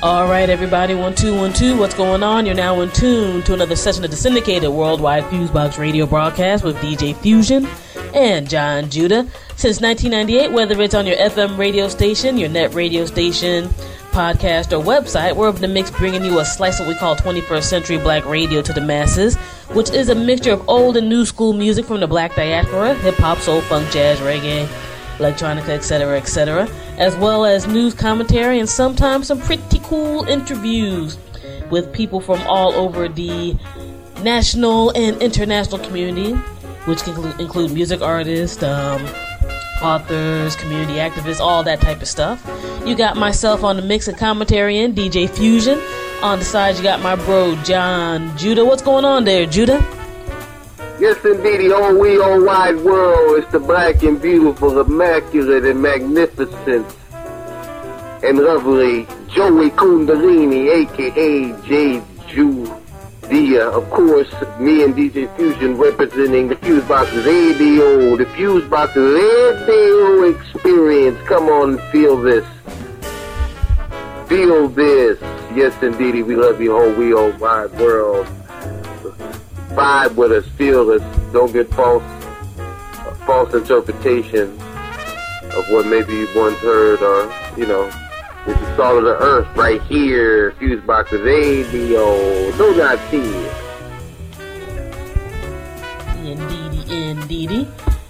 All right, everybody, one two one two. What's going on? You're now in tune to another session of the syndicated worldwide Fusebox radio broadcast with DJ Fusion and John Judah. Since 1998, whether it's on your FM radio station, your net radio station, podcast, or website, we're up the mix bringing you a slice of what we call 21st century black radio to the masses, which is a mixture of old and new school music from the black diaspora, hip hop, soul, funk, jazz, reggae, electronica, etc., etc., as well as news commentary and sometimes some pretty cool interviews with people from all over the national and international community, which can include, music artists, um, authors, community activists, all that type of stuff. You got myself on the mix and commentary and DJ Fusion. On the side, you got my bro John Judah. What's going on there, Judah? Yes, indeed, the oh, we, oh, wide world. It's the black and beautiful, immaculate and magnificent and lovely Joey Kundalini, aka J. Judea. Of course, me and DJ Fusion representing the Fusebox Radio, the Fusebox Radio experience. Come on feel this. Feel this. Yes, indeed, we love you, whole we, oh, wide world vibe with us, feel us. Don't get false, uh, false interpretation of what maybe once heard, or you know, this is salt of the earth right here. fuse Fusebox Radio. Do not fear. Indeedy, indeedy.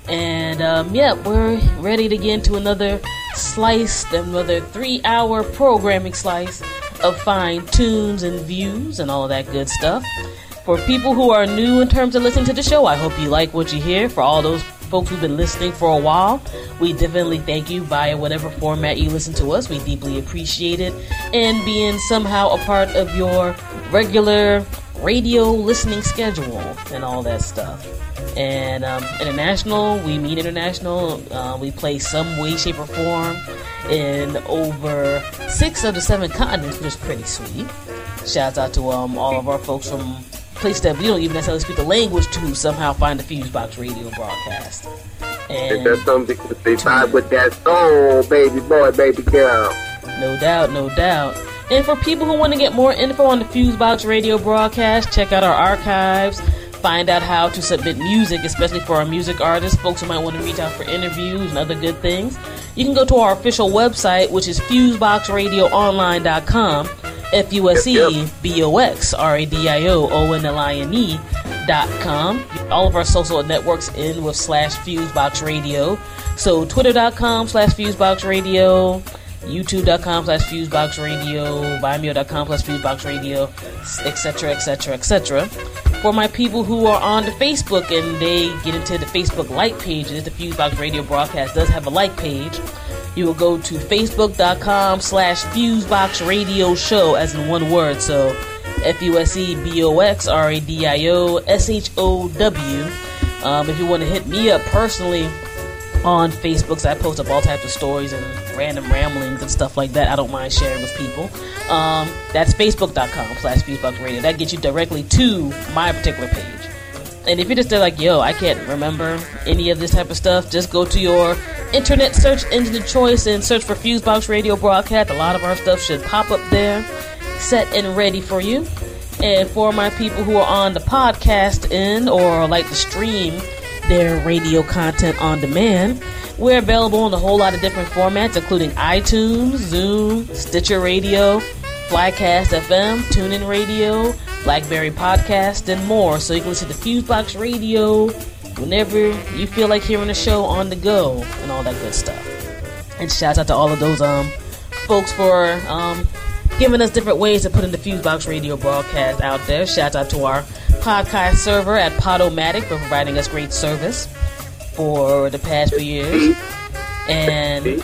And um, yeah, we're ready to get into another slice, another three-hour programming slice of fine tunes and views and all that good stuff. For people who are new in terms of listening to the show, I hope you like what you hear. For all those folks who've been listening for a while, we definitely thank you via whatever format you listen to us. We deeply appreciate it and being somehow a part of your regular radio listening schedule and all that stuff. And um, international, we mean international. Uh, we play some way, shape, or form in over six of the seven continents, which is pretty sweet. Shouts out to um, all of our folks from places that we don't even necessarily speak the language to somehow find the Fusebox radio broadcast. And that's something they vibe with that soul, baby boy, baby girl. No doubt, no doubt. And for people who want to get more info on the Fusebox radio broadcast, check out our archives. Find out how to submit music, especially for our music artists, folks who might want to reach out for interviews and other good things. You can go to our official website, which is fuseboxradioonline.com. F U S E B O X R A D I O O N L I N E dot com. All of our social networks in with slash Fusebox Radio. So twitter.com slash Fusebox Radio, youtube.com slash Fusebox Radio, vimeo.com slash Fusebox Radio, etc., etc., etc. For my people who are on the Facebook and they get into the Facebook like pages, the Fusebox Radio broadcast does have a like page you will go to facebook.com slash fusebox radio show as in one word. So f-u-s-e-b-o-x-r-a-d-i-o-s-h-o-w um, if you want to hit me up personally on facebook so i post up all types of stories and random ramblings and stuff like that i don't mind sharing with people um, that's facebook.com slash radio that gets you directly to my particular page and if you're just there like, yo, I can't remember any of this type of stuff, just go to your internet search engine of choice and search for Fusebox Radio Broadcast. A lot of our stuff should pop up there, set and ready for you. And for my people who are on the podcast end or like the stream their radio content on demand, we're available in a whole lot of different formats, including iTunes, Zune, Stitcher Radio, Flycast FM, TuneIn Radio, Blackberry Podcast, and more. So you can listen to Fusebox Radio whenever you feel like hearing a show on the go and all that good stuff. And shouts out to all of those um folks for um giving us different ways to put in the Fusebox Radio broadcast out there. Shout out to our podcast server at Podomatic for providing us great service for the past few years. And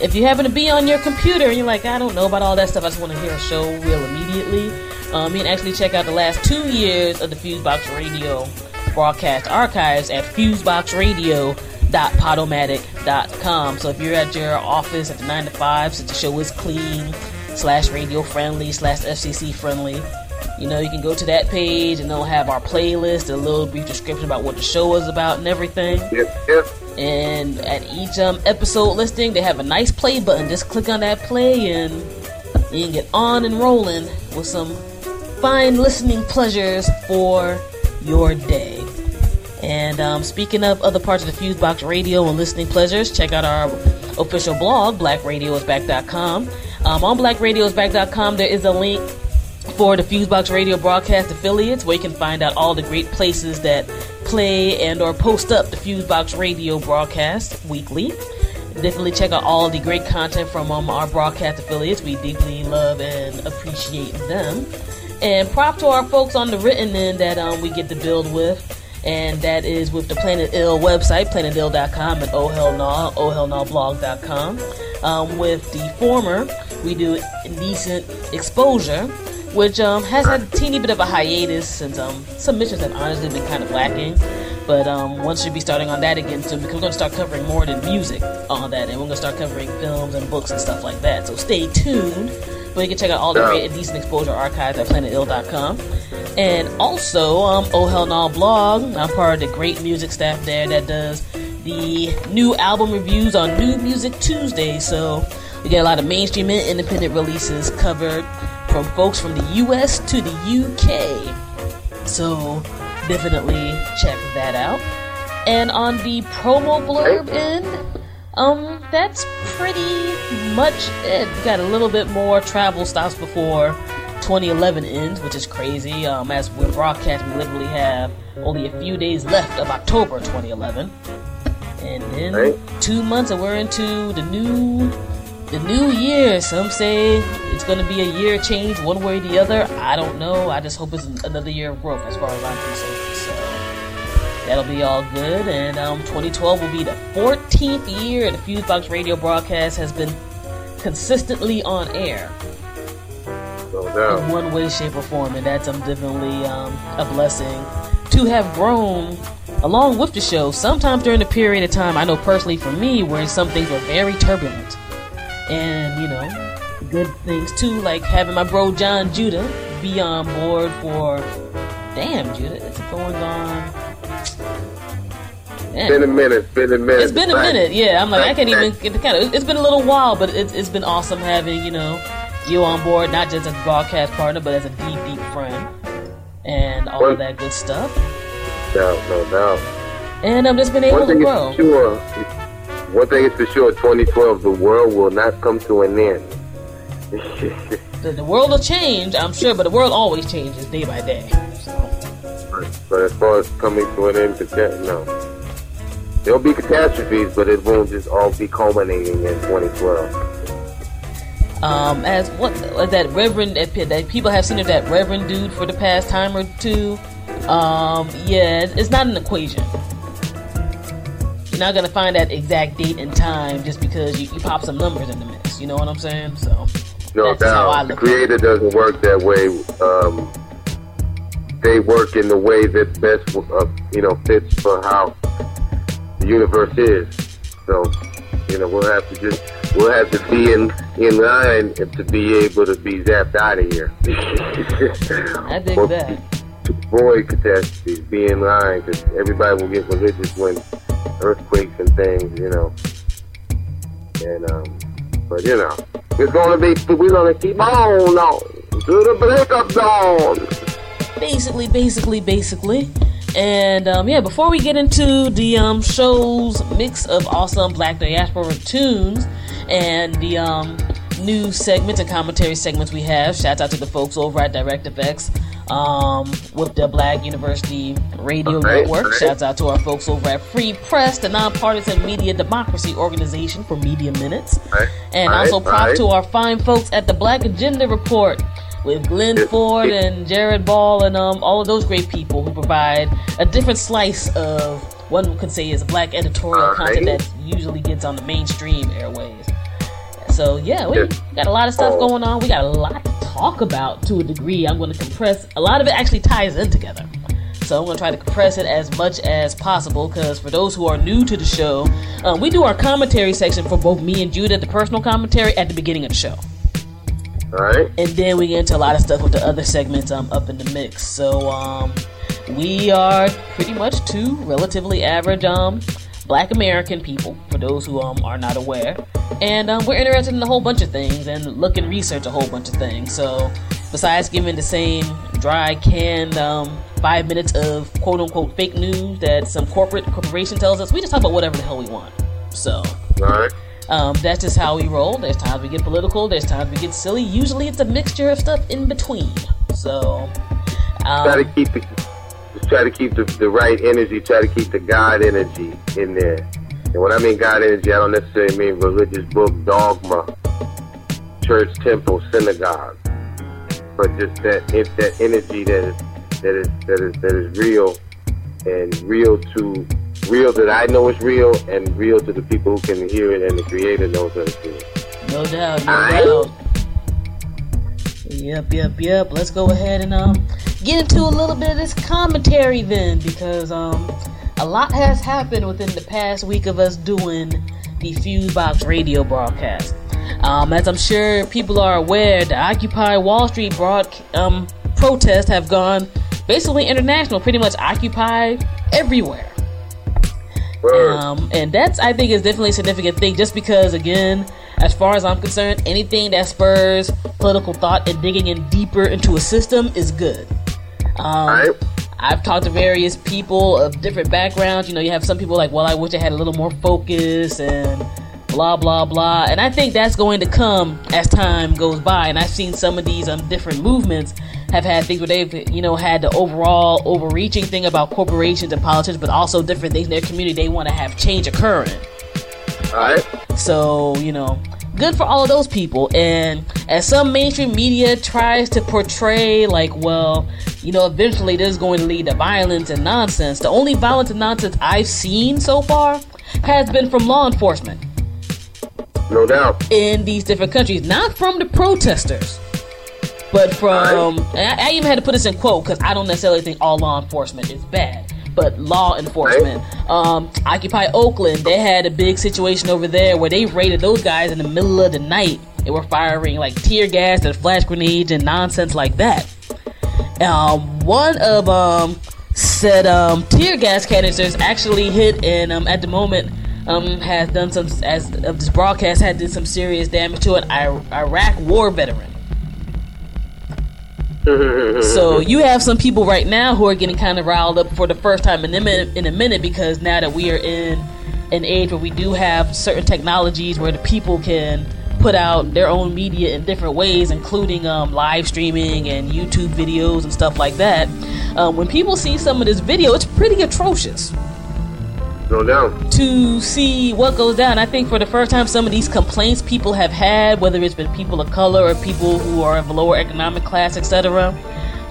if you happen to be on your computer and you're like, I don't know about all that stuff, I just want to hear a show real immediately, um, you can actually check out the last two years of the Fusebox Radio broadcast archives at fuseboxradio.podomatic.com. So if you're at your office at the 9 to 5, since the show is clean, slash radio friendly, slash FCC friendly, you know, you can go to that page and they'll have our playlist, a little brief description about what the show is about and everything. Yep, yep. And at each um, episode listing, they have a nice play button. Just click on that play and you can get on and rolling with some fine listening pleasures for your day. And um, speaking of other parts of the Fusebox Radio and listening pleasures, check out our official blog, blackradiosback.com. Um, on blackradiosback.com, there is a link for the Fusebox Radio broadcast affiliates where you can find out all the great places that play and or post up the Fusebox Radio broadcast weekly. Definitely check out all the great content from um, our broadcast affiliates. We deeply love and appreciate them. And prop to our folks on the written end that um, we get to build with and that is with the Planet Ill website, planetill.com, and oh hell no, oh hell no blog.com. Um, with the former, we do decent Exposure, which um, has had a teeny bit of a hiatus since um, submissions have honestly been kind of lacking. But um, once you'll be starting on that again soon because we're going to start covering more than music on that, and we're going to start covering films and books and stuff like that. So stay tuned. But you can check out all the great and decent Exposure archives at planetill.com. And also, um, Oh Hell No blog. I'm part of the great music staff there that does the new album reviews on New Music Tuesday. So we get a lot of mainstream and independent releases covered from folks from the US to the UK. So definitely check that out. And on the promo blurb end, um, that's pretty much it. We got a little bit more travel stops before 2011 ends, which is crazy. Um, as we're broadcasting, we literally have only a few days left of October 2011, and then two months, and we're into the new the new year. Some say it's going to be a year change one way or the other. I don't know. I just hope it's another year of growth as far as I'm concerned. So that'll be all good. And um, 2012 will be the 14th year the Fusebox radio broadcast has been consistently on air No in one way, shape, or form, and that's um, definitely um, a blessing to have grown along with the show. Sometimes during the period of time, I know personally for me, where some things were very turbulent, and you know, good things too, like having my bro John Judah be on board for. Damn, Judah, it's going on. Man. Been a minute. Been a minute. It's been a minute, yeah. I'm like, I can't even get the kind of. It's been a little while, but it's, it's been awesome having you know you on board, not just as a broadcast partner, but as a deep, deep friend, and all of that good stuff. No, no doubt. And I've just been able to grow. sure. One thing is for sure. 2012, the world will not come to an end. The, the world will change, I'm sure, but the world always changes day by day. So, but as far as coming to an end, no. There'll be catastrophes, but it won't just all be culminating in 2012. um, as what that Reverend that, that people have seen of that Reverend dude for the past time or two. Um, yeah, it's not an equation. You're not gonna find that exact date and time just because you, you pop some numbers in the mix. You know what I'm saying? So No That's how I doubt. The look at it. creator doesn't work that way. Um, they work in the way that best, uh, you know, fits for how the universe is. So, you know, we'll have to just, we'll have to be in, in line to be able to be zapped out of here. I dig Or that. Avoid catastrophes, be in line, because everybody will get religious when earthquakes and things, you know. And, um, but you know, it's gonna be, we're gonna keep on on to the break of dawn. basically, basically, basically. And um, yeah, before we get into the um, show's mix of awesome Black Diaspora tunes and the um, new segments and commentary segments we have, shouts out to the folks over at DirectFX um, with the Black University Radio Right, Network. right. Shouts out to our folks over at Free Press, the nonpartisan media democracy organization for Media Minutes. Right, And also props to our fine folks at the Black Agenda Report with Glen Ford and Jared Ball and um, all of those great people who provide a different slice of one could say is black editorial content that usually gets on the mainstream airways. So yeah, we got a lot of stuff Oh. going on. We got a lot to talk about to a degree. I'm going to compress a lot of it. Actually ties in together. So I'm gonna try to compress it as much as possible. Because for those who are new to the show, um, we do our commentary section for both me and Judah, the personal commentary at the beginning of the show. All right. And then we get into a lot of stuff with the other segments um, up in the mix. So um, we are pretty much two relatively average um, black American people, for those who um, are not aware. And um, we're interested in a whole bunch of things and look and research a whole bunch of things. So besides giving the same dry, canned um, five minutes of quote unquote fake news that some corporate corporation tells us, we just talk about whatever the hell we want. So. All right. Um, that's just how we roll. There's times we get political. There's times we get silly. Usually, it's a mixture of stuff in between. So, um, to keep it. Try to keep the, the right energy. Try to keep the God energy in there. And when I mean God energy, I don't necessarily mean religious book, dogma, church, temple, synagogue, but just that it's that energy that is that is that is that is real and real to real that I know is real and real to the people who can hear it and the creator knows that it's real. No doubt, no doubt. Yep, yep, yep. Let's go ahead and um get into a little bit of this commentary then, because um a lot has happened within the past week of us doing the Fusebox radio broadcast. Um, as I'm sure people are aware, the Occupy Wall Street broad um, protests have gone basically international, pretty much Occupy everywhere. Um, and that's I think is definitely a significant thing, just because again, as far as I'm concerned, anything that spurs political thought and digging in deeper into a system is good. Um, right. I've talked to various people of different backgrounds. You know, you have some people like, well, I wish I had a little more focus and blah blah blah. And I think that's going to come as time goes by. And I've seen some of these um different movements have had things where they've you know had the overall overreaching thing about corporations and politics, but also different things in their community they want to have change occurring. All right. So, you know, good for all of those people. And as some mainstream media tries to portray, like, well, you know, eventually this is going to lead to violence and nonsense, the only violence and nonsense I've seen so far has been from law enforcement. No doubt. In these different countries, not from the protesters. But from, I, I, even had to put this in quote because I don't necessarily think all law enforcement is bad but law enforcement. Um, Occupy Oakland, they had a big situation over there where they raided those guys in the middle of the night. They were firing like tear gas and flash grenades and nonsense like that. Um, one of um said um tear gas canisters actually hit and um at the moment um has done some as of this broadcast had did some serious damage to an Iraq war veteran so you have some people right now who are getting kind of riled up for the first time in a minute, in a minute because now that we are in an age where we do have certain technologies where the people can put out their own media in different ways, including um, live streaming and YouTube videos and stuff like that. Um, when people see some of this video, it's pretty atrocious. No doubt. To see what goes down, I think for the first time, some of these complaints people have had, whether it's been people of color or people who are of a lower economic class, etc.,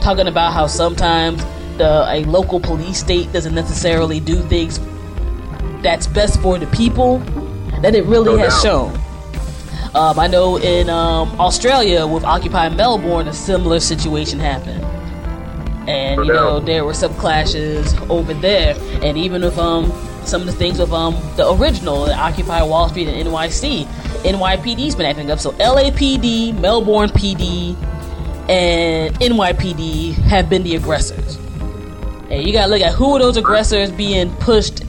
talking about how sometimes the a local police state doesn't necessarily do things that's best for the people. That it really has shown. Um, I know in um, Australia with Occupy Melbourne, a similar situation happened and you know there were some clashes over there and even with um some of the things with um the original Occupy Wall Street and NYC. NYPD's been acting up. So LAPD, Melbourne PD, and NYPD have been the aggressors. And you gotta look at who are those aggressors being pushed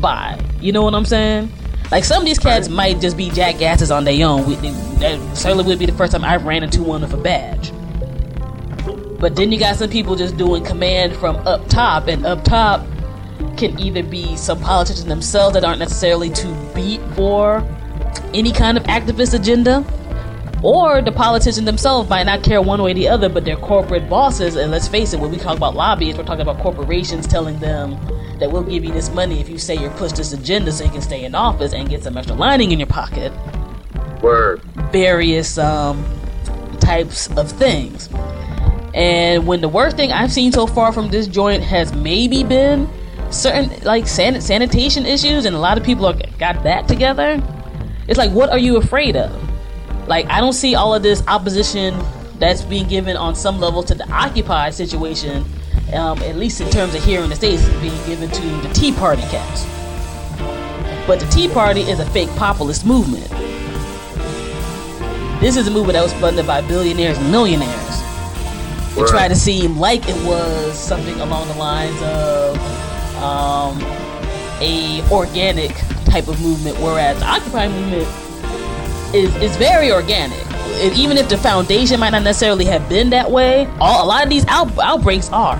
by. You know what I'm saying? Like some of these cats might just be jackasses on their own. That certainly would be the first time I ran into one with a badge. But then you got some people just doing command from up top, and up top can either be some politicians themselves that aren't necessarily too beat for any kind of activist agenda, or the politicians themselves might not care one way or the other, but their corporate bosses, and let's face it, when we talk about lobbyists, we're talking about corporations telling them that we'll give you this money if you say you're push this agenda so you can stay in office and get some extra lining in your pocket. Word. Various um, types of things. And when the worst thing I've seen so far from this joint has maybe been certain like san- sanitation issues, and a lot of people are, got that together. It's like, what are you afraid of? Like, I don't see all of this opposition that's being given on some level to the Occupy situation um, at least in terms of here in the states, is being given to the Tea Party cats. But the Tea Party is a fake populist movement. This is a movement that was funded by billionaires and millionaires to Right. try to seem like it was something along the lines of um, a organic type of movement, whereas the Occupy movement is is very organic. Even if the foundation might not necessarily have been that way, all, a lot of these out, outbreaks are,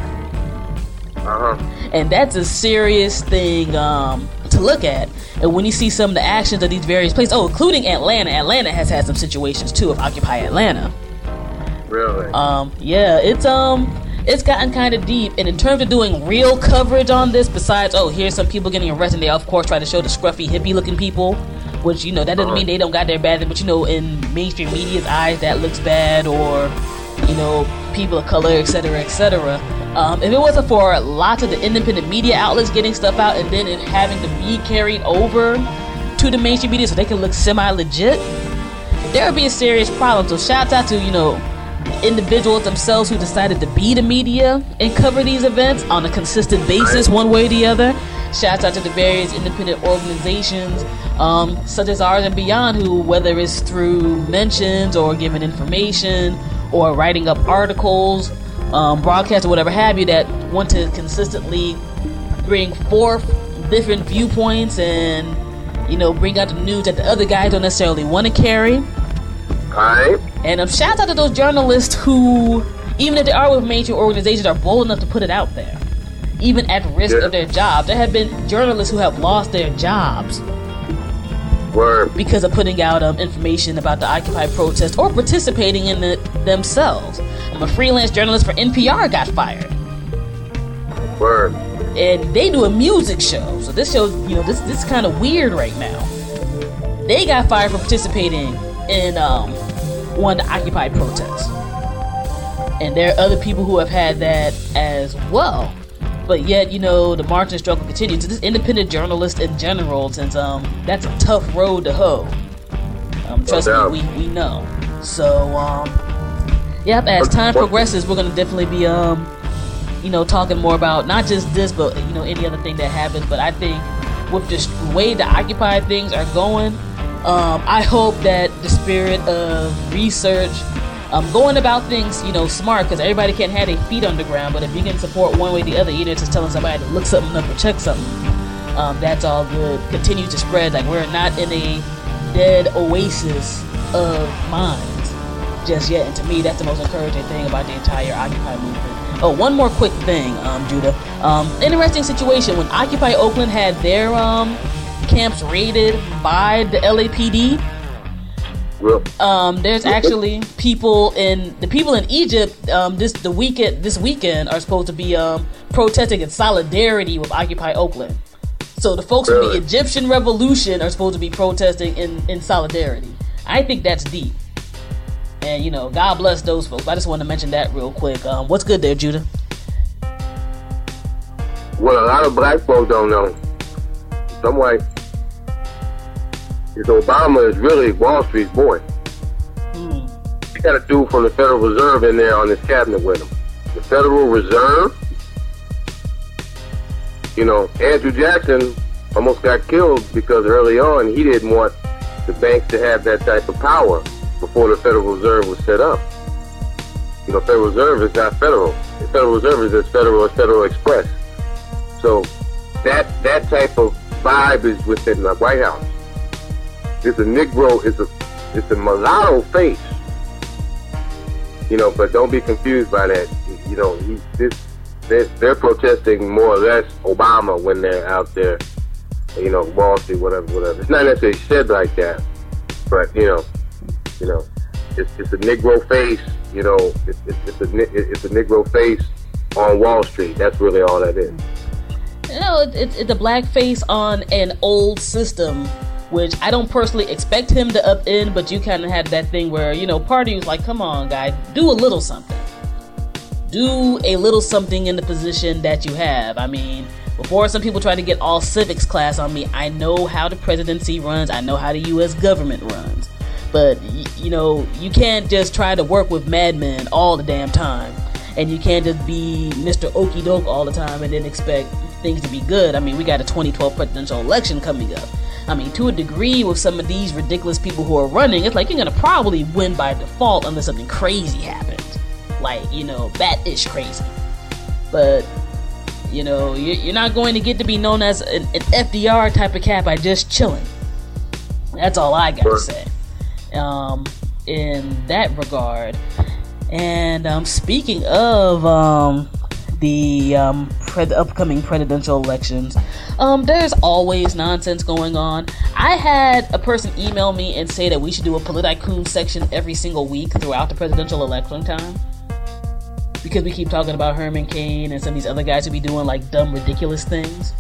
Uh huh. and that's a serious thing um, to look at. And when you see some of the actions of these various places, oh, including Atlanta, Atlanta has had some situations too of Occupy Atlanta. Really? Um, yeah, it's um, it's gotten kind of deep. And in terms of doing real coverage on this, besides oh, here's some people getting arrested, they of course try to show the scruffy hippie-looking people, which you know that doesn't mean they don't got their bad, but you know in mainstream media's eyes that looks bad, or you know people of color, etc., etc. Um, if it wasn't for lots of the independent media outlets getting stuff out and then it having to be carried over to the mainstream media so they can look semi-legit, there would be a serious problem. So shout out to you know individuals themselves who decided to be the media and cover these events on a consistent basis, one way or the other. Shouts out to the various independent organizations, um, such as ours and beyond, who, whether it's through mentions or giving information or writing up articles, um, broadcasts, or whatever have you, that want to consistently bring forth different viewpoints and, you know, bring out the news that the other guys don't necessarily want to carry. Alright. And um, shout out to those journalists who, even if they are with major organizations, are bold enough to put it out there, even at risk Yeah. of their job. There have been journalists who have lost their jobs Word. because of putting out um, information about the Occupy protest or participating in it themselves. Um, a freelance journalist for NPR got fired, Word. and they do a music show. So this shows, you know, this this is kind of weird right now. They got fired for participating in um, one the Occupy protests. And there are other people who have had that as well. But yet, you know, the march and struggle continues. To this independent journalist in general, since um, that's a tough road to hoe. Um, trust doubt. me, we, we know. So, um, yep, as time progresses, we're going to definitely be, um, you know, talking more about not just this, but, you know, any other thing that happens. But I think with the way the Occupy things are going, um, I hope that the spirit of research, um, going about things, you know, smart, because everybody can't have their feet on the ground. But if you can support one way or the other, either just telling somebody to look something up or check something, um, that's all good. Continue to spread. Like we're not in a dead oasis of minds just yet. And to me, that's the most encouraging thing about the entire Occupy movement. Oh, one more quick thing, um, Judah. Um, interesting situation when Occupy Oakland had their um, camps raided by the LAPD. Um, there's actually people in the people in Egypt. Um, this the weekend this weekend are supposed to be um, protesting in solidarity with Occupy Oakland. So the folks from the Egyptian Revolution are supposed to be protesting in in solidarity. I think that's deep. And you know, God bless those folks. I just want to mention that real quick. Um, what's good there, Judah? Well, a lot of black folks don't know. Some white is Obama is really Wall Street's boy. Hmm. He got a dude from the Federal Reserve in there on his cabinet with him. The Federal Reserve, you know, Andrew Jackson almost got killed because early on he didn't want the banks to have that type of power before the Federal Reserve was set up. You know, Federal Reserve is not federal. The Federal Reserve is as federal as Federal Express. So that that type of vibe is within the White House. It's a Negro, it's a it's a mulatto face. You know, but don't be confused by that. You know, he, this they're, they're protesting more or less Obama when they're out there. You know, Wall Street, whatever, whatever. It's not necessarily said like that, but you know, you know, it's it's a Negro face. You know, it's it's, it's a it's a Negro face on Wall Street. That's really all that is. You know, it, it, it's a black face on an old system, which I don't personally expect him to up upend, but you kind of had that thing where, you know, party was like, come on, guy, do a little something. Do a little something in the position that you have. I mean, before some people try to get all civics class on me, I know how the presidency runs, I know how the U.S. government runs. But, you know, you can't just try to work with madmen all the damn time. and you can't just be Mr. Okey Doke all the time and then expect things to be good. I mean, we got a 2012 presidential election coming up. I mean, to a degree, with some of these ridiculous people who are running, it's like you're gonna probably win by default unless something crazy happens, like you know, bat-ish crazy. But you know, you're not going to get to be known as an, an FDR type of cat by just chilling. That's all I gotta say. Um, in that regard. And um, speaking of um, the um, pre- upcoming presidential elections, um, there's always nonsense going on. I had a person email me and say that we should do a Politicune section every single week throughout the presidential election time. Because we keep talking about Herman Cain and some of these other guys who be doing like dumb, ridiculous things.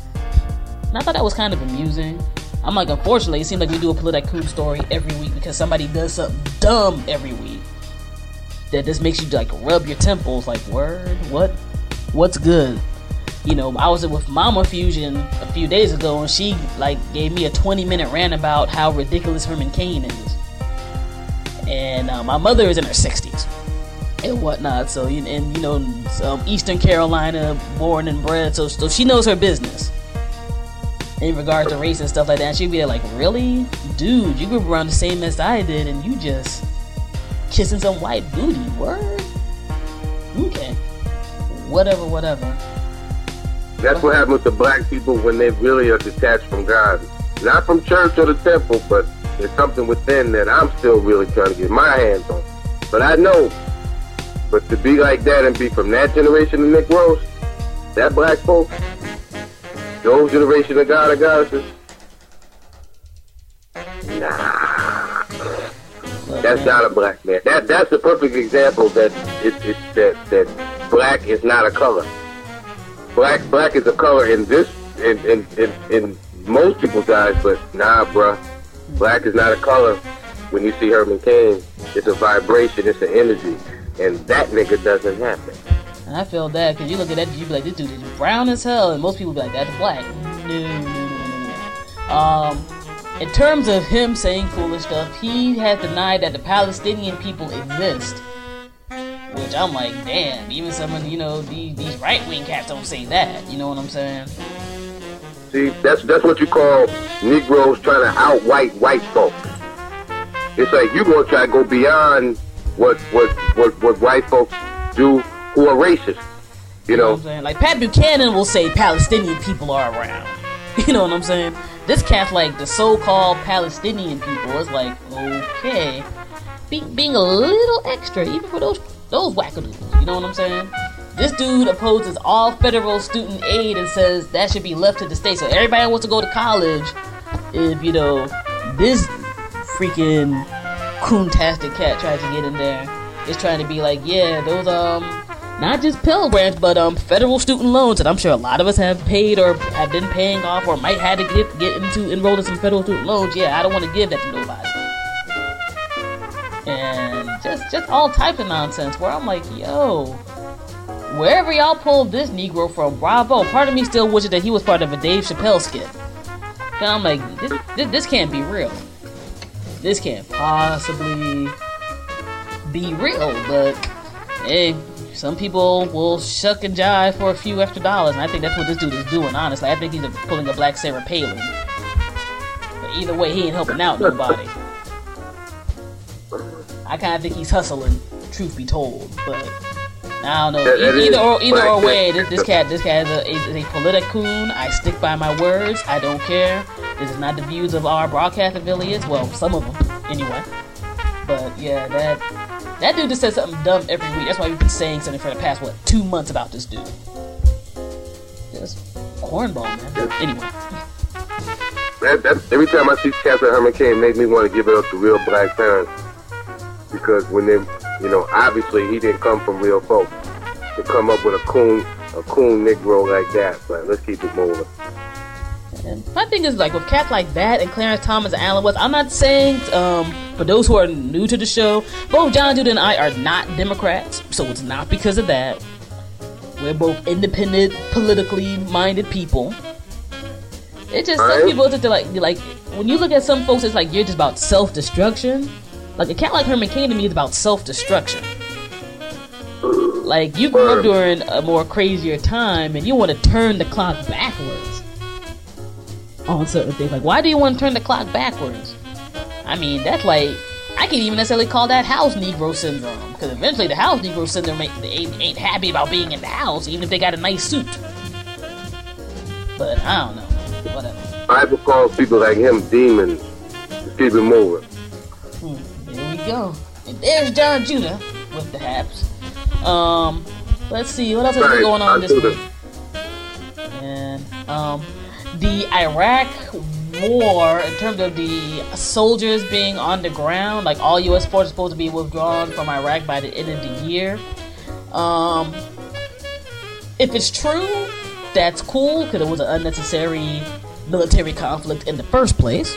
And I thought that was kind of amusing. I'm like, unfortunately, it seems like we do a Politicune story every week because somebody does something dumb every week. That just makes you like rub your temples, like, word, what, what's good? You know, I was with Mama Fusion a few days ago, and she like gave me a 20 minute rant about how ridiculous Herman Cain is. And uh, my mother is in her 60s and whatnot, so and you know, um, Eastern Carolina, born and bred, so so she knows her business in regards to race and stuff like that. And she'd be like, "Really, dude? You grew up around the same as I did, and you just kissing some white booty? Word? Okay, whatever, whatever." That's what happens to black people when they really are detached from God, not from church or the temple, but there's something within that I'm still really trying to get my hands on. But I know, but to be like that and be from that generation of Nick Rose, that black folk, the old generation of God and goddesses? Nah. That's not a black man. That that's the perfect example that it, it that that black is not a color. Black black is a color in this in in, in, in most people's eyes, but nah, bruh. Black is not a color. When you see Herman Cain, it's a vibration, it's an energy, and that nigga doesn't happen. And I feel that because you look at that, you be like, this dude is brown as hell, and most people be like, that's black. No, no, no, no, no. Um, in terms of him saying foolish stuff, he has denied that the Palestinian people exist. Which I'm like, damn, even some of you know these, these right wing cats don't say that. You know what I'm saying? See, that's that's what you call Negroes trying to out white white folks. It's like you gonna try to go beyond what what what, what white folks do who are racist. You know, what I'm saying? Like Pat Buchanan will say Palestinian people are around. You know what I'm saying? This cat's like the so-called Palestinian people is like, okay, Be- being a little extra, even for those those wackadoodles. You know what I'm saying? This dude opposes all federal student aid and says that should be left to the state. So everybody wants to go to college. If you know this freaking coontastic cat tries to get in there, is trying to be like, yeah, those um not just Pell Grants, but um, federal student loans that I'm sure a lot of us have paid or have been paying off or might have to get get into enrolled in some federal student loans. Yeah, I don't want to give that to nobody. And just just all type of nonsense where I'm like, yo, wherever y'all pulled this Negro from, bravo. Part of me still wishes that he was part of a Dave Chappelle skit. And I'm like, this, this, this can't be real. This can't possibly be real, but hey, some people will shuck and jive for a few extra dollars, and I think that's what this dude is doing, honestly. I think he's pulling a black Sarah Palin. But either way, he ain't helping out nobody. I kind of think he's hustling, truth be told, but I don't know. E- either or, either or way, this, this cat, this cat is a, is a politicune. I stick by my words. I don't care. This is not the views of our broadcast affiliates. Well, some of them, anyway. But yeah, that that dude just says something dumb every week. That's why we've been saying something for the past what two months about this dude. Just cornball, man. Anyway. That, that, every time I see Catherine Herman Cain, make me want to give it up to real black parents because when they, you know, obviously he didn't come from real folks to come up with a coon, a coon Negro like that. But let's keep it moving. And my thing is like with cats like that and Clarence Thomas and Allen West. I'm not saying um, for those who are new to the show, both John Judah and I are not Democrats, so it's not because of that. We're both independent, politically minded people. It just some people just like like when you look at some folks, it's like you're just about self destruction. Like a cat like Herman Cain to me is about self destruction. Like you grew up during a more crazier time, and you want to turn the clock backwards on certain things. Like, why do you want to turn the clock backwards? I mean, that's like I can't even necessarily call that house Negro syndrome because eventually the house Negro syndrome ain't, ain't, ain't happy about being in the house, even if they got a nice suit. But I don't know. Whatever. Bible calls people like him demons. Just keep him moving. Hmm, there we go. And there's John Judah with the Haps. Um, let's see what else is Right, going on this week. And um, the Iraq war, in terms of the soldiers being on the ground, like all U.S. forces supposed to be withdrawn from Iraq by the end of the year. Um, if it's true, that's cool because it was an unnecessary military conflict in the first place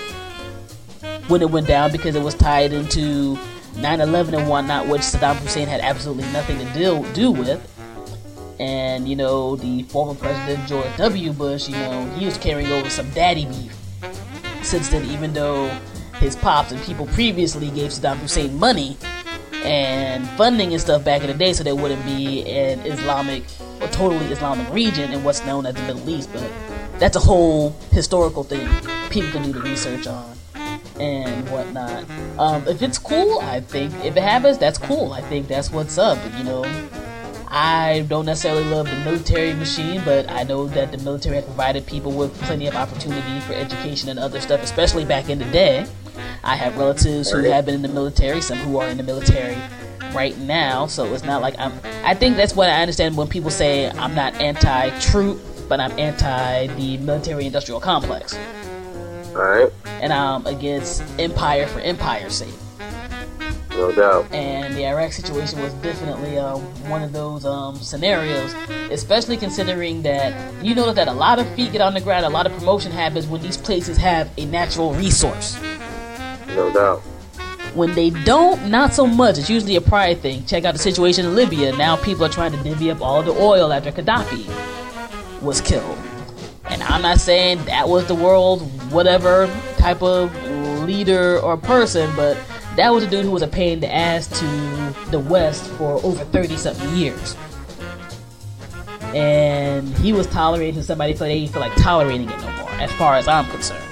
when it went down because it was tied into 9/11 and whatnot, which Saddam Hussein had absolutely nothing to deal do with. And you know, the former president George W. Bush, you know, he was carrying over some daddy beef. Since then, even though his pops and people previously gave Saddam Hussein money and funding and stuff back in the day, so there wouldn't be an Islamic or totally Islamic region in what's known as the Middle East. But that's a whole historical thing people can do the research on and whatnot. Um, if it's cool, I think if it happens, that's cool. I think that's what's up. You know, I don't necessarily love the military machine, but I know that the military has provided people with plenty of opportunity for education and other stuff, especially back in the day. I have relatives who have been in the military, some who are in the military right now, so it's not like I'm. I think that's what I understand when people say I'm not anti-troop, but I'm anti the military-industrial complex Alright? and I'm against empire for empire's sake. No doubt. And the Iraq situation was definitely uh, one of those um, scenarios, especially considering that you notice that a lot of feet get on the ground, a lot of promotion happens when these places have a natural resource. No doubt. When they don't, not so much. It's usually a pride thing. Check out the situation in Libya. Now people are trying to divvy up all the oil after Gaddafi was killed. And I'm not saying that was the world, whatever type of leader or person, but that was a dude who was a pain in the ass to the West for over 30 something years. And he was tolerating somebody so they didn't feel like tolerating it no more, as far as I'm concerned.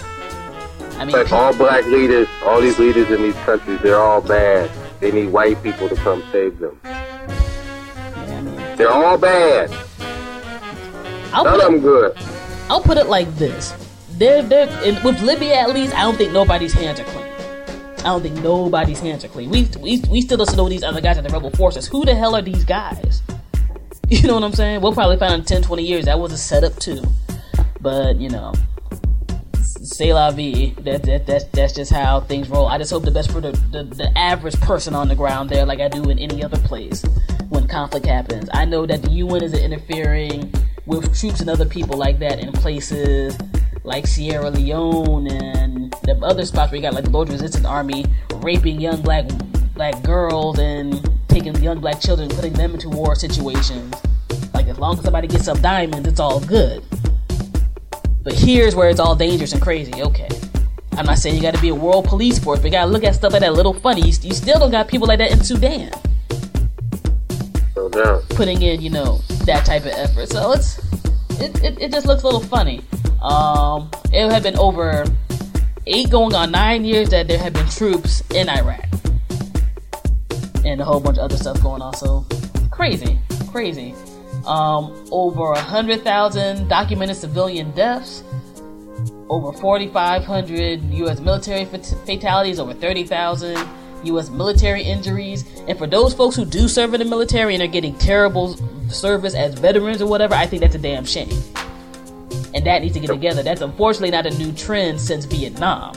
I mean, Like all black leaders, all these leaders in these countries, they're all bad. They need white people to come save them. I mean, They're all bad. I'll None put of them good. I'll put it like this: they're, they're, with Libya at least, I don't think nobody's hands are clean. I don't think nobody's hands are clean. We we, we still don't know these other guys at the rebel forces. Who the hell are these guys? You know what I'm saying? We'll probably find in 10, 20 years that was a setup too. But you know, say la vie. That, that that's that's just how things roll. I just hope the best for the, the the average person on the ground there, like I do in any other place when conflict happens. I know that the UN isn't interfering with troops and other people like that in places like Sierra Leone and the other spots where you got like the Lord Resistance Army raping young black black girls and taking young black children, and putting them into war situations. Like as long as somebody gets some diamonds, it's all good. But here's where it's all dangerous and crazy. Okay. I'm not saying you gotta be a world police force, but you gotta look at stuff like that a little funny. You, you still don't got people like that in Sudan No doubt. putting in, you know, that type of effort. So it's it, it, it just looks a little funny. Um, it had been over eight going on nine years that there had been troops in Iraq. And a whole bunch of other stuff going on. So crazy. Crazy. Um, over a hundred thousand documented civilian deaths. Over 4,500 U.S. military fatalities, over 30,000 U.S. military injuries. And for those folks who do serve in the military and are getting terrible service as veterans or whatever, I think that's a damn shame. And that needs to get together. That's unfortunately not a new trend since Vietnam.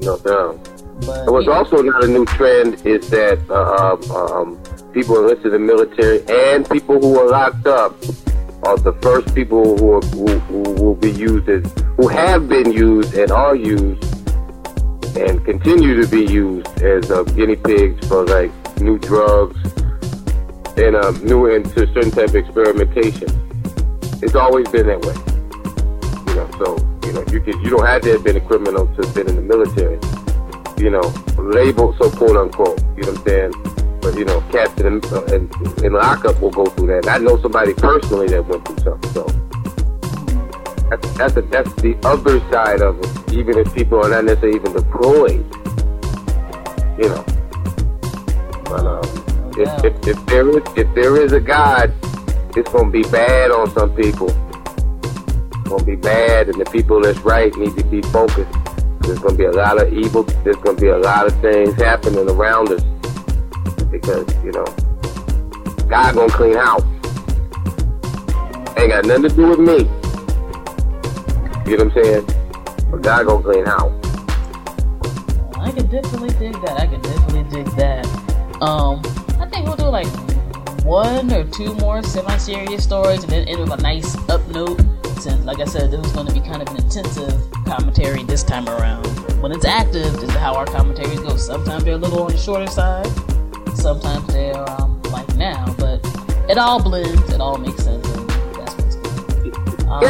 No doubt. But what's yeah. also not a new trend is that uh, um, um, people enlisted in the military and people who are locked up are the first people who, are, who, who will be used as, who have been used and are used and continue to be used as uh, guinea pigs for like new drugs and um, new into certain type of experimentation. It's always been that way. You know, so you know you could you don't have to have been a criminal to have been in the military you know, labeled so quote unquote. You know what I'm saying? but you know, captain and, uh, in, in lockup will go through that. And I know somebody personally that went through something. So that's that's, a, that's the other side of it. Even if people are not necessarily even deployed, you know. But um, if, if, if there is if there is a God, it's gonna be bad on some people. It's gonna be bad, and the people that's right need to be focused. There's gonna be a lot of evil. There's gonna be a lot of things happening around us because you know God gonna clean house. Ain't got nothing to do with me. You know what I'm saying? But God gonna clean house. I can definitely dig that. I can definitely dig that. Um, I think we'll do like one or two more semi-serious stories, and then end with a nice up note. Since, like I said, this was going to be kind of an intensive commentary this time around. When it's active, this is how our commentaries go. Sometimes they're a little on the shorter side. Sometimes they're um, like now, but it all blends. It all makes sense. And that's what's good. Um.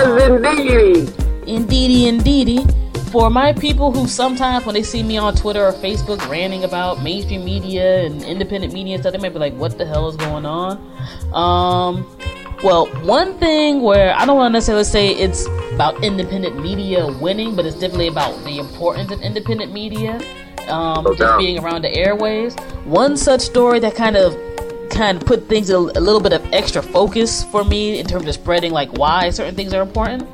Indeedy, indeedy. For my people who sometimes, when they see me on Twitter or Facebook ranting about mainstream media and independent media and stuff, they might be like, "What the hell is going on?" Um, well, one thing where I don't want to necessarily say it's about independent media winning, but it's definitely about the importance of independent media. Um, just being around the airways. One such story that kind of kind of put things a, a little bit of extra focus for me in terms of spreading like why certain things are important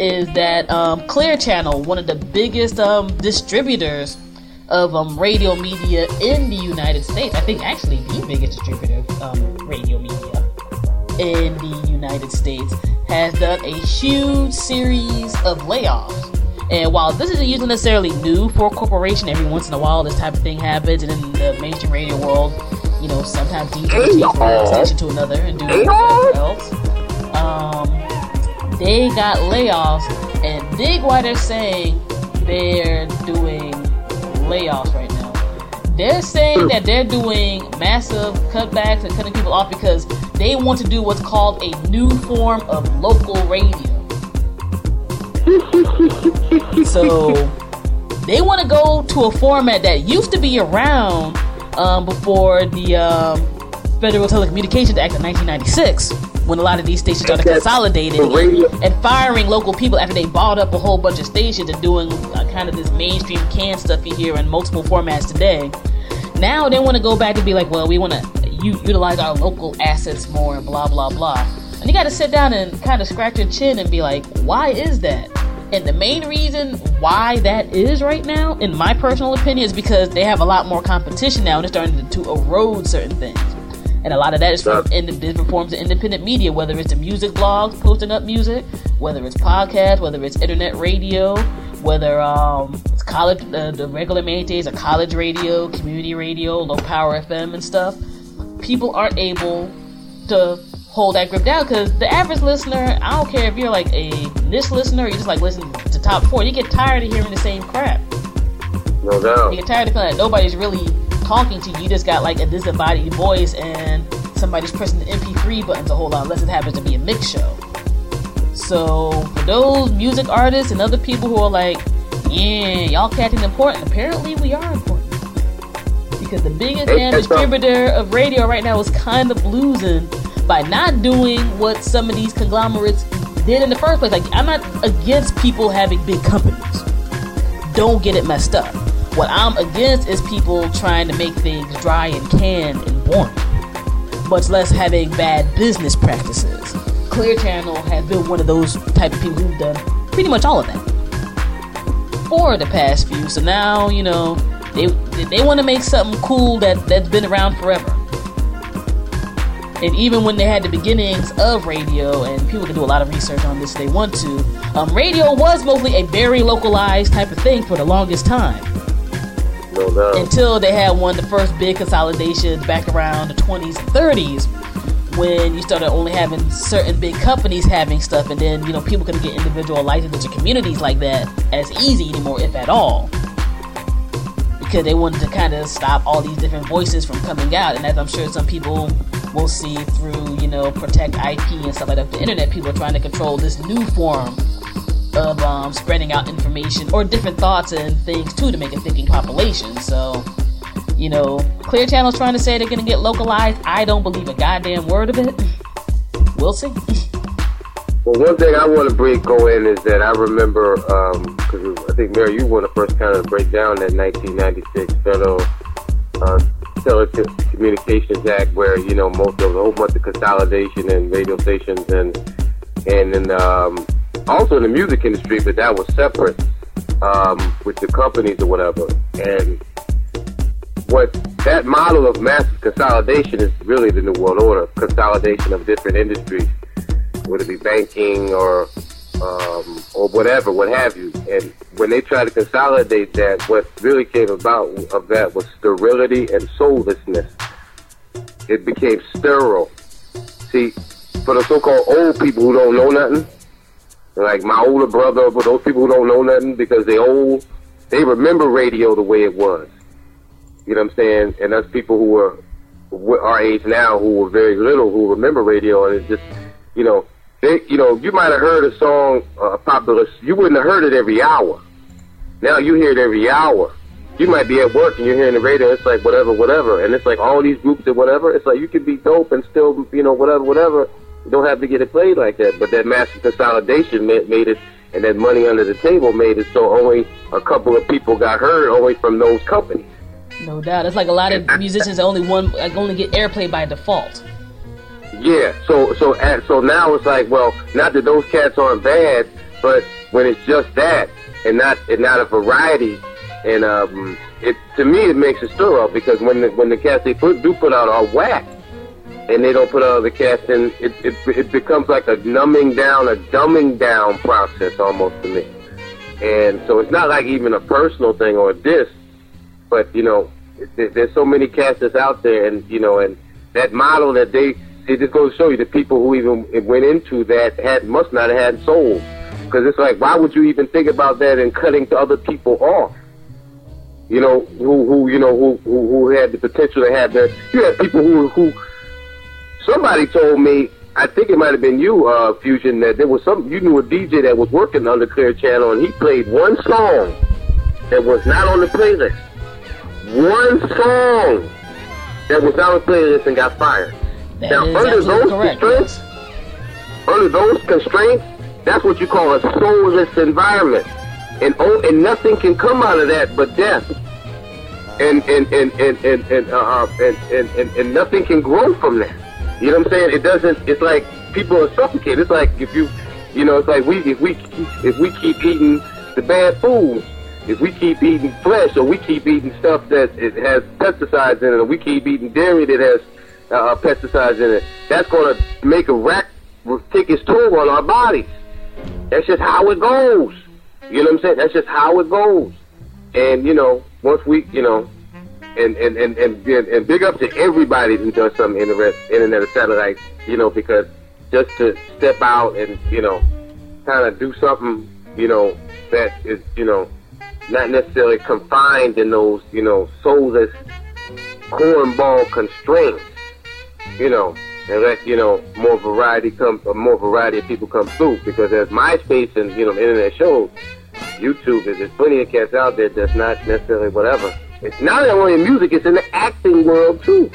is that um, Clear Channel, one of the biggest um, distributors of um, radio media in the United States, I think actually the biggest distributor of um, radio media in the United States, has done a huge series of layoffs. And while this isn't usually necessarily new for a corporation, every once in a while this type of thing happens, and in the mainstream radio world, you know, sometimes DJs change from one station to another and do whatever else. Um, they got layoffs, and dig why they're saying they're doing layoffs right now. They're saying that they're doing massive cutbacks and cutting people off because they want to do what's called a new form of local radio. so they want to go to a format that used to be around um, before the um, Federal Telecommunications Act of 1996, when a lot of these stations started consolidating and firing local people after they bought up a whole bunch of stations and doing uh, kind of this mainstream canned stuff you hear in multiple formats today. Now they want to go back and be like, well, we want to utilize our local assets more and blah blah blah. And you got to sit down and kind of scratch your chin and be like, why is that? And the main reason why that is right now, in my personal opinion, is because they have a lot more competition now and they're starting to, to erode certain things. And a lot of that is from in different forms of independent media, whether it's the music blogs posting up music, whether it's podcasts, whether it's internet radio, whether um, it's college, uh, the regular mainstays are college radio, community radio, low power FM and stuff. People aren't able to hold that grip down because the average listener, I don't care if you're like a niche listener, you just like listen to top four, you get tired of hearing the same crap. No doubt. You get tired of feeling that nobody's really talking to you. You just got like a disembodied voice and somebody's pressing the MP3 buttons a whole lot, unless it happens to be a mix show. So for those music artists and other people who are like, yeah, y'all cats ain't important. Apparently we are important. Because the biggest damn distributor of radio right now is kind of losing by not doing what some of these conglomerates did in the first place. Like I'm not against people having big companies don't get it messed up. What I'm against is people trying to make things dry and canned and warm, much less having bad business practices. Clear Channel has been one of those type of people who've done pretty much all of that for the past few. So now you know they they want to make something cool that that's been around forever. And even when they had the beginnings of radio, and people can do a lot of research on this if they want to, um, radio was mostly a very localized type of thing for the longest time. Until they had one of the first big consolidations back around the 20s and 30s, when you started only having certain big companies having stuff, and then you know people couldn't get individual licenses or communities like that as easy anymore, if at all because they wanted to kind of stop all these different voices from coming out. And as I'm sure some people will see through, you know, protect IP and stuff like that, the internet, people are trying to control this new form of um, spreading out information or different thoughts and things too to make a thinking population. So, You know, Clear Channel's trying to say they're going to get localized. I don't believe a goddamn word of it. We'll see. Well, one thing I want to break go in is that I remember, because um, I think Mary, you were the first kind of break down that 1996 federal uh, Telecommunications Act, where you know most of a whole bunch of consolidation and radio stations and and then um, also in the music industry, but that was separate um, with the companies or whatever. And what that model of massive consolidation is really the new world order, consolidation of different industries, whether it be banking or um, or whatever, what have you. And when they try to consolidate that, what really came about of that was sterility and soullessness. It became sterile. See, for the so-called old people who don't know nothing, like my older brother, but those people who don't know nothing because they old, they remember radio the way it was. You know what I'm saying? And that's people who were our age now who were very little who remember radio, and it just, you know, they, you know, you might have heard a song uh, a popular. You wouldn't have heard it every hour. Now you hear it every hour. You might be at work and you're hearing the radio. It's like whatever, whatever, and it's like all these groups and whatever. It's like you could be dope and still, you know, whatever, whatever. You don't have to get it played like that. But that massive consolidation made, made it, and that money under the table made it so only a couple of people got heard only from those companies. No doubt. It's like a lot of musicians only one like only get airplay by default. Yeah. So so so now it's like, well, not that those cats aren't bad, but when it's just that and not and not a variety, and um, it to me it makes it up because when the, when the cats they put do put out are whack, and they don't put out the cats in, it, it it becomes like a numbing down, a dumbing down process almost to me. And so it's not like even a personal thing or a diss, but you know, there's so many cats that's out there, and you know, and that model that they it just goes to show you the people who even went into that had must not have had souls. Because it's like, why would you even think about that and cutting to other people off? You know, who who you know who who, who had the potential to have that. You had people who who somebody told me. I think it might have been you, uh, Fusion, that there was some you knew a DJ that was working on the Clear Channel, and he played one song that was not on the playlist. One song that was not on the playlist and got fired. That now, under those correct, constraints, yes. under those constraints, that's what you call a soulless environment, and oh, and nothing can come out of that but death, and and and and and and, uh, uh, and, and, and, and nothing can grow from that. You know what I'm saying? It doesn't. It's like people are suffocated. It's like if you, you know, it's like we if we if we keep eating the bad foods, if we keep eating flesh, or we keep eating stuff that it has pesticides in it, or we keep eating dairy that has uh, pesticides in it, that's going to make a rack take its toll on our bodies. That's just how it goes. You know what I'm saying? That's just how it goes. And you know, once we, you know, and and and and, and big up to everybody who does some internet, internet or satellite, you know, because just to step out and you know, kind of do something, you know, that is, you know, not necessarily confined in those, you know, soulless cornball constraints, you know, and let you know more variety come, uh, more variety of people come through. Because as MySpace and you know internet shows, YouTube is there's plenty of cats out there that's not necessarily whatever. It's not only in music; it's in the acting world too.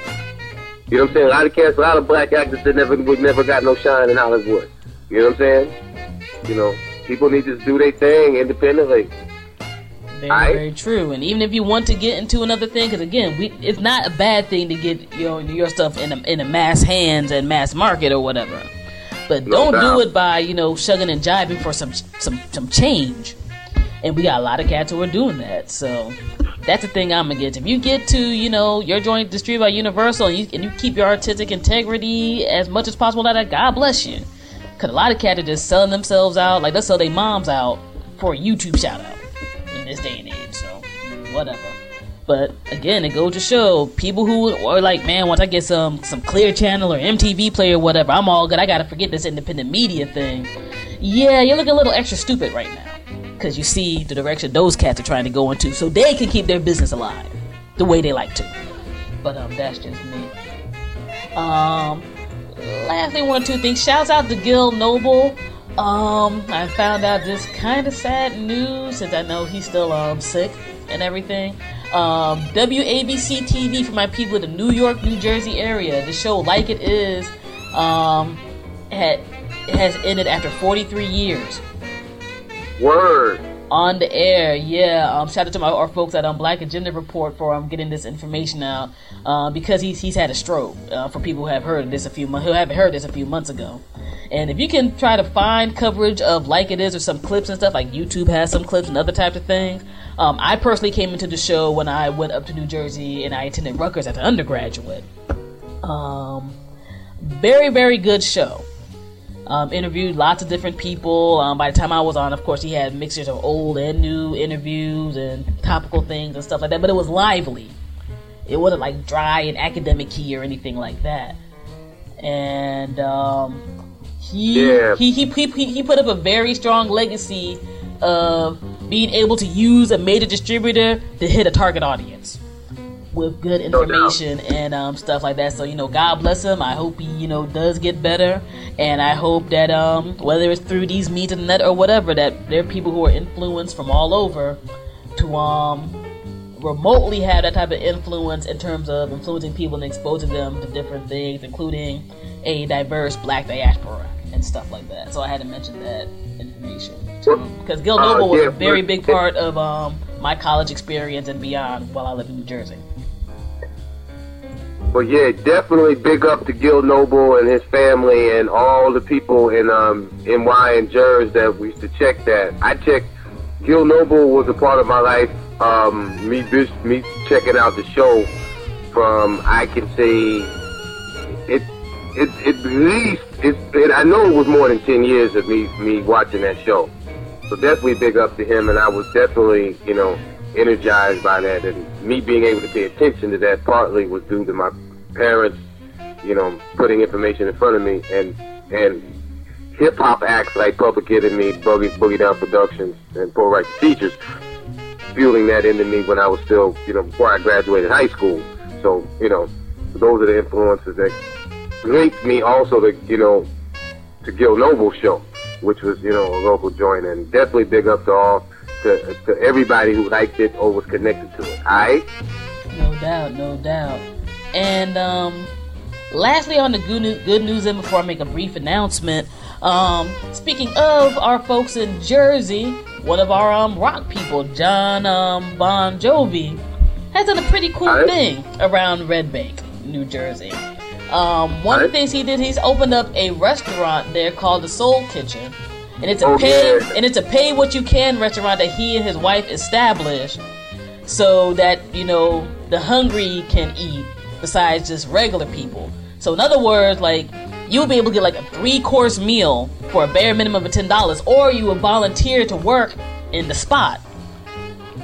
You know what I'm saying? A lot of cats, a lot of black actors that never would never got no shine in Hollywood. You know what I'm saying? You know, people need to do their thing independently. Very, very true. And even if you want to get into another thing, because again, we, it's not a bad thing to get you know, your stuff in a, in a mass hands and mass market or whatever. But no don't doubt. do it by you know shugging and jiving for some some some change. And we got a lot of cats who are doing that. So that's the thing I'm against. If you get to you know your joint distributed by Universal and you, and you keep your artistic integrity as much as possible, that God bless you. Because a lot of cats are just selling themselves out, like let's sell their moms out for a YouTube shout out in this day and age. So whatever. But again, it goes to show people who are like, man, once I get some some Clear Channel or MTV Player or whatever, I'm all good. I gotta forget this independent media thing. Yeah, you're looking a little extra stupid right now because you see the direction those cats are trying to go into, so they can keep their business alive the way they like to. But um, that's just me. Um, lastly, one or two things. Shouts out to Gil Noble. Um, I found out this kind of sad news since I know he's still um sick and everything. Um, WABC TV for my people in the New York, New Jersey area. The show, like it is, um, had, has ended after 43 years. Word. On the air, yeah. Um, shout out to my our folks at um, Black Agenda Report for um, getting this information out uh, because he's he's had a stroke. Uh, for people who have heard this a few months who haven't heard this a few months ago, and if you can try to find coverage of like it is or some clips and stuff like YouTube has some clips and other types of things. Um, I personally came into the show when I went up to New Jersey and I attended Rutgers as an undergraduate. Um, very very good show. Um, interviewed lots of different people. Um, by the time I was on, of course, he had mixtures of old and new interviews and topical things and stuff like that. But it was lively. It wasn't like dry and academic key or anything like that. And um, he, Yeah. he, he he he he put up a very strong legacy of being able to use a major distributor to hit a target audience with good No information and um, stuff like that. So you know, God bless him. I hope he you know does get better, and I hope that um, whether it's through these means of the net or whatever, that there are people who are influenced from all over to um remotely have that type of influence in terms of influencing people and exposing them to different things, including a diverse Black diaspora and stuff like that. So I had to mention that information because Gil Uh, Noble was a very big part of um, my college experience and beyond while I lived in New Jersey. But yeah, definitely big up to Gil Noble and his family and all the people in um NY and Jersey that we used to check that. I checked Gil Noble was a part of my life. Um, me me checking out the show from I can say it it it at least it, it I know it was more than ten years of me me watching that show. So definitely big up to him, and I was definitely you know energized by that, and me being able to pay attention to that partly was due to my parents, you know, putting information in front of me, and and hip hop acts like Public Enemy, Boogie Boogie Down Productions, and Poor Righteous Teachers, fueling that into me when I was still, you know, before I graduated high school. So you know, those are the influences that linked me also to you know to Gil Noble's show, which was you know a local joint, and definitely big up to all to, to everybody who liked it or was connected to it. All right. No doubt, no doubt. And um, lastly, on the good, new- good news, and before I make a brief announcement, um, speaking of our folks in Jersey, one of our um, rock people, John um, Bon Jovi, has done a pretty cool Alright. thing around Red Bank, New Jersey. Um, one of the things he did, he's opened up a restaurant there called the Soul Kitchen, and it's a Oh, pay yeah. and it's a pay what you can restaurant that he and his wife established so that you know the hungry can eat besides just regular people. So in other words, like you'll be able to get like a three course meal for a bare minimum of ten dollars, or you will volunteer to work in the spot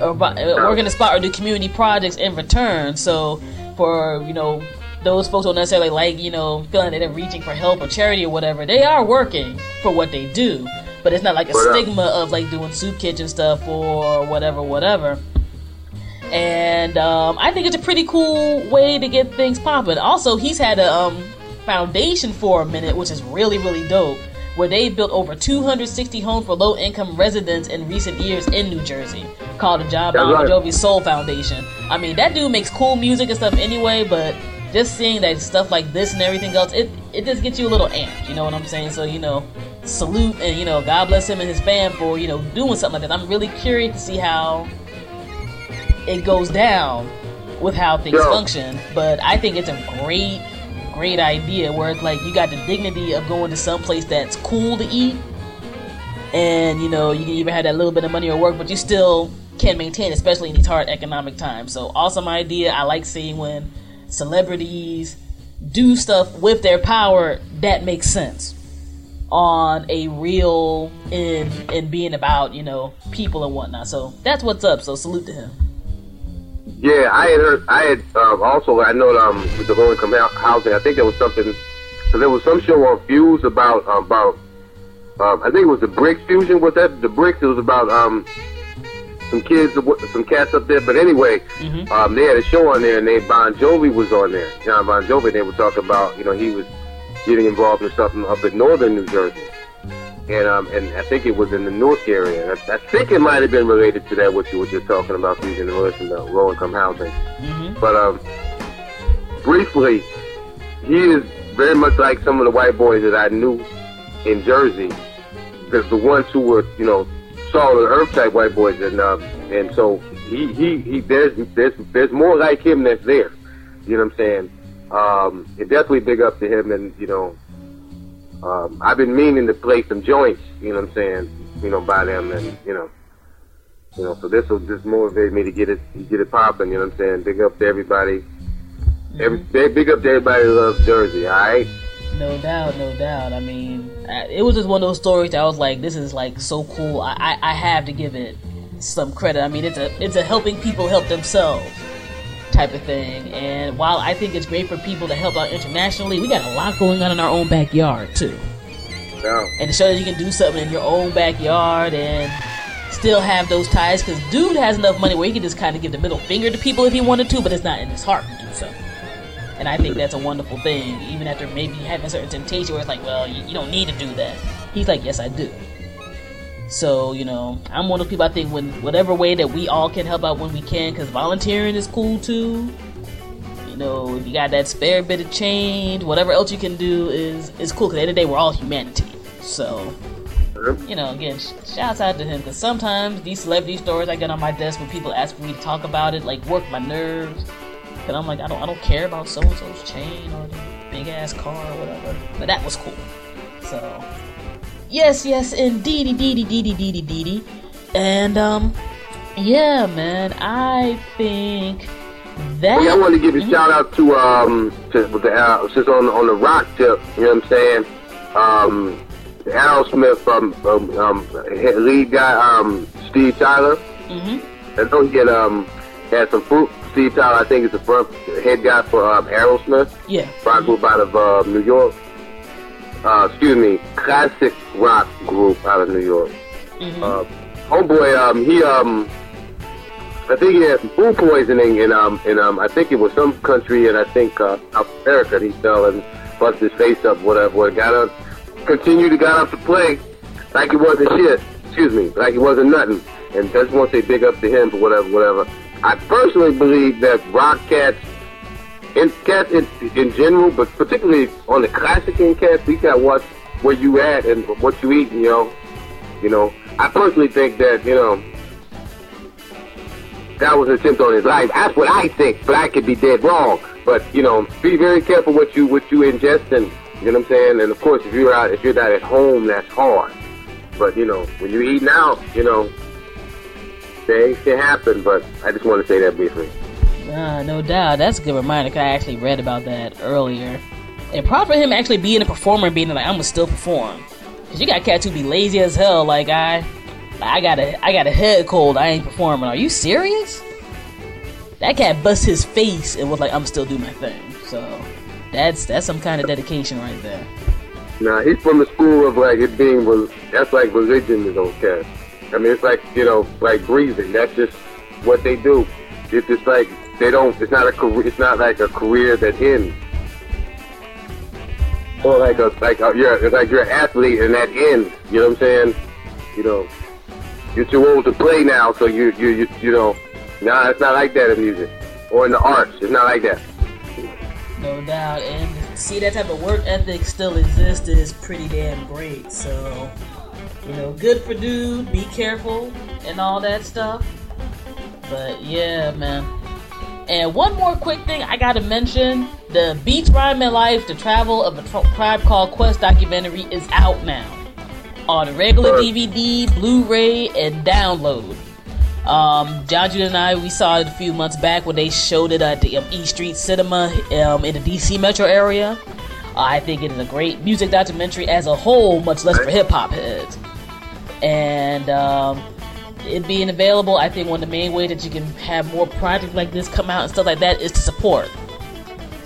or uh, work in the spot or do community projects in return. So for you know those folks don't necessarily like you know feeling that they're reaching for help or charity or whatever, they are working for what they do. But it's not like a Word stigma of like doing soup kitchen stuff or whatever, whatever and um, I think it's a pretty cool way to get things popping. Also, he's had a um, foundation for a minute, which is really really dope, where they built over 260 homes for low income residents in recent years in New Jersey, called the John Bon. Jovi Soul Foundation. I mean, that dude makes cool music and stuff anyway, but just seeing that stuff like this and everything else, it it just gets you a little amped. You know what I'm saying? So you know. Salute and you know, God bless him and his fam for you know doing something like this. I'm really curious to see how it goes down with how things Yeah. function. But I think it's a great, great idea where it's like you got the dignity of going to some place that's cool to eat, and you know you can even have that little bit of money or work, but you still can maintain, especially in these hard economic times. So awesome idea. I like seeing when celebrities do stuff with their power that makes sense on a real in in being about you know people and whatnot. So that's what's up. So salute to him. Yeah, I had heard. I had um, also. I know um, with the low income hou- housing. I think there was something. So there was some show on Fuse about um, about. Um, I think it was the Bricks Fusion. Was that the Bricks? It was about um, some kids, some cats up there. But anyway, Mhm. um, they had a show on there, and they Bon Jovi was on there. John Bon Jovi. They were talking about you know he was getting involved in something up in northern New Jersey, and um, and I think it was in the Newark area. I, I think it might have been related to that what you were just talking about using the relation to low income housing. Mm-hmm. But um, briefly, he is very much like some of the white boys that I knew in Jersey, because the ones who were you know solid earth type white boys, and um, and so he he he there's there's there's more like him that's there. You know what I'm saying? Um, and definitely big up to him, and you know, um, I've been meaning to play some joints. You know what I'm saying? You know, by them, and you know, you know, so this will just motivate me to get it get it popping. You know what I'm saying? Big up to everybody. Every, big up to everybody who loves Jersey. All right. No doubt, no doubt. I mean, it was just one of those stories that I was like, "This is like so cool." I, I, I have to give it some credit. I mean, it's a it's a helping people help themselves type of thing. And while I think it's great for people to help out internationally, we got a lot going on in our own backyard too. Now, And to show that you can do something in your own backyard and still have those ties, because dude has enough money where he can just kind of give the middle finger to people if he wanted to, but it's not in his heart to do so. And I think that's a wonderful thing, even after maybe having certain temptation where it's like, well, you, you don't need to do that. He's like, yes, I do. So, you know, I'm one of those people I think when whatever way that we all can help out when we can, because volunteering is cool too. You know, if you got that spare bit of change, whatever else you can do is is cool. Because at the end of the day, we're all humanity. So, you know, again, sh- shouts out to him because sometimes these celebrity stories I get on my desk when people ask me to talk about it, like work my nerves. Cause I'm like, I don't, I don't care about so and so's chain or the big ass car or whatever. But that was cool. So, yes, yes, indeedy, deedy, deedy, deedy, deedy. And um, yeah, man, I think that. Hey, I want to give a shout out to um to with the uh, since on on the rock tip. You know what I'm saying? Um, Aerosmith um, um um lead guy um Steve Tyler. hmm I know he had um had some fruit. Steve Tyler, I think, is the front head guy for um, Aerosmith, Yeah. rock group out of uh, New York. Uh, excuse me, classic rock group out of New York. hmm Uh, homeboy, um, he um, I think he had food poisoning in um, in um, I think it was some country, and I think uh, South America. He fell and busted his face up, whatever. Got up, continued to got up to play like he wasn't shit. Excuse me, like he wasn't nothing. And just want to say big up to him for whatever, whatever. I personally believe that rock cats, in cats in, in general, but particularly on the classic in cats, you got watch where you at and what you eat. You know, you know. I personally think that you know that was an attempt on his life. That's what I think, but I could be dead wrong. But you know, be very careful what you what you ingest, and you know what I'm saying. And of course, if you're out if you're not at home, that's hard. But you know, when you're eating out, you know, things can happen. But I just want to say that briefly. Ah, no doubt. That's a good reminder. 'cause I actually read about that earlier. And proud for him actually being a performer and being like, I'm gonna still perform. Cause you got cats who be lazy as hell. Like I, I got a, I got a head cold. I ain't performing. Are you serious? That cat bust his face and was like, I'm still do my thing. So that's that's some kind of dedication right there. Now he's from the school of like it being that's like religion to those cats. I mean, it's like you know, like breathing. That's just what they do. It's just like they don't. It's not a career. It's not like a career that ends. Or like a like a, you're it's like you're an athlete and that ends. You know what I'm saying? You know, you're too old to play now, so you you you, you know. Nah, it's not like that in music or in the arts. It's not like that. No doubt. And see that type of work ethic still exists is pretty damn great. So, you know, good for dude, be careful and all that stuff. But yeah, man. And one more quick thing I gotta mention the Beats Rhyme and Life, the Travel of a Tri- Tribe Called Quest documentary is out now on regular DVD, Blu ray, and download. Um, John Judah and I, we saw it a few months back when they showed it at the um, E Street Cinema um, in the DC metro area. I think it is a great music documentary as a whole, much less for hip hop heads. And um, it being available, I think one of the main ways that you can have more projects like this come out and stuff like that is to support.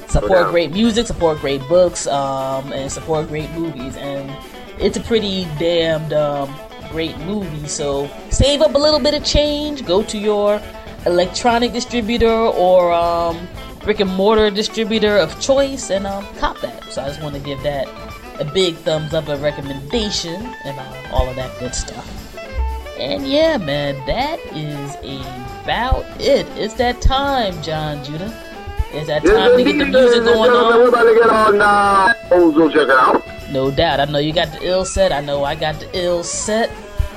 Support great music, support great books, um, and support great movies. And it's a pretty damned um, great movie. So save up a little bit of change. Go to your electronic distributor or um, brick and mortar distributor of choice and um, cop that. So I just want to give that a big thumbs up, a recommendation, and uh, all of that good stuff. And yeah, man, that is about it. It's that time, John Judah. It's that time to get the music going on. On now. So check it out. No doubt. I know you got the ill set. I know I got the ill set.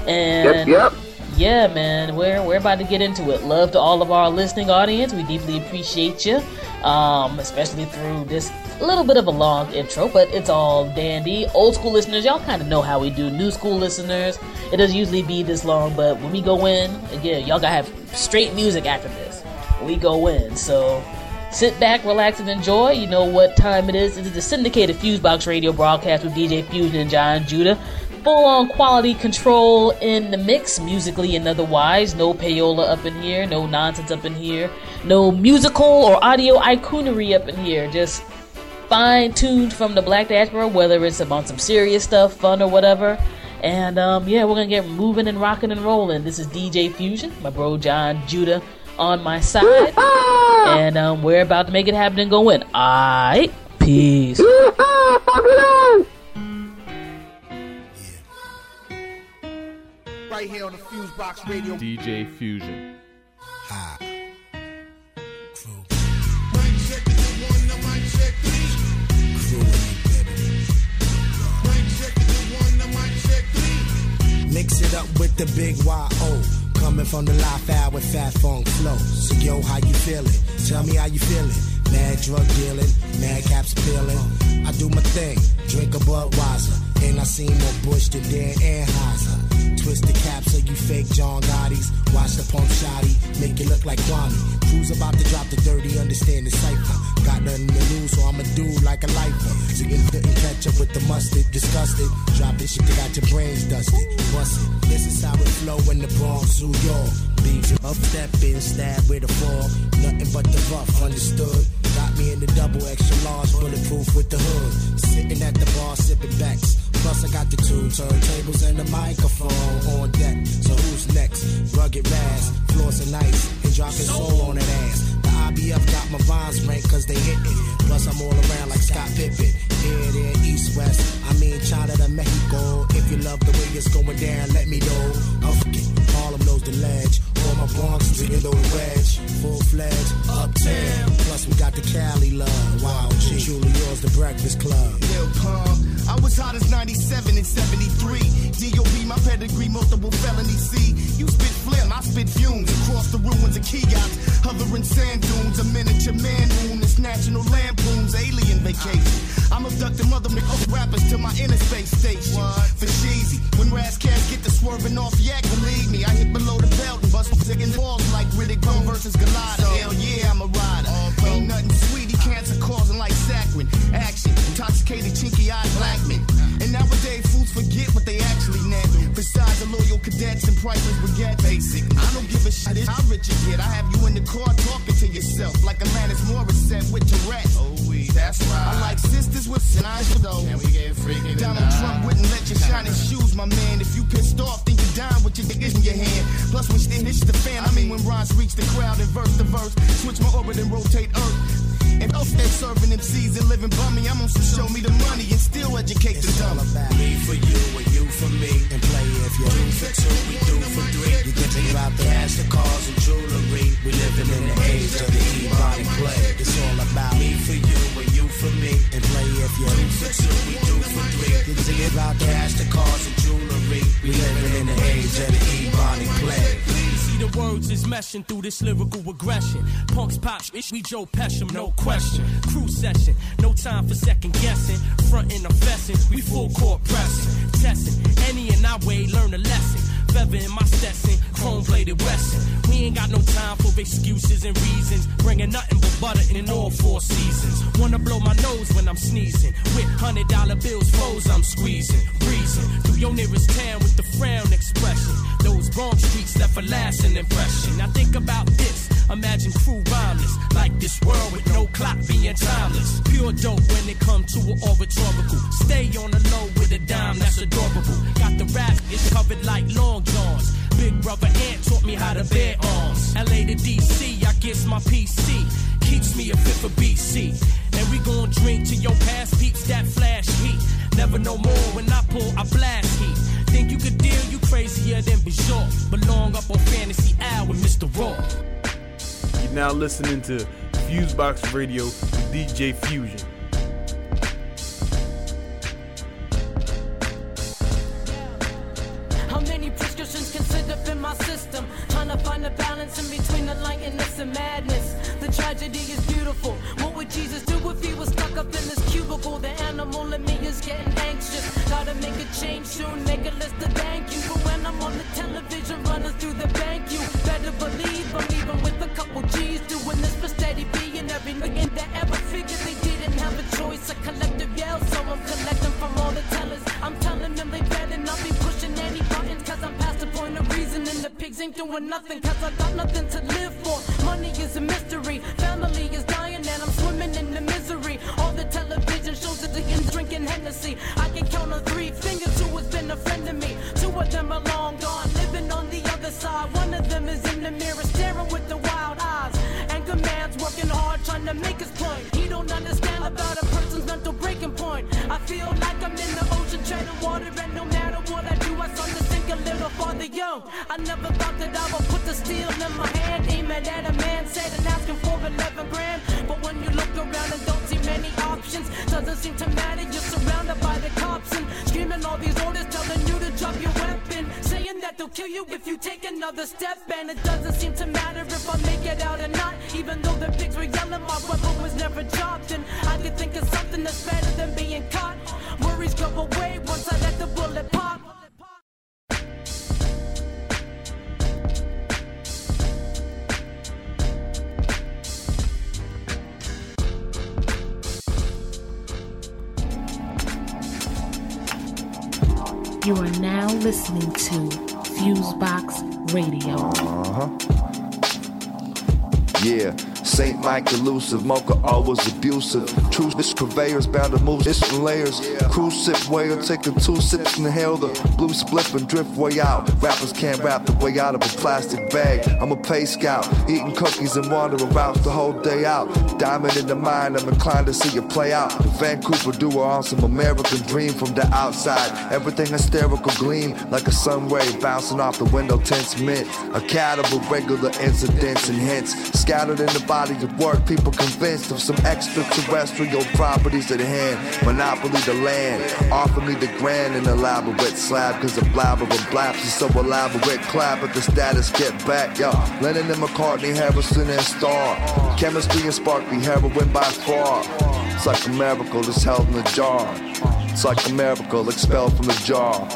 And Yep, yep. Yeah, man, we're we're about to get into it. Love to all of our listening audience. We deeply appreciate you, um, especially through this little bit of a long intro, but it's all dandy. Old school listeners, y'all kind of know how we do. New school listeners, it doesn't usually be this long, but when we go in, again, y'all gotta have straight music after this. We go in, so sit back, relax, and enjoy. You know what time it is. This is the syndicated Fusebox radio broadcast with DJ Fusion and John Judah. Full on quality control in the mix, musically and otherwise. No payola up in here, no nonsense up in here, no musical or audio icoonery up in here. Just fine tuned from the Black Diaspora, whether it's about some serious stuff, fun, or whatever. And um, yeah, we're gonna get moving and rocking and rolling. This is DJ Fusion, my bro John Judah on my side, and um, we're about to make it happen and go in. Alright, peace. Right here on the Fusebox Radio. DJ Fusion. Mix it up with the big Y-O. Coming from the live out with fat funk flow. So yo, how you feeling? Tell me how you feeling. Mad drug dealing, mad caps peeling. I do my thing, drink a Budweiser. And I seen more Bush than Dan Anheuser. Twist the caps so you fake John Gotti's. Watch the pump shotty, make it look like Kwame. Crew's about to drop the dirty, understand the cipher. Got nothing to lose, so I'ma do like a lifer. So you couldn't catch up with the mustard, disgusted. Drop this shit that got your brains dusted. Bust it. This is how it flow in the Bronx, New York. Beef up, step in, stab with a fork. Nothing but the rough, understood. Got me in the double extra large, bulletproof with the hood. Sitting at the bar, sipping backs. Plus, I got the two turntables and the microphone on deck. So who's next? Rugged Raz, floors and ice, and dropping soul on that ass. The IBF got my vines ranked cause they hit it. Plus, I'm all around like Scott Pippen. Here, there, east, west. I mean, China to Mexico. If you love the way it's going down, let me know. Oh, fuck it. Harlem knows the ledge. All my Bronx drinking the wedge. Full fledged, uptown. Plus, we got the Cali love. Wild G. Truly yours, the Breakfast Club. Lil Pump. I was hot as 97 and 73. DOB, my pedigree, multiple felony C. You spit phlegm, I spit fumes across the ruins of kiosks. Hovering sand dunes, a miniature man moon. It's national lampoons, alien vacation. I'm abducting mother oh, rappers to my inner space station. For cheesy, when Ras Kass get the swerving off yak, believe me, I hit below the belt and bust in balls like Riddick Bowe versus Goliath. Hell yeah, I'm a rider. Ain't nothing sweetie, cancer causing like saccharin. Action, intoxicated, chinky eyed black men. And nowadays, fools forget what they actually meant. Besides the loyal cadets and priceless brigade basic. I don't give a shit how rich you get. I have you in the car talking to yourself like Alanis Morissette with Tourette. Oh, we, that's right. I like sisters with eyes for those. Can we get freaky Donald Trump wouldn't let you shine his shoes, my man. If you pissed off, then you down with your dick in your hand. Plus, when shit hits the fan, I mean when rhymes reach the crowd and verse to verse, switch my orbit and rotate Earth. And they serving MCs and living bummy, I'm on some show me the money and still educate the It's all dumb. about me for you and you for me. And play if you're do for two, we do for three. You can think about the cash, the cars, and jewelry. We living in the age of the e-body play. It's all about me for you and you for me. And play if you're do for two, we do for three. You can think about the cash, the cars, and jewelry. We living in the age of the e-body play. The words is meshing through this lyrical aggression. Punks pop, ish, we Joe Pesci, no question. Crew session, no time for second guessing. Frontin' or fessing, we full court pressing. Testing, any and our way, learn a lesson. Feather in my Stetson, chrome plated Wesson. We ain't got no time for excuses and reasons. Bringing nothing but butter in all four seasons. Wanna blow my nose when I'm sneezing. With hundred dollar bills, foes I'm squeezing. Breezing through your nearest town with the frown expression. Those Bronx streets left a lasting impression. Now think about this. Imagine crew rhymeless. Like this world with no clock being timeless. Pure dope when it come to an oratorical. Stay on the low with a dime that's adorable. Got the rap, it's covered like long Big brother Ant taught me how to bear arms. LA to DC, I guess my PC keeps me a BC. And we gon' drink to your past peeps that flash heat. Never more when I pull, I blast heat. Think you could deal, you crazier than Bajor. Belong up on Fantasy Hour with Mr. Raw. You're now listening to Fusebox Radio with DJ Fusion. Find a balance in between the lightness and madness. The tragedy is beautiful. What would Jesus do if he was stuck up in this cubicle? The animal in me is getting anxious. Gotta make a change soon, make a list of thank you. But when I'm on the television running through the bank, you better believe I'm leaving with a couple G's. Doing this for steady B and every nigga that ever figured they didn't have a choice. A collective yell, so I'm collecting from all the tellers. I'm telling them they better not be pigs ain't doing nothing, cause I got nothing to live for. Money is a mystery, family is dying, and I'm swimming in the misery. All the television shows are against drinking Hennessy. I can count on three fingers who has been a friend to me. Two of them are long gone, living on the other side. One of them is in the mirror, staring with the wild eyes. And commands working hard, trying to make his point. He don't understand about a person's mental breaking point. I feel like I'm in the ocean, treading water, and no matter what I do, A little farther. Yo, I never thought that I would put the steel in my hand, aim it at a man, said and asking for 11 grand. But when you look around and don't see many options, doesn't seem to matter. You're surrounded by the cops and screaming all these orders, telling you to drop your weapon, saying that they'll kill you if you take another step. And it doesn't seem to matter if I make it out or not, even though the pigs were yelling, my weapon was never dropped. And I could think of something that's better than being caught. Worries go away once I let the bullet You are now listening to Fusebox Radio. Uh huh. Yeah, Saint Mike elusive, mocha always abusive. True, this purveyors bound to move its layers. Cruise sip whale, taking two sips and inhale the blue split and drift way out. Rappers can't rap the way out of a plastic bag. I'm a pay scout, eating cookies and wandering routes the whole day out. Diamond in the mind, I'm inclined to see it play out. Vancouver duo on some American dream from the outside. Everything hysterical gleam like a sun ray bouncing off the window tints mint. A cat of regular incidents and hints scattered in the body of work. People convinced of some extraterrestrial properties at hand. Monopoly the land, offer me the grand and elaborate slab. Cause the blabber of blaps is so elaborate. Clap at the status, get back. Yo, Lennon and McCartney, Harrison and Starr. Chemistry and sparkly heroin by far. It's like a miracle that's held in a jar. It's like a miracle expelled from the jar.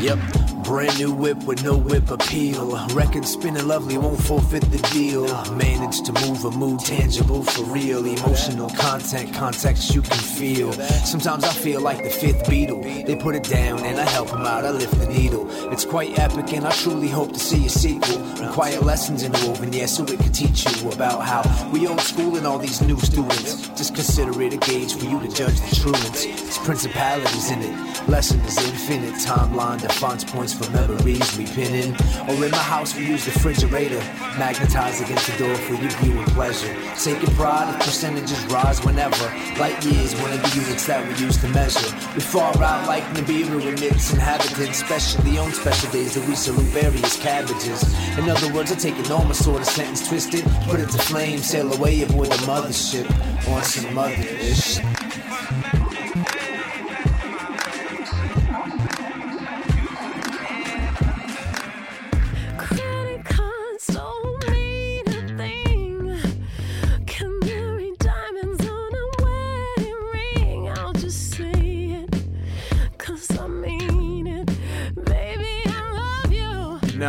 Yep. Brand new whip with no whip appeal. Record spinning lovely, won't forfeit the deal. Managed to move a mood tangible for real. Emotional content, context you can feel. Sometimes I feel like the fifth Beatle. They put it down and I help them out, I lift the needle. It's quite epic and I truly hope to see a sequel. And quiet lessons interwoven, yeah, so it can teach you about how we old school and all these new students. Just consider it a gauge for you to judge the truants. It's principalities in it. Lesson is infinite. Timeline defines points for memories we pin in. Or in my house, we use the refrigerator. magnetized against the door for your viewing pleasure. Taking pride if percentages rise whenever. Light years, one of the units that we use to measure. We far out like Nibiru and its inhabitants, especially on special days that we salute various cabbages. In other words, I take a normal sort of sentence, twist it, put it to flame, sail away aboard the mothership on some other ish.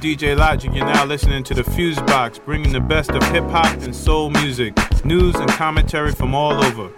DJ Logic. You're now listening to the Fuse Box, bringing the best of hip hop and soul music, news and commentary from all over.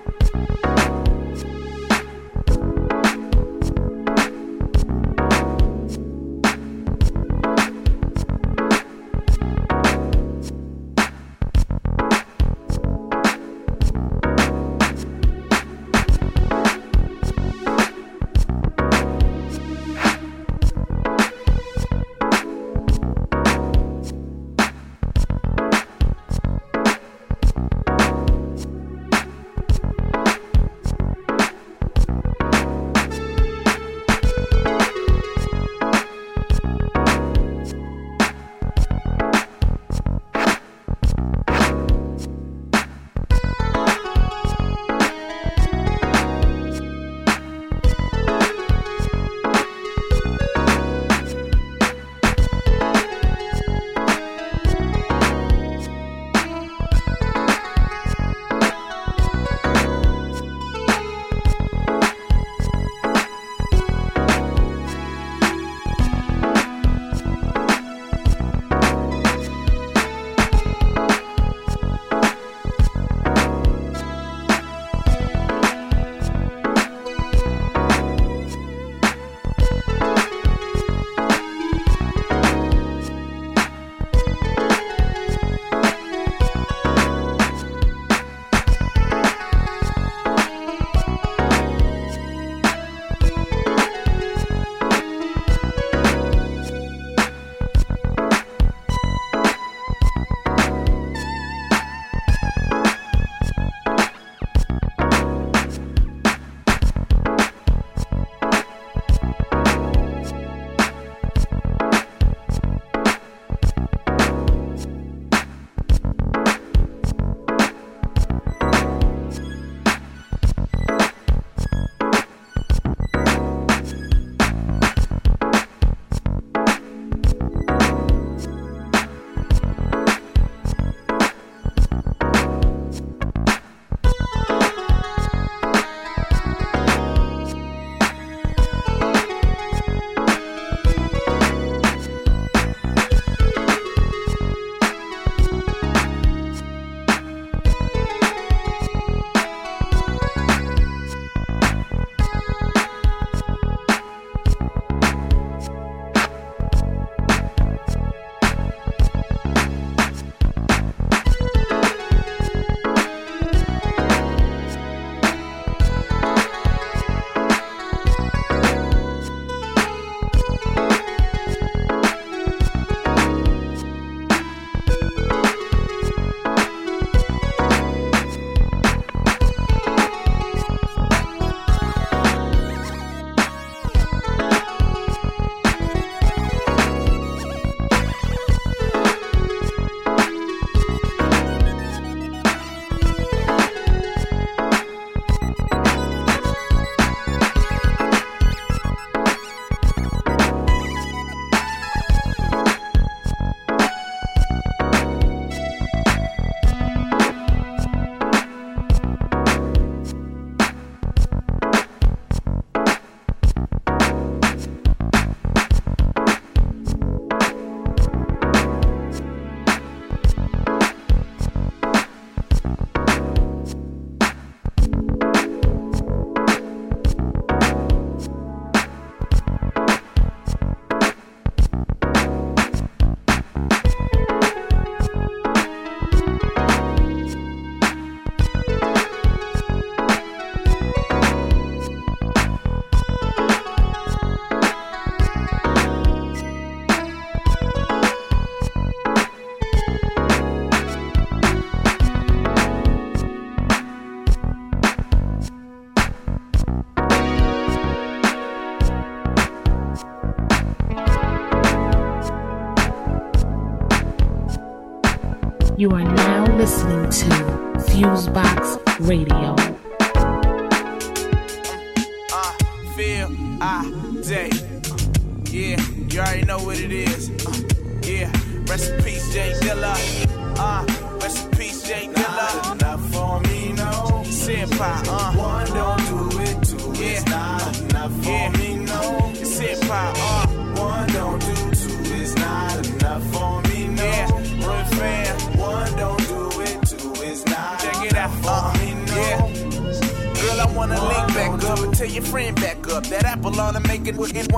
Fusebox Radio.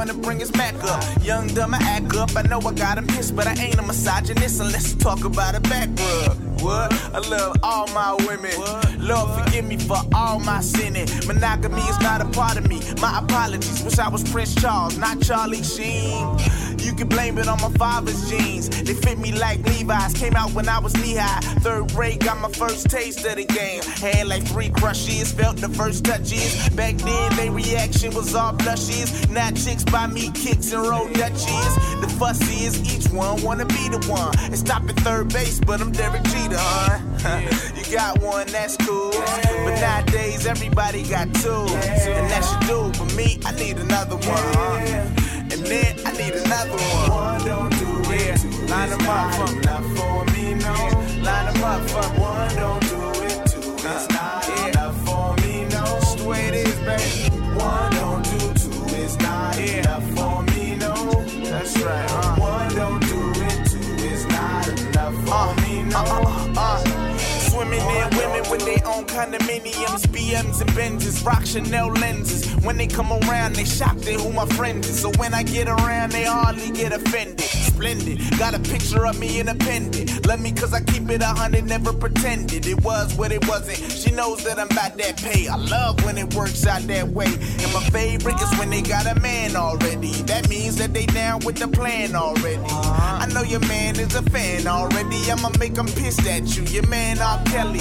Wanna bring his back up. Young dumb, I act up. I know I got him pissed, but I ain't a misogynist unless you talk about a back rub. What? I love all my women. Lord, forgive me for all my sinning. Monogamy is not a part of me. My apologies. Wish I was Prince Charles, not Charlie Sheen. You can blame it on my father's jeans. They fit me like Levi's. Came out when I was knee high. Third grade, got my first taste of the game. Had like three crushes, felt the first touches. Back then, they reaction was all blushes. Now chicks buy me kicks and roll dutchies. The fussy is each one wanna be the one. And stop at third base, but I'm Derek Jeter, huh? you got one, that's cool. But nowadays, everybody got two. And that should do. But me, I need another one? And then need another one. One don't do it. Yeah. Line them up for. Not for me, no. Line them up for. One don't do it. Two is not enough for me, no. It's the way it is, baby. One don't do two is not enough for me, no. That's right, uh. One don't do it. Two is not enough for me, no. Uh, uh, uh. Swimming in women with their own condominiums, BMs and Benzes, rock Chanel lenses. When they come around, they shocked at who my friend is. So when I get around, they hardly get offended. Splendid, got a picture of me in a. Love me cause I keep it a hundred, never pretended. It was what it wasn't. She knows that I'm about that pay. I love when it works out that way. And my favorite is when they got a man already. That means that they down with the plan already. I know your man is a fan already. I'ma make him pissed at you. Your man R. Kelly.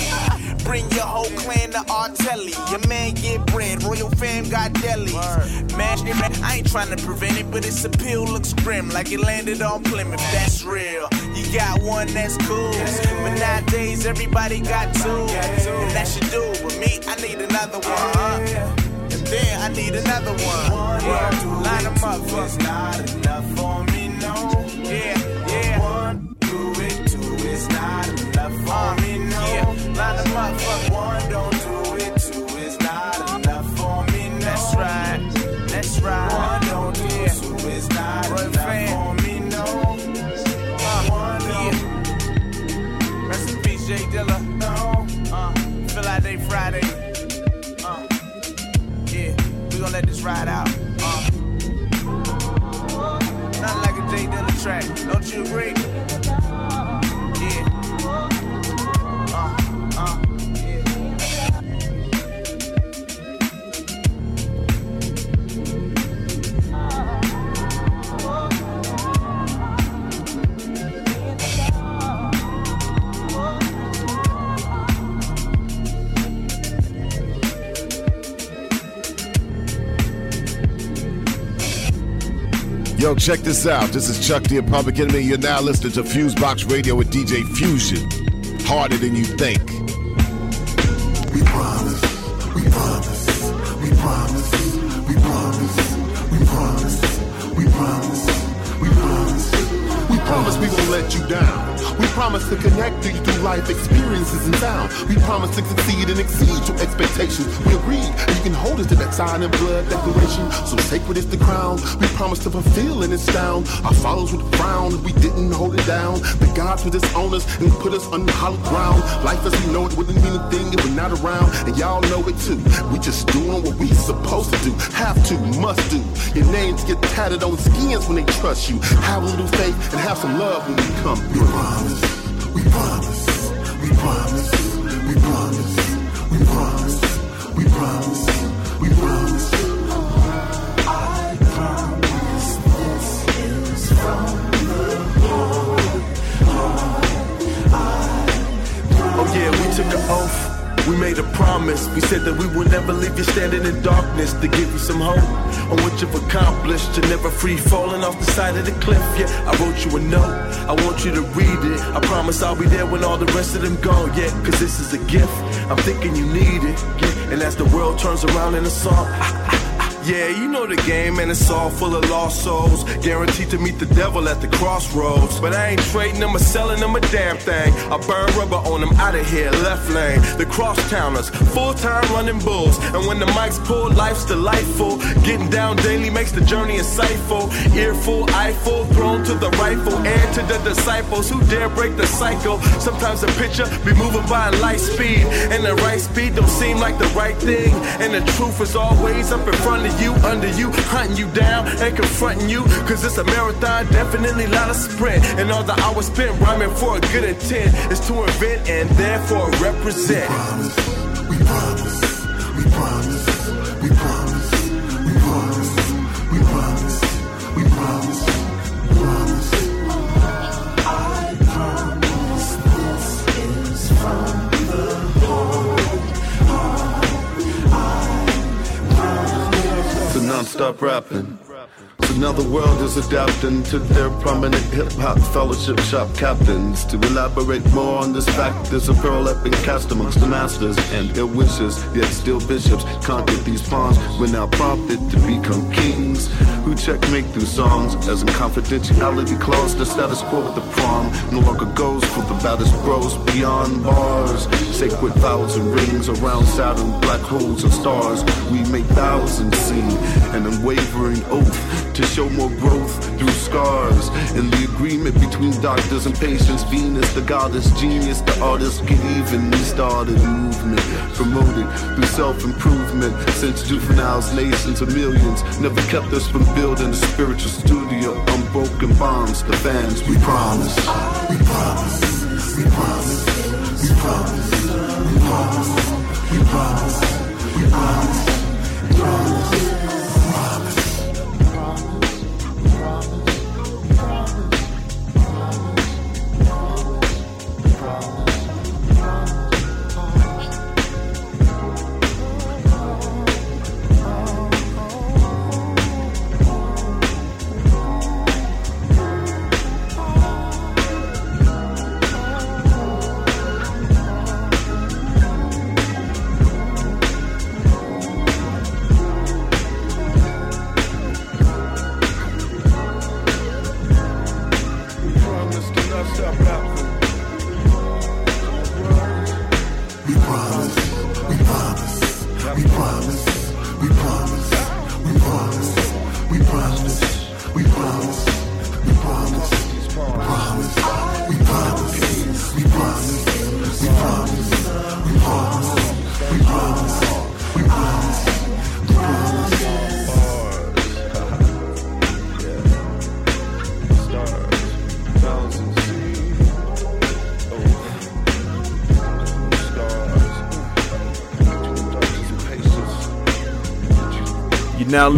Bring your whole clan to Artelli. Your man get bread, royal fam got delis. Man, I ain't trying to prevent it, but its appeal looks grim, like it landed on Plymouth. That's real. You got one that's cool, but nowadays everybody got two, and that should do. With me, I need another one. Uh-huh. And then I need another one. Yeah, line them up for me. not enough for me, no. Yeah, yeah. One, do it, two is not enough for uh, me, no. Yeah, line them up for. One, don't right. One, don't do two is not enough for me, no. Uh, yeah. Rest in peace, Jay Dilla. No. Uh, feel like they Friday. Uh, yeah, we gon' let this ride out. Uh, nothing like a Jay Dilla track. Don't you agree? Yo, check this out. This is Chuck D Public Enemy. You're now listening to Fusebox Radio with DJ Fusion. Harder than you think. We promise, we promise, we promise, we promise, we promise, we promise, we promise. We promise we won't let you down. We promise to connect to you through life experiences and sound. We promise to succeed and exceed your expectations. We agree, and you can hold us to that sign and blood declaration. So sacred is the crown. We promise to fulfill and astound. Our followers would frown we didn't hold it down. The gods would disown us and put us on hollow ground. Life as we know it wouldn't mean a thing if we're not around. And y'all know it too. We just doing what we supposed to do. Have to, must do. Your names get tatted on skins when they trust you. Have a little faith and have some love when we come through. We promise, we promise, we promise, we promise, we promise, we promise. I promise this is from the Lord. Oh yeah, we took an oath. We made a promise. We said that we would never leave you standing in darkness to give you some hope on what you've accomplished. You're never free falling off the side of the cliff. Yeah, I wrote you a note. I want you to read it. I promise I'll be there when all the rest of them go. Yeah, cause this is a gift. I'm thinking you need it. Yeah, and as the world turns around in a song, yeah, you know the game, and it's all full of lost souls. Guaranteed to meet the devil at the crossroads. But I ain't trading them or selling them a damn thing. I burn rubber on them out of here, left lane. The cross towners, full time running bulls. And when the mics pulled, life's delightful. Getting down daily makes the journey insightful. Earful, eyeful, thrown to the rifle. And to the disciples who dare break the cycle. Sometimes the picture be moving by light speed. And the right speed don't seem like the right thing. And the truth is always up in front of you, under you, hunting you down and confronting you. Cause it's a marathon, definitely not a sprint. And all the hours spent rhyming for a good intent is to invent and therefore represent. We promise, we non-stop rapping. Now the world is adapting to their prominent hip-hop fellowship shop captains. To elaborate more on this fact, there's a pearl up and cast amongst the masters and ill wishes, yet still bishops conquered these pawns. We're now prompted to become kings who checkmate through songs as in confidentiality clause. The status quo with the prom no longer goes for the baddest bros beyond bars. Sacred vows and rings around Saturn, black holes and stars. We make thousands sing an unwavering oath to show more growth through scars. In the agreement between doctors and patients, Venus, the goddess, genius, the artist, get even. We started a movement promoted through self-improvement. Since juveniles, nations of millions never kept us from building a spiritual studio. Unbroken bonds, the fans, we promise. We promise, we promise, we promise, we promise, we promise, we promise, we promise. Promise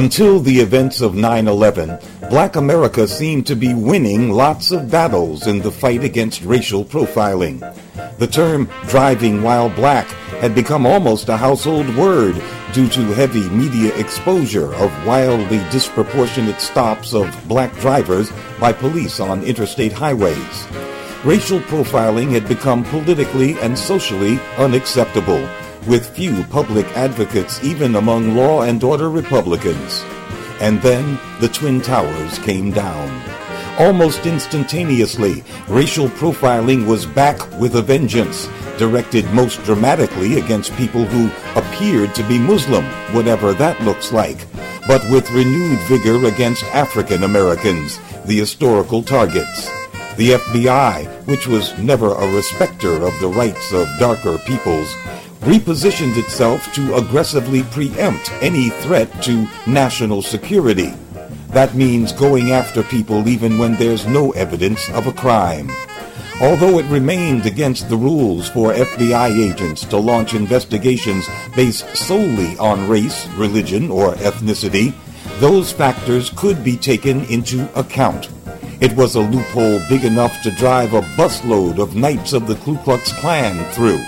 Until the events of 9 11, black America seemed to be winning lots of battles in the fight against racial profiling. The term driving while black had become almost a household word due to heavy media exposure of wildly disproportionate stops of black drivers by police on interstate highways. Racial profiling had become politically and socially unacceptable with few public advocates even among law and order Republicans. And then the Twin Towers came down. Almost instantaneously, racial profiling was back with a vengeance, directed most dramatically against people who appeared to be Muslim, whatever that looks like, but with renewed vigor against African Americans, the historical targets. The FBI, which was never a respecter of the rights of darker peoples, repositioned itself to aggressively preempt any threat to national security. That means going after people even when there's no evidence of a crime. Although it remained against the rules for FBI agents to launch investigations based solely on race, religion, or ethnicity, those factors could be taken into account. It was a loophole big enough to drive a busload of Knights of the Ku Klux Klan through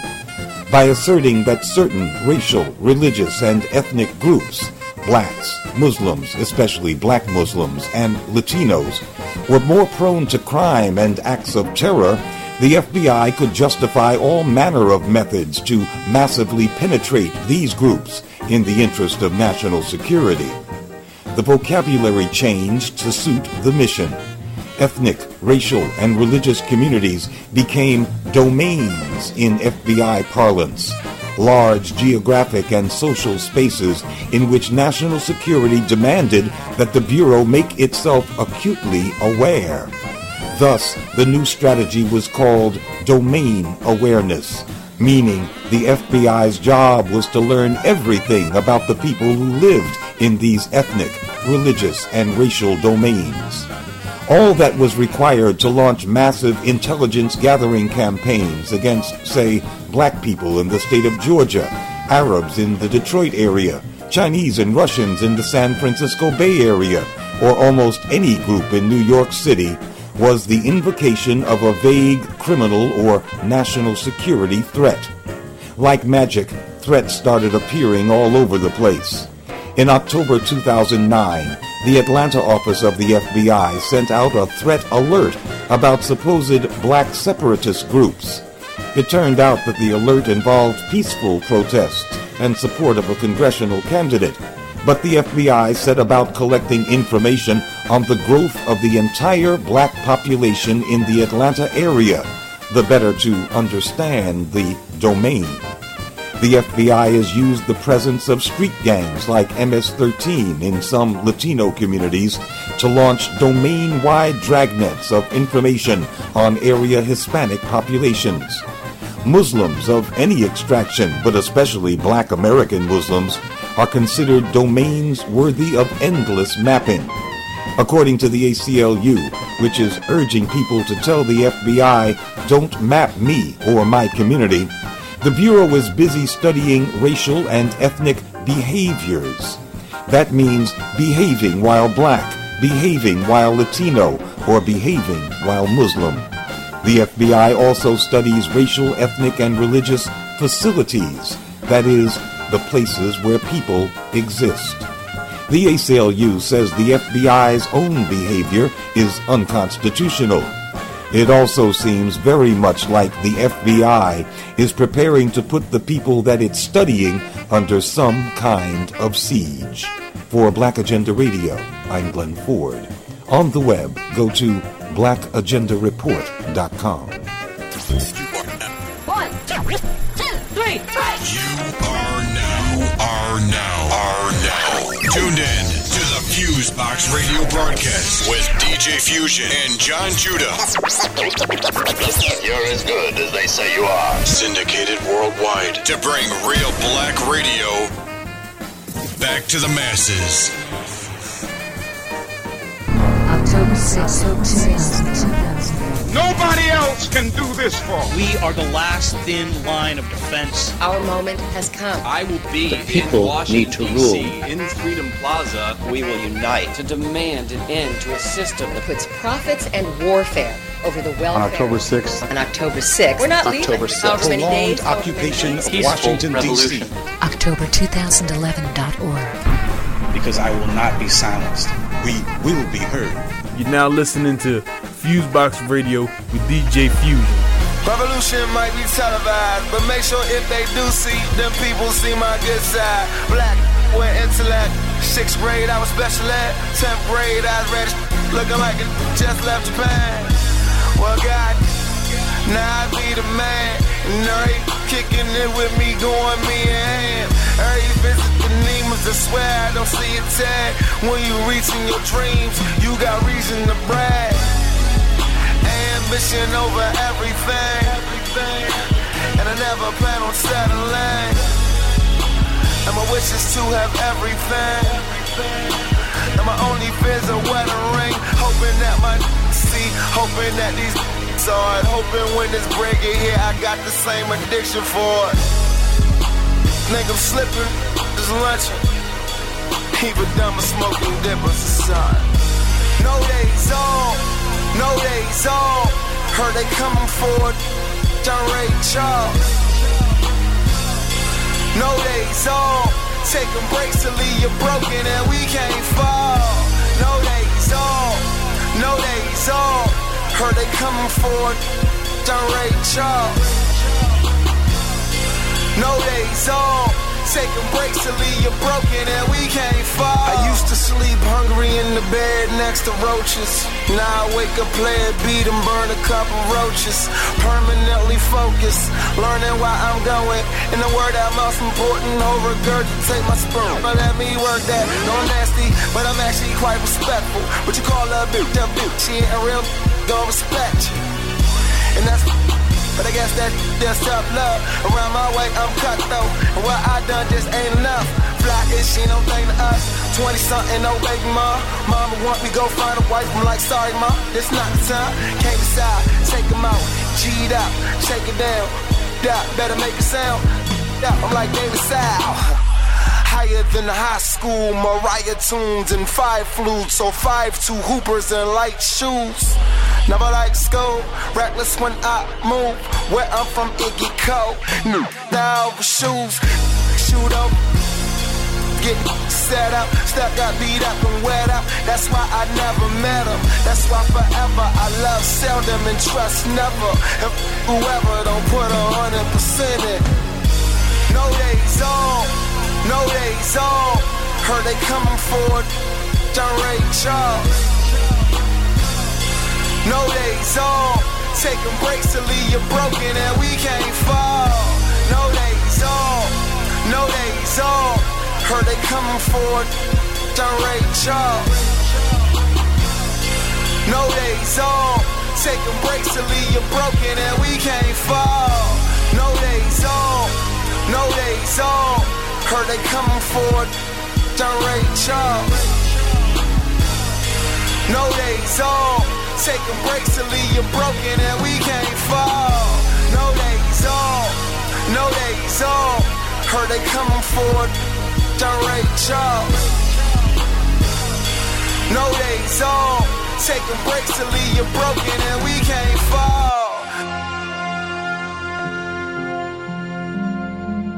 by asserting that certain racial, religious, and ethnic groups, blacks, Muslims, especially black Muslims, and Latinos, were more prone to crime and acts of terror, the FBI could justify all manner of methods to massively penetrate these groups in the interest of national security. The vocabulary changed to suit the mission ethnic, racial, and religious communities became domains in FBI parlance, large geographic and social spaces in which national security demanded that the Bureau make itself acutely aware. Thus, the new strategy was called domain awareness, meaning the FBI's job was to learn everything about the people who lived in these ethnic, religious, and racial domains. All that was required to launch massive intelligence gathering campaigns against, say, black people in the state of Georgia, Arabs in the Detroit area, Chinese and Russians in the San Francisco Bay Area, or almost any group in New York City, was the invocation of a vague criminal or national security threat. Like magic, threats started appearing all over the place. In October 2009, the Atlanta office of the FBI sent out a threat alert about supposed black separatist groups. It turned out that the alert involved peaceful protests and support of a congressional candidate, but the FBI set about collecting information on the growth of the entire black population in the Atlanta area, the better to understand the domain. The FBI has used the presence of street gangs like MS 13 in some Latino communities to launch domain wide dragnets of information on area Hispanic populations. Muslims of any extraction, but especially black American Muslims, are considered domains worthy of endless mapping. According to the ACLU, which is urging people to tell the FBI, don't map me or my community, the Bureau is busy studying racial and ethnic behaviors. That means behaving while black, behaving while Latino, or behaving while Muslim. The FBI also studies racial, ethnic, and religious facilities, that is, the places where people exist. The ACLU says the FBI's own behavior is unconstitutional. It also seems very much like the FBI is preparing to put the people that it's studying under some kind of siege. For Black Agenda Radio, I'm Glen Ford. On the web, go to blackagendareport.com. One, two, three, Are now, are now, are now tuned in to the Fusebox Radio broadcast with DJ Fusion and John Judah. You're as good as they say you are. Syndicated worldwide to bring real black radio back to the masses. October 6th, 2000. Nobody else else can do this for? Us. We are the last thin line of defense. Our moment has come. I will be the people in Washington, need to rule. D.C. in Freedom Plaza. We will unite to demand an end to a system that puts profits and warfare over the welfare. On October 6th. On October 6th. We're not leaving. October 6th. However many Prolonged days. occupation of Peaceful Washington, D.C. revolution. October2011.org. Because I will not be silenced. We will be heard. You're now listening to Fusebox Radio with DJ Fusion. Revolution might be televised, but make sure if they do see, them people see my good side. Black with intellect. Sixth grade, I was special ed. Tenth grade, I was ready. Looking like it just left Japan. Well, God, now I be the man. And Nuri kicking it with me, going me in hand. Every I swear I don't see a tag. When you reaching your dreams, you got reason to brag. Ambition over everything. And I never plan on settling. And my wish is to have everything. And my only fear's a wedding ring. Hoping that my see, hoping that these saw it. Hoping when this break get here, I got the same addiction for it. Think I'm slipping, just lunching. Even dumb smoking dippers, son. No days on, no days on. Heard they coming for it. John Ray Charles. No days on. Taking breaks to leave you broken and we can't fall. No days on. No days on. Heard they coming for it. John Ray Charles. No days on. Taking breaks to leave you broken and we can't fall. I used to sleep hungry in the bed next to roaches. Now I wake up, play a beat and burn a couple roaches. Permanently focused, learning why I'm going. In the word that most important, over regurgitate my spoon. But let me work that. No I'm nasty, but I'm actually quite respectful. What you call a bitch, that bitch, she ain't a real, don't respect you. And that's but I guess that that's tough love. Around my way, I'm cut though. And what I done just ain't enough. Fly is she don't think to us. 20 something, no baby mom. Mama want me go find a wife. I'm like, sorry, mom, this not the time. Can't decide, take them out. G'd up, shake it down. Dot, better make a sound. Yeah, I'm like David Sal. Higher than high school, Mariah tunes and five flutes, so five two hoopers and light shoes. Never like school, reckless when I move. Where I'm from, it get cold. New now shoes, shoot up, get set up. Step got beat up and wet up. That's why I never met him. That's why forever I love seldom and trust never. If whoever don't put a hundred percent in. No days on, no days on. Heard they coming for. John Ray Charles. No days on. Taking breaks to leave you broken and we can't fall. No days on. No days on. Heard they coming for. John Ray Charles. No days on. Taking breaks to leave you broken and we can't fall. No days on. No days on. Heard they coming for it. John Ray Charles. No days on. Taking breaks to leave you broken and we can't fall. No days on. No days on. Heard they coming for it. John Ray Charles. No days on. Taking breaks to leave you broken and we can't fall.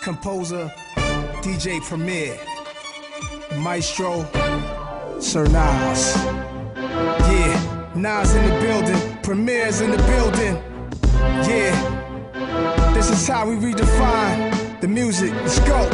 Composer, DJ Premier, Maestro, Sir Nas. Yeah, Nas in the building, Premier's in the building. Yeah, this is how we redefine the music. Let's go.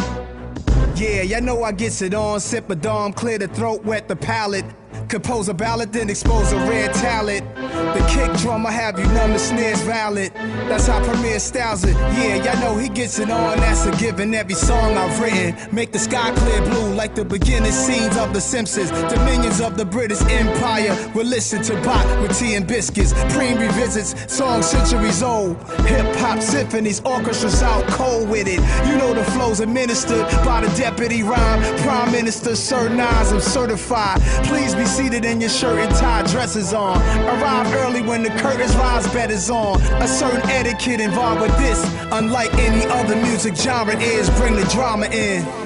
Yeah, y'all know I gets it on. Sip a dom, clear the throat, wet the palate. Compose a ballad, then expose a rare talent. The kick drum, I have you numb, the snare's valid. That's how Premier styles it. Yeah, y'all know he gets it on. That's a given. Every song I've written make the sky clear blue, like the beginning scenes of The Simpsons. Dominions of the British Empire. We'll listen to Bach with tea and biscuits. Preem revisits songs centuries old. Hip hop symphonies, orchestras out cold with it. You know the flows administered by the deputy rhyme. Prime Minister Sir Nas, I'm certified. Please be seated in your shirt and tie, dresses on. Arrive early when the curtains rise, bed is on. A certain etiquette involved with this. Unlike any other music genre is, bring the drama in.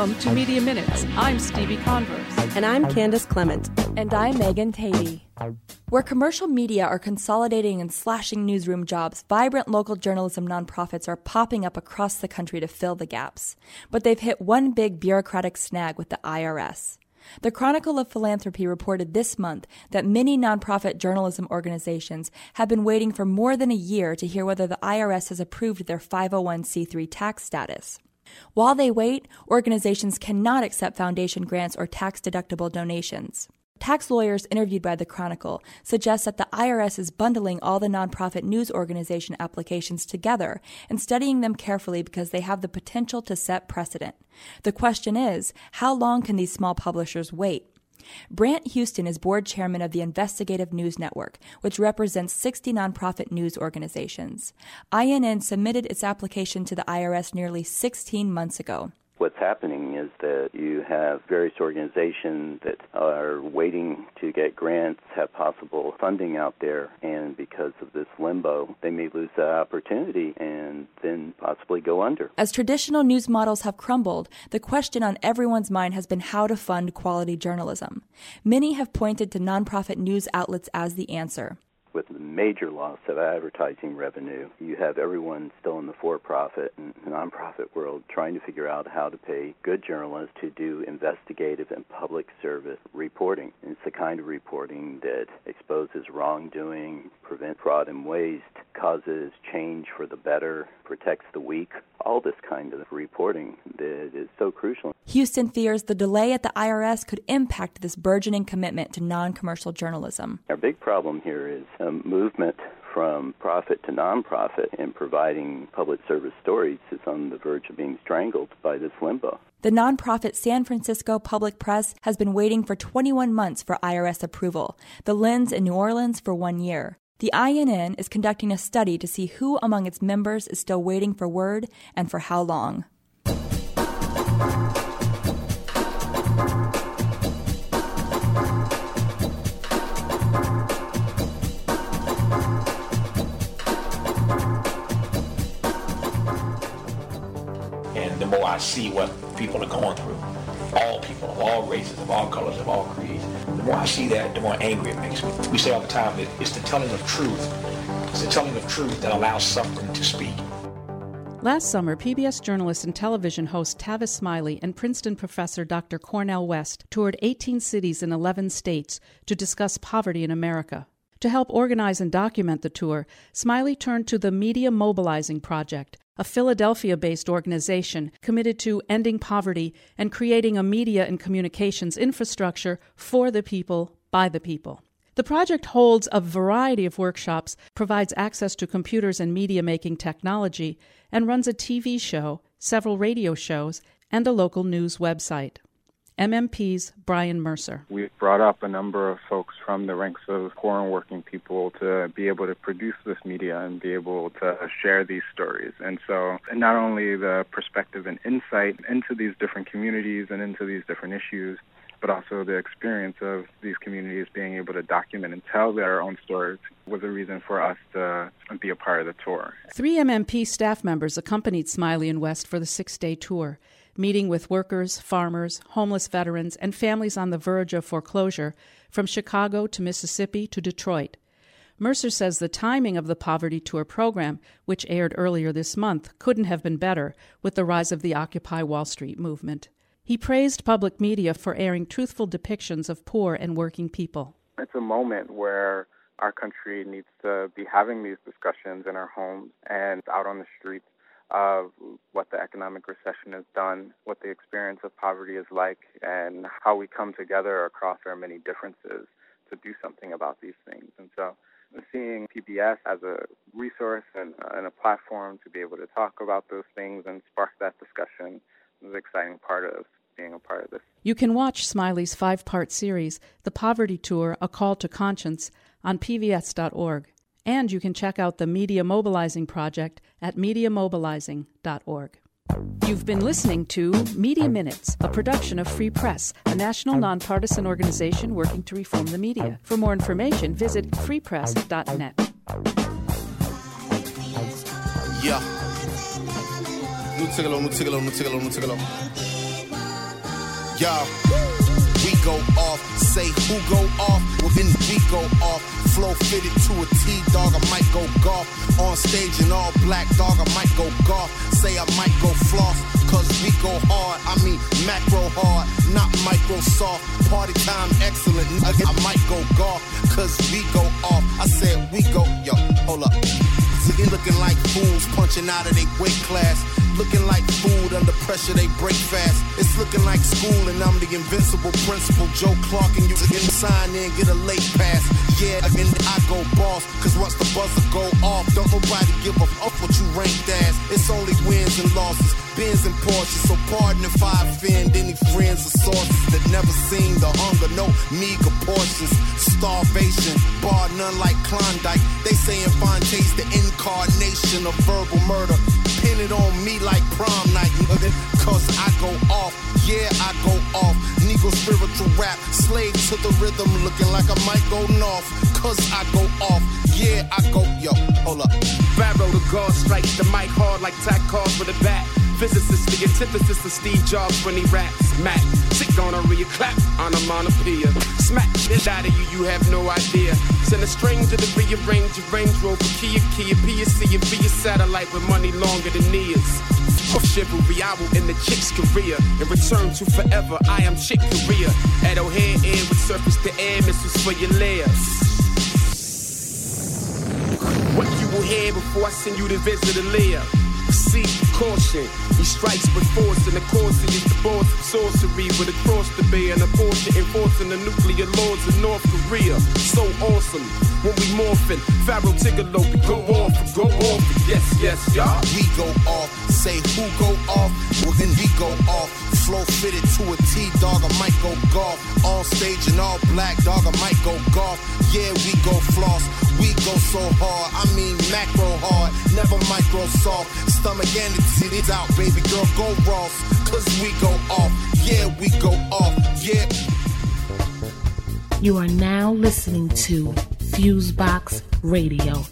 Welcome to Media Minutes. I'm Stevie Converse. And I'm Candace Clement. And I'm Megan Tady. Where commercial media are consolidating and slashing newsroom jobs, vibrant local journalism nonprofits are popping up across the country to fill the gaps. But they've hit one big bureaucratic snag with the IRS. The Chronicle of Philanthropy reported this month that many nonprofit journalism organizations have been waiting for more than a year to hear whether the IRS has approved their 501c3 tax status. While they wait, organizations cannot accept foundation grants or tax deductible donations. Tax lawyers interviewed by the Chronicle suggest that the IRS is bundling all the nonprofit news organization applications together and studying them carefully because they have the potential to set precedent. The question is, how long can these small publishers wait? Brant Houston is board chairman of the Investigative News Network, which represents 60 nonprofit news organizations. INN submitted its application to the IRS nearly 16 months ago. What's happening is that you have various organizations that are waiting to get grants, have possible funding out there, and because of this limbo, they may lose that opportunity and then possibly go under. As traditional news models have crumbled, the question on everyone's mind has been how to fund quality journalism. Many have pointed to nonprofit news outlets as the answer. With the major loss of advertising revenue, you have everyone still in the for profit and nonprofit world trying to figure out how to pay good journalists to do investigative and public service reporting. It's the kind of reporting that exposes wrongdoing, prevents fraud and waste, causes change for the better, protects the weak, all this kind of reporting that is so crucial. Houston fears the delay at the IRS could impact this burgeoning commitment to non commercial journalism. Our big problem here is a movement from profit to nonprofit and providing public service stories is on the verge of being strangled by this limbo. The nonprofit San Francisco Public Press has been waiting for 21 months for IRS approval, the Lens in New Orleans for one year. The INN is conducting a study to see who among its members is still waiting for word and for how long. More I see what people are going through, all people of all races, of all colors, of all creeds. The more I see that, the more angry it makes me. We say all the time that it's the telling of truth. It's the telling of truth that allows suffering to speak. Last summer, PBS journalist and television host Tavis Smiley and Princeton professor Dr. Cornel West toured 18 cities in 11 states to discuss poverty in America. To help organize and document the tour, Smiley turned to the Media Mobilizing Project, a Philadelphia based organization committed to ending poverty and creating a media and communications infrastructure for the people, by the people. The project holds a variety of workshops, provides access to computers and media making technology, and runs a TV show, several radio shows, and a local news website. MMP's Bryan Mercer. We've brought up a number of folks from the ranks of poor and working people to be able to produce this media and be able to share these stories. And so, not only the perspective and insight into these different communities and into these different issues, but also the experience of these communities being able to document and tell their own stories was a reason for us to be a part of the tour. Three MMP staff members accompanied Smiley and West for the six day tour, meeting with workers, farmers, homeless veterans, and families on the verge of foreclosure from Chicago to Mississippi to Detroit. Mercer says the timing of the Poverty Tour program, which aired earlier this month, couldn't have been better with the rise of the Occupy Wall Street movement. He praised public media for airing truthful depictions of poor and working people. It's a moment where our country needs to be having these discussions in our homes and out on the streets of what the economic recession has done, what the experience of poverty is like, and how we come together across our many differences to do something about these things. And so seeing PBS as a resource and, and a platform to be able to talk about those things and spark that discussion is an exciting part of being a part of this. You can watch Smiley's five part series, The Poverty Tour A Call to Conscience, on pbs.org. And you can check out the Media Mobilizing Project at mediamobilizing.org. You've been listening to Media Minutes, a production of Free Press, a national nonpartisan organization working to reform the media. For more information, visit freepress.net. Yeah. Yeah. We go off, say who go off, well we go off. Flow fitted to a T, dog, I might go golf. On stage in all black, dog, I might go golf. Say I might go floss, cause we go hard. I mean macro hard, not Microsoft. Party time excellent, I might go golf, cause we go off. I said we go, yo, hold up. They looking like fools punching out of their weight class. Looking like food under pressure, they break fast. It's looking like school, and I'm the invincible principal. Joe Clark, and you can sign in, get a late pass. Yeah, again, I go boss, cause once the buzzer go off, don't nobody give a fuck what you ranked as. It's only wins and losses, bins and Porsches. So pardon if I offend any friends or sources that never seen the hunger, no meager portions. Starvation, bar none like Klondike. They saying Phonte the incarnation of verbal murder. Pin it on me like prom night, nigga. Cause I go off, yeah, I go off. Negro spiritual rap, slave to the rhythm, looking like I might go north. Cause I go off, yeah, I go, yo, hold up. Pharoahe the God strikes the mic hard like tack with a bat. Physicist, the antithesis of Steve Jobs when he raps. Mac, sick gonorrhea, clap, on a onomatopoeia. Smack shit out of you, you have no idea. Send a stranger to rearrange your Range Rover, Kia, Kia, PSC, and be a satellite with money longer than years. Of chivalry, I will end the chick's career and return to forever. I am Chick Corea. At O'Hare Air with surface to air missiles for your layers. What you will hear before I send you to visit a lair. See, caution. He strikes with force, and the course is the boss of sorcery with a cross to bear and a portion enforcing the nuclear laws of North Korea. So awesome when we morphin'. Pharoahe Tigallo, we go off, go off. Yes, yes, y'all. We go off, say who go off, well then we go off. Flow fitted to a T, dog, I might go golf. On stage and all black, dog, I might go golf. Yeah, we go floss, we go so hard. I mean macro hard, never Microsoft. Stomach and out, baby girl, go. Cause we go off, yeah, we go off, yeah. You are now listening to Fusebox Radio.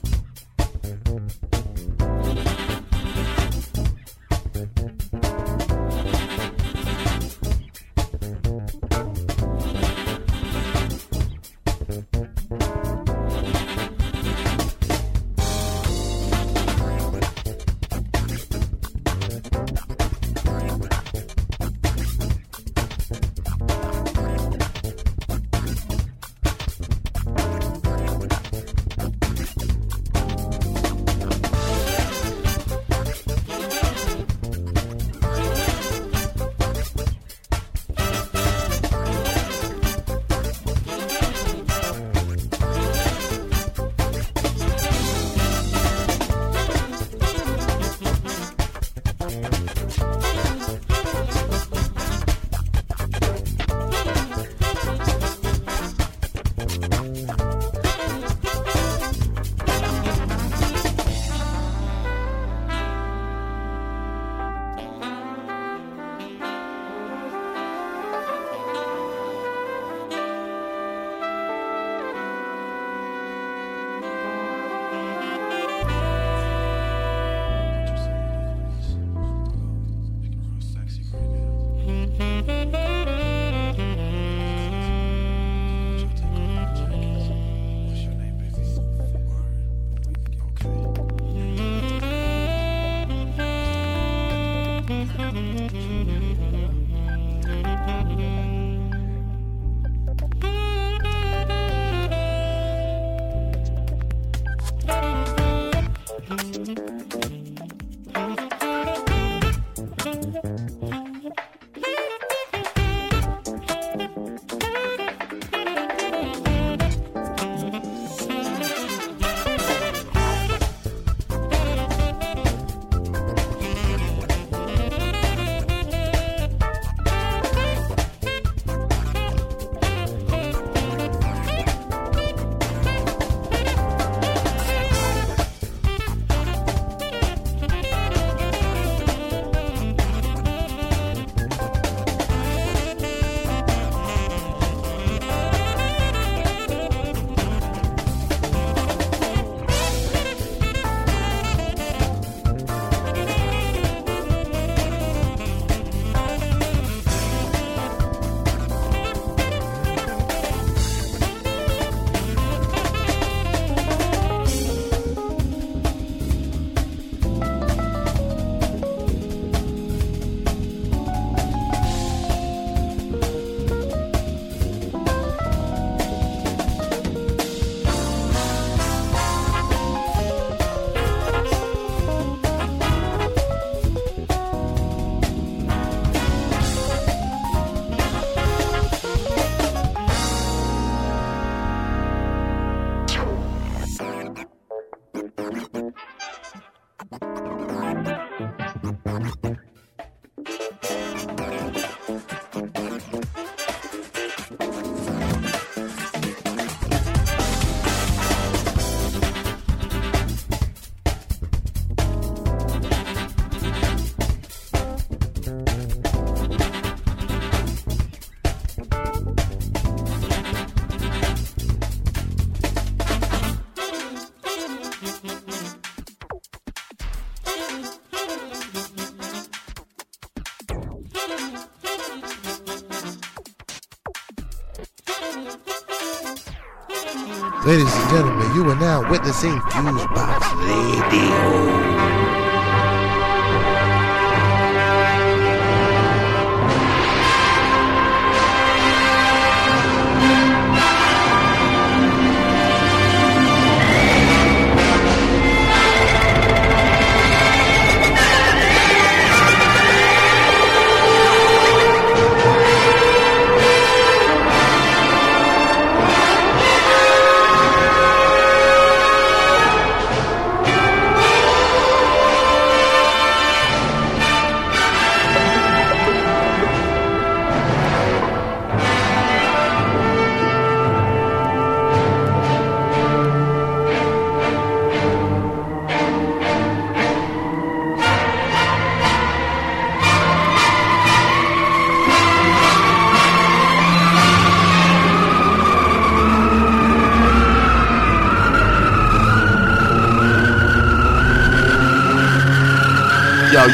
You are now witnessing Fusebox Radio.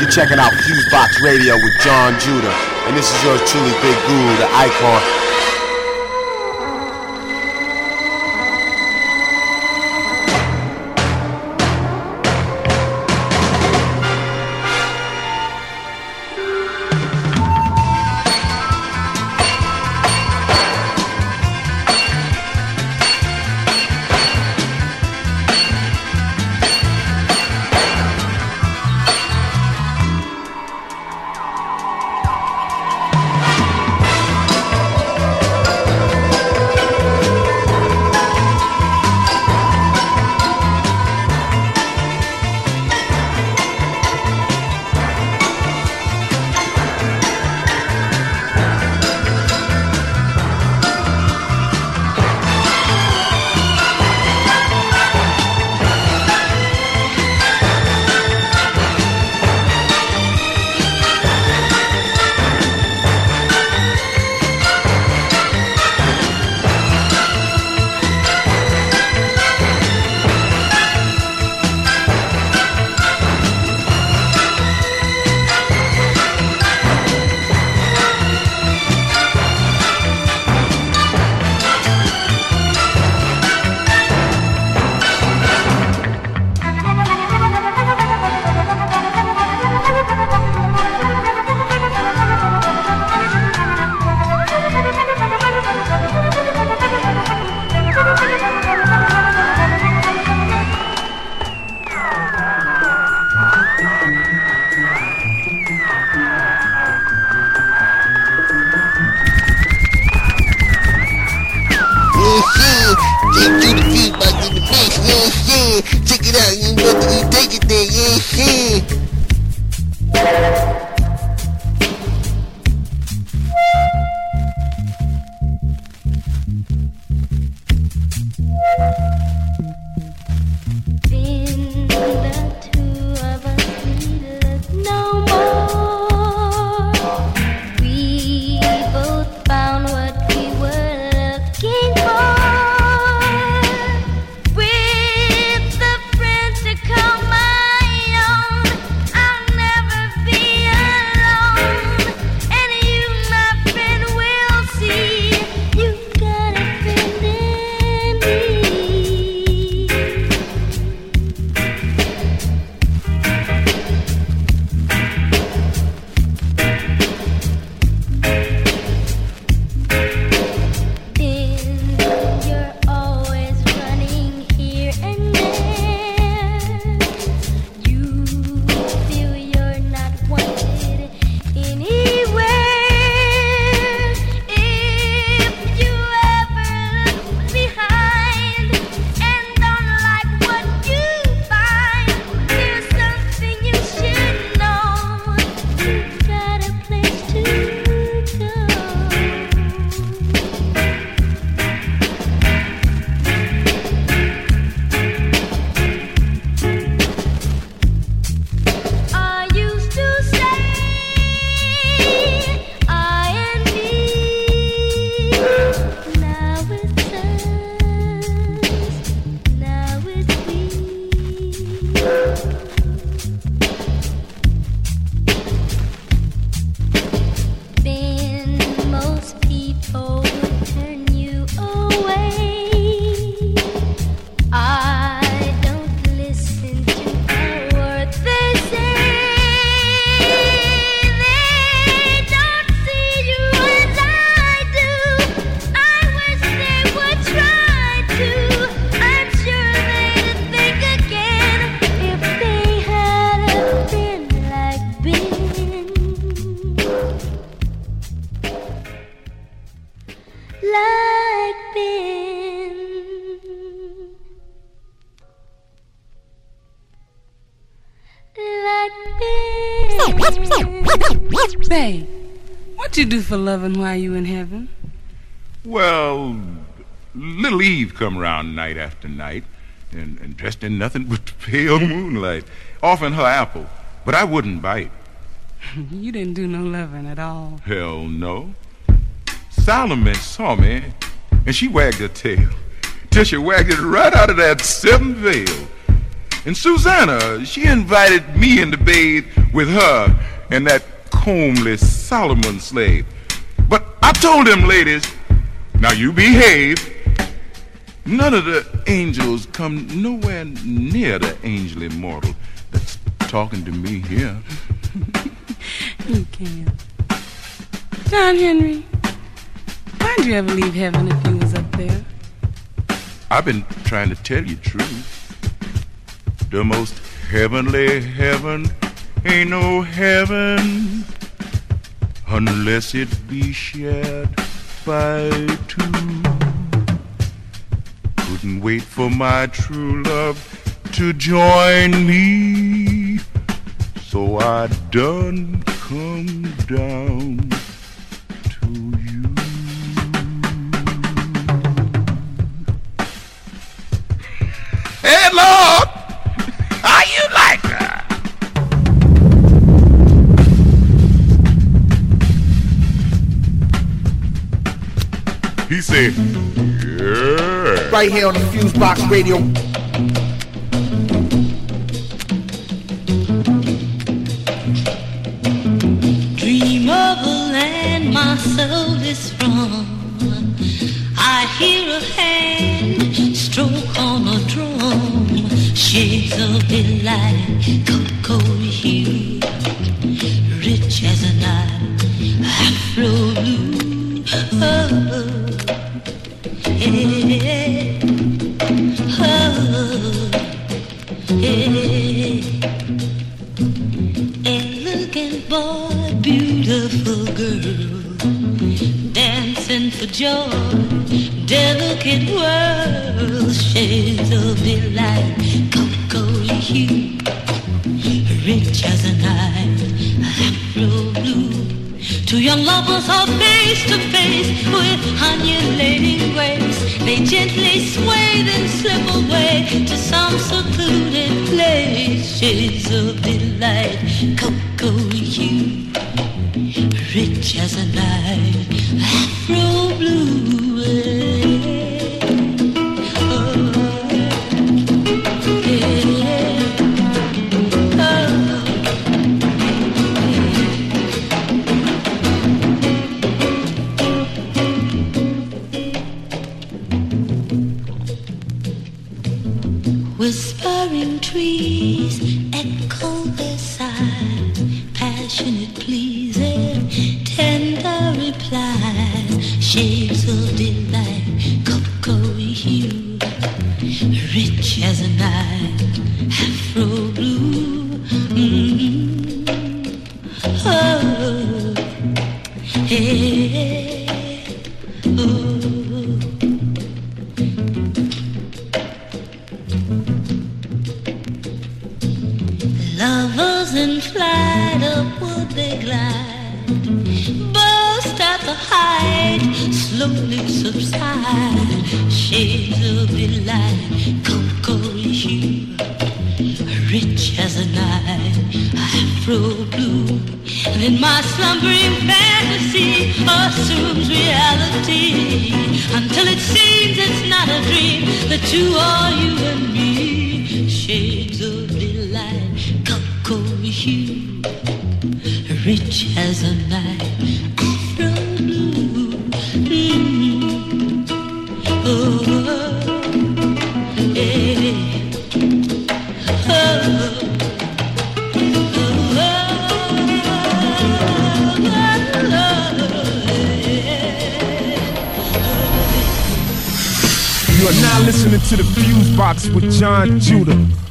you're checking out Fusebox Radio with John Judah, and this is yours truly, Big Guru, the icon, for loving while you in heaven? Well, little Eve come round night after night, and, and dressed in nothing but pale moonlight, offering her apple, but I wouldn't bite. you didn't do no loving at all. Hell no. Salome saw me, and she wagged her tail, till she wagged it right out of that seventh veil. And Susanna, she invited me in to bathe with her and that comely Solomon slave. Told them ladies, now you behave. None of the angels come nowhere near the angel immortal that's talking to me here. You can't. John Henry, why'd you ever leave heaven if you was up there? I've been trying to tell you truth. The most heavenly heaven ain't no heaven unless it be shared by two. Couldn't wait for my true love to join me, so I done come down to you. Hey, Lord, how you He said, yeah. Right here on the Fusebox Radio. Dream of a land my soul is from. I hear a hand stroke on a drum. Shades of delight, cocoa hue, rich as a night, afro blue. Oh, oh. Rich as a night, afro blue. Two young lovers are face to face with undulating grace. They gently sway, then slip away to some secluded place. Shades of delight, cocoa hue, rich as a night, afro blue. Lovers in flight upward they glide, burst at the height, slowly subside. Shades of delight, cocoa hue, rich as a night, afro blue. And in my slumbering fantasy assumes reality until it seems it's not a dream. The two are you and me, shades of delight, cocoa hue, rich as a night, to the Fuse Box with John Judah.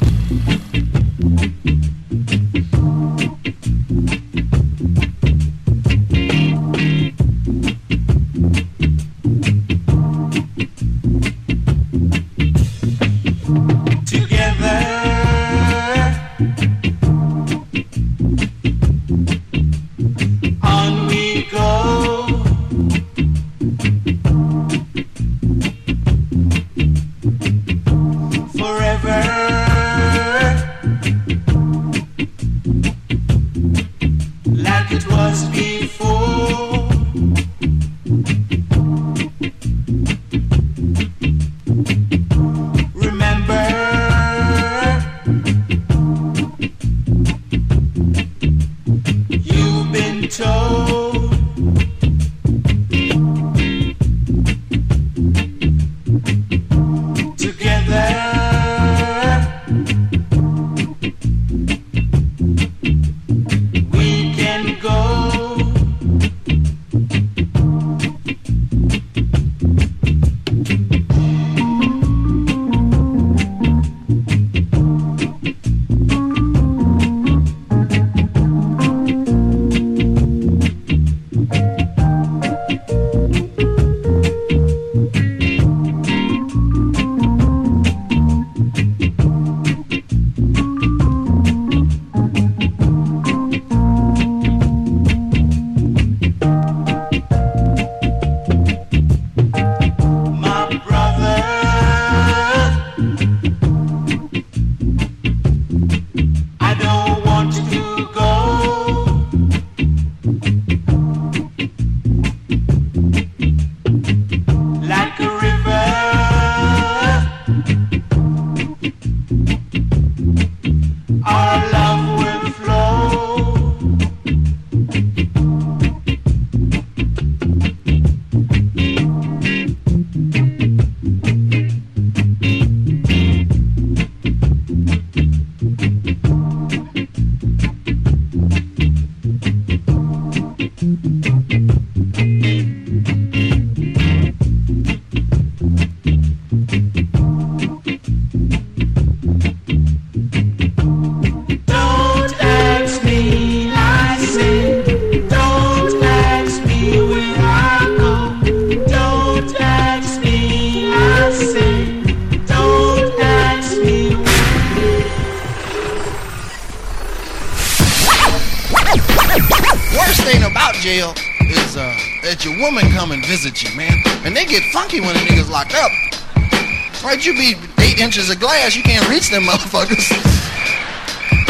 You be eight inches of glass, you can't reach them motherfuckers.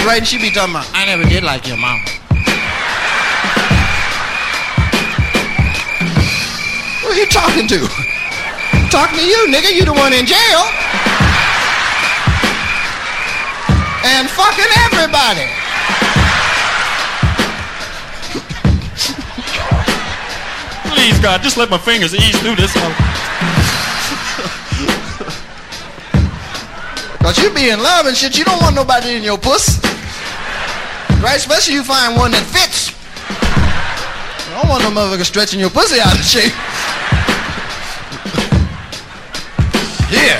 Right, and she be talking about, I never did like your mama. Who are you talking to? Talking to you, nigga. You the one in jail. And fucking everybody. Please, God, just let my fingers ease through this. Cause you be in love and shit, you don't want nobody in your puss. Right? Especially you find one that fits. You don't want no motherfucker stretching your pussy out of shape. Here.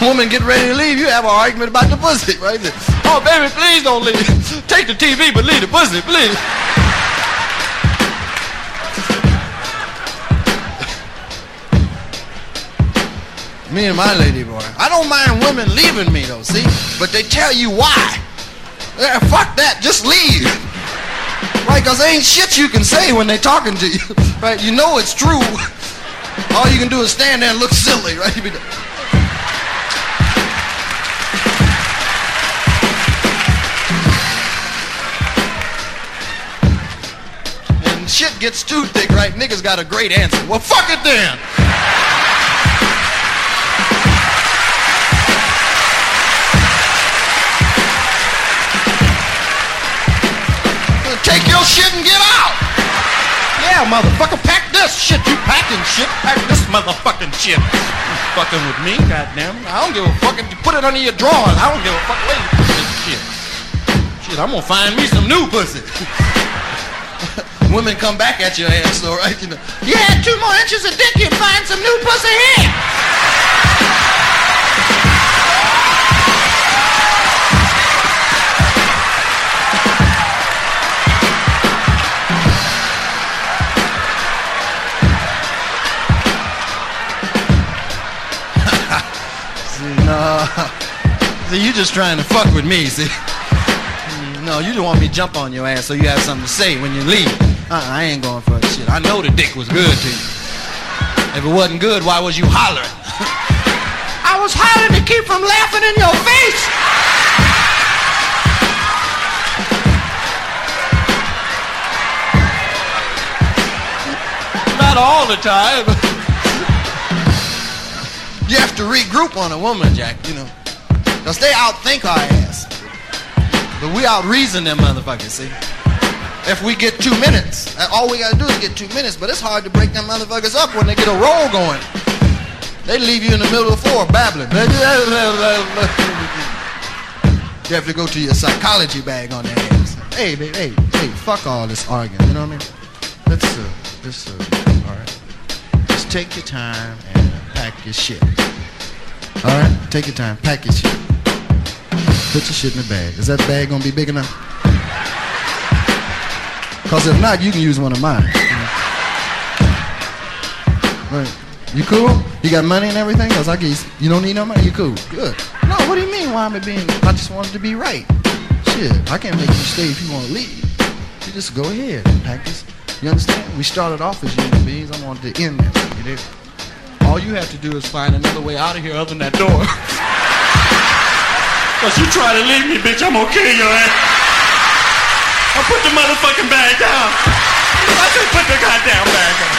Woman get ready to leave, you have an argument about the pussy, right? there. Oh baby, please don't leave. Take the TV, but leave the pussy, please. Me and my lady boy. Don't mind women leaving me though, see? But they tell you why. Yeah, fuck that, just leave. Right, cause there ain't shit you can say when they talking to you. Right, you know it's true. All you can do is stand there and look silly, right? Shit gets too thick, right? Niggas got a great answer. Well, fuck it then. Take your shit and get out. Yeah, motherfucker, pack this shit. You packing shit. Pack this motherfucking shit. You fucking with me, goddamn. I don't give a fuck if you put it under your drawers. I don't give a fuck where you put this shit. Shit, I'm gonna find me some new pussy. Women come back at your ass, all right? You know, you had two more inches of dick, you'd find some new pussy here. See, you just trying to fuck with me, see? No, you just want me to jump on your ass so you have something to say when you leave. Uh, I ain't going for that shit. I know the dick was good to you. If it wasn't good, why was you hollering? I was hollering to keep from laughing in your face. Not all the time. you have to regroup on a woman, Jack, you know. Because they outthink our ass. But we out reason them motherfuckers, see? If we get two minutes, uh, all we gotta do is get two minutes, but it's hard to break them motherfuckers up when they get a roll going. They leave you in the middle of the floor babbling. You have to go to your psychology bag on that ass. Hey, baby, hey, hey, fuck all this arguing, you know what I mean? Let's, uh, let's, uh, all right. Just take your time and pack your shit. All right? Take your time, pack your shit. Put your shit in the bag. Is that bag gonna be big enough? Cause if not, you can use one of mine. Right. You cool? You got money and everything? Cause I guess you don't need no money. You cool? Good. No, what do you mean? Why am I being? I just wanted to be right. Shit, I can't make you stay if you want to leave. You just go ahead pack this. You understand? We started off as human beings. I wanted to end that. You did. All you have to do is find another way out of here other than that door. Cause you try to leave me, bitch, I'm gonna kill your ass. I'll put the motherfucking bag down. I said put the goddamn bag down.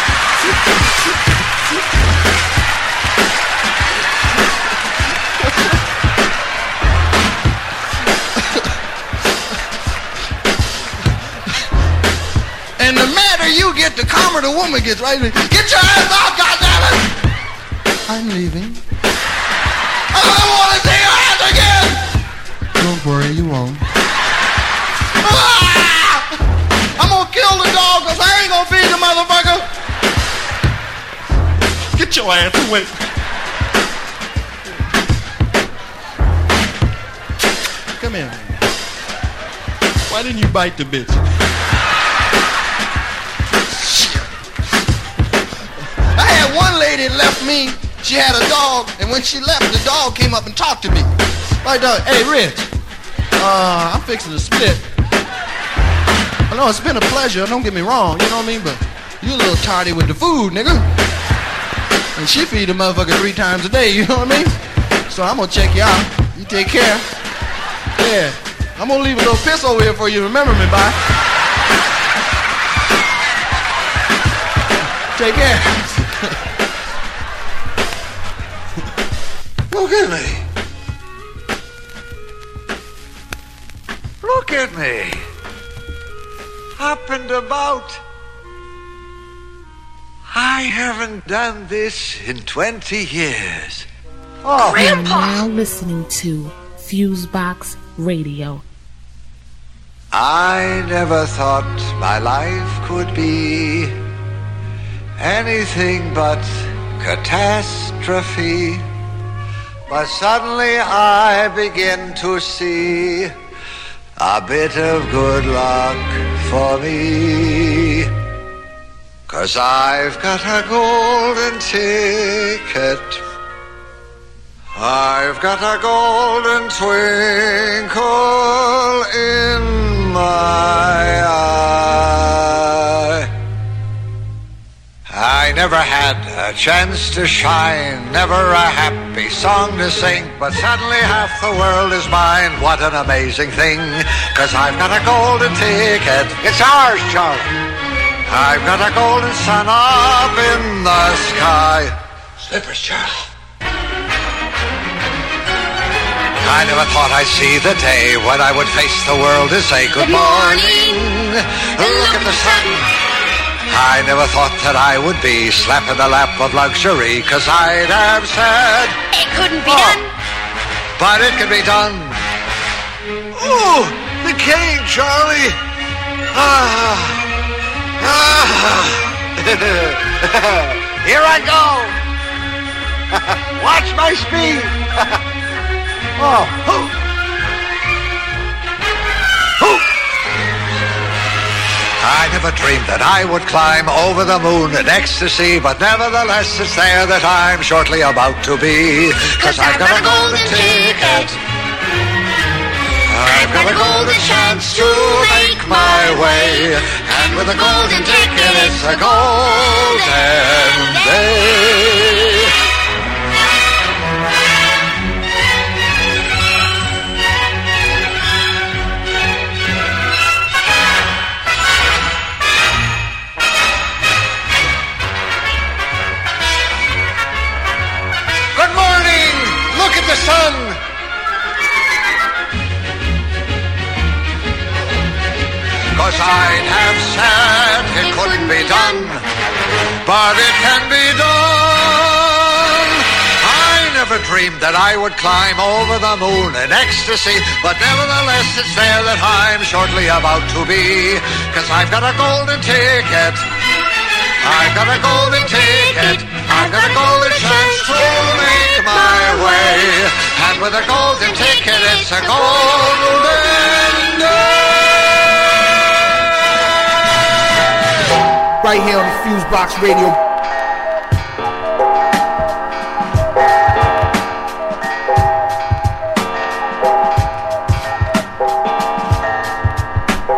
And the madder you get, the calmer the woman gets, right? Get your ass out, goddammit! I'm leaving. I don't want to see your ass again! Don't worry, you won't. Ah! I'm gonna kill the dog because I ain't gonna feed the motherfucker! Get your ass away. Come here. Why didn't you bite the bitch? Shit. I had one lady left me. She had a dog, and when she left, the dog came up and talked to me. Right, dog. Hey, Rich. Uh, I'm fixing to split. I know it's been a pleasure. Don't get me wrong. You know what I mean? But you a little tardy with the food, nigga. And she feed the motherfucker three times a day. You know what I mean? So I'm gonna check you out. You take care. Yeah. I'm gonna leave a little piss over here for you. Remember me, bye. Take care. Look at me. Look at me. Up and about. I haven't done this in 20 years. Oh, You are now listening to Fusebox Radio. I never thought my life could be anything but catastrophe. But suddenly I begin to see a bit of good luck for me. Cause I've got a golden ticket. I've got a golden twinkle in my eye. I never had a chance to shine, never a happy song to sing, but suddenly half the world is mine. What an amazing thing, cause I've got a golden ticket. It's ours, Charlie. I've got a golden sun up in the sky. Slippers, Charlie. I never thought I'd see the day when I would face the world and say good, morning. Look at the sun. I never thought that I would be slapped in the lap of luxury, cause I'd have said It couldn't be Oh. done. but it can be done. Ooh, the cane, Charlie. Ah, ah. Here I go. Watch my speed. oh, I never dreamed that I would climb over the moon in ecstasy, but nevertheless it's there that I'm shortly about to be. Cause I've got a golden ticket. I've got a golden chance to make my way. And with a golden ticket, it's a golden day. But it can be done. I never dreamed that I would climb over the moon in ecstasy, but nevertheless it's there that I'm shortly about to be. Cause I've got a golden ticket. I've got a golden ticket. I've got a golden chance to make my way. And with a golden ticket, it's a golden day. Right here on the Fusebox Radio.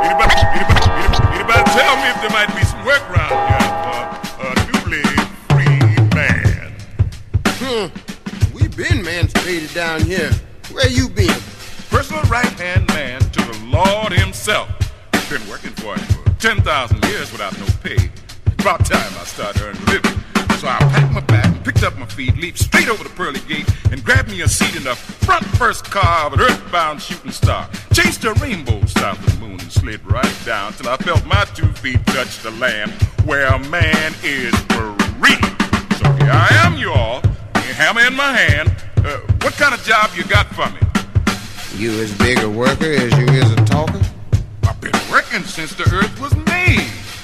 Anybody, anybody, anybody, anybody tell me if there might be some work around here for a newly freed man? Hmm. We been emancipated down here. Where you been? Personal right-hand man to the Lord himself. Been working for him for 10,000 years without no pay. About time I started earning a living. So I packed my bag, picked up my feet, leaped straight over the pearly gate, and grabbed me a seat in the front first car of an earthbound shooting star. Chased a rainbow south of the moon and slid right down till I felt my two feet touch the land where a man is free. So here I am, you all, hammer in my hand. Uh, what kind of job you got for me? You as big a worker as you is a talker? I've been working since the earth was made.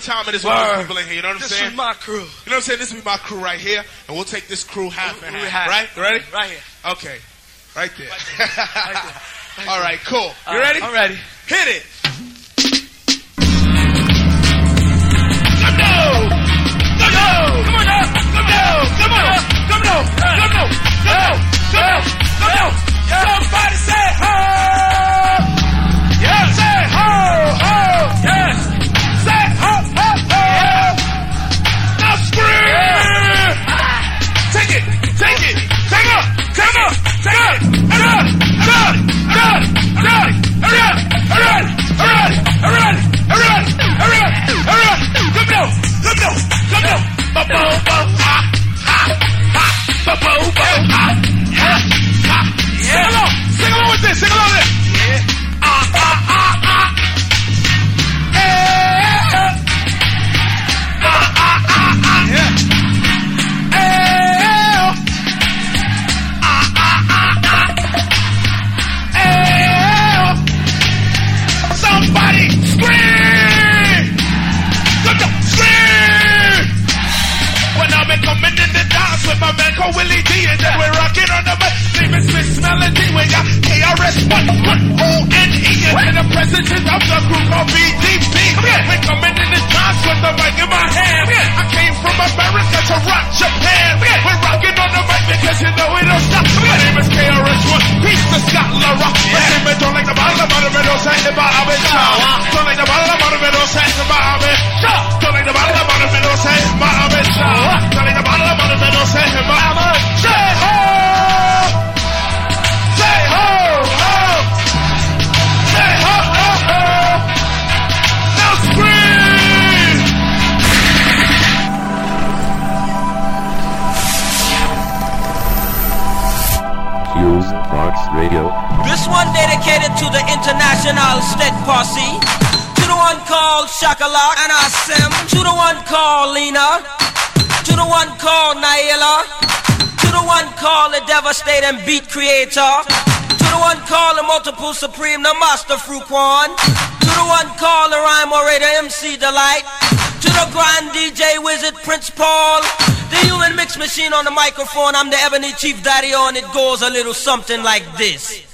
What time it is with Word. people in here. You know what I'm This saying? is my crew. You know what I'm saying? This will be my crew right here, and we'll take this crew half and half. Right? Ready? Right here. Okay. Right there. Right there. All right, cool. You All right, ready? To the one called the multiple supreme, the master Fruitkwan. To the one the rhyme orator MC Delite. To the grand DJ wizard Prince Paul. The human mix machine on the microphone. I'm the Ebony Chief Daddy and it goes a little something like this.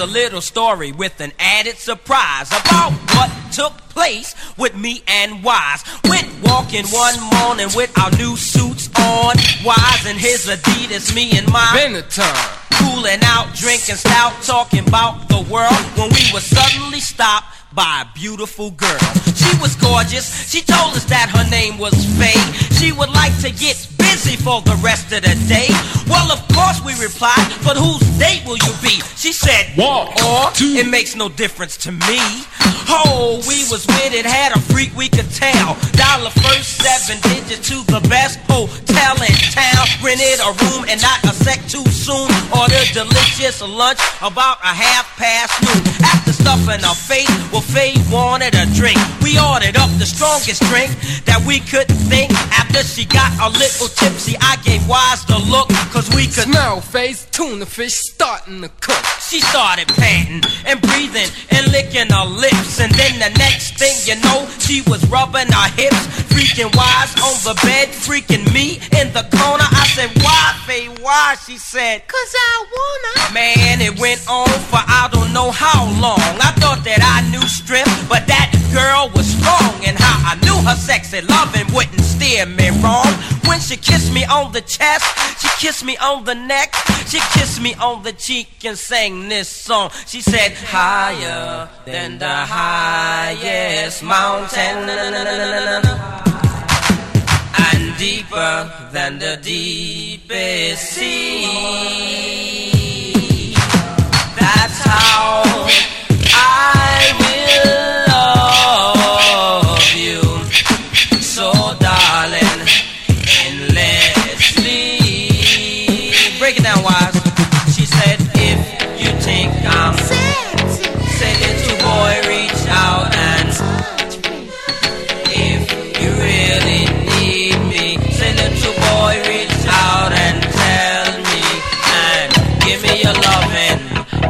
A little story with an added surprise about what took place with me and Wise. Went walking one morning with our new suits on. Wise and his Adidas, me and my Benetton. Cooling out, drinking stout, talking about the world when we were suddenly stopped by a beautiful girl. She was gorgeous. She told us that her name was Faye. She would like to get busy for the rest of the day. Well, of course we replied, but whose date will you be? She said, Walk. Or two. it makes no difference to me. Oh, we was with it, had a freak we could tell. Dollar first, seven digits to the best hotel in town. Rented a room and not a sec too soon. Ordered delicious lunch about a half past noon. After stuffing our face, well, Faye wanted a drink. We ordered up the strongest drink that we could think. After she got a little tipsy, I gave Wise the look, cause we could smell Faye's tuna fish starting to cook. She started panting and breathing and licking her lips. And then the next thing you know, she was rubbing her hips, freaking Wise on the bed, freaking me in the corner. I said, Why, Faye, why? She said, Cause I wanna. Man, it went on for I don't know how long. I thought that I knew strength, but that girl was strong. And how I knew her sexy loving wouldn't steer me wrong. When she kissed me on the chest, she kissed me on the neck, she kissed me on the cheek and sang this song. She said, Higher than the highest mountain. and deeper than the deepest sea. That's how I will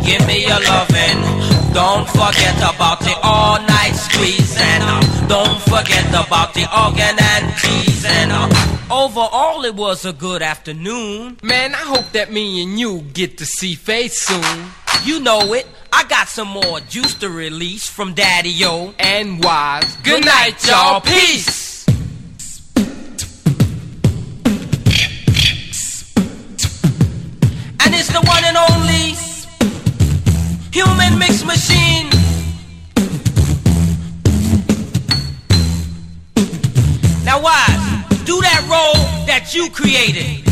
give me your loving. Don't forget about the all night squeezing. Don't forget about the organ and teasing. Overall, it was a good afternoon. Man, I hope that me and you get to see Faye soon. You know it. I got some more juice to release from Daddy O and Wise. Good night, y'all. Peace. Human mix machine. Now, Wise, do that role that you created.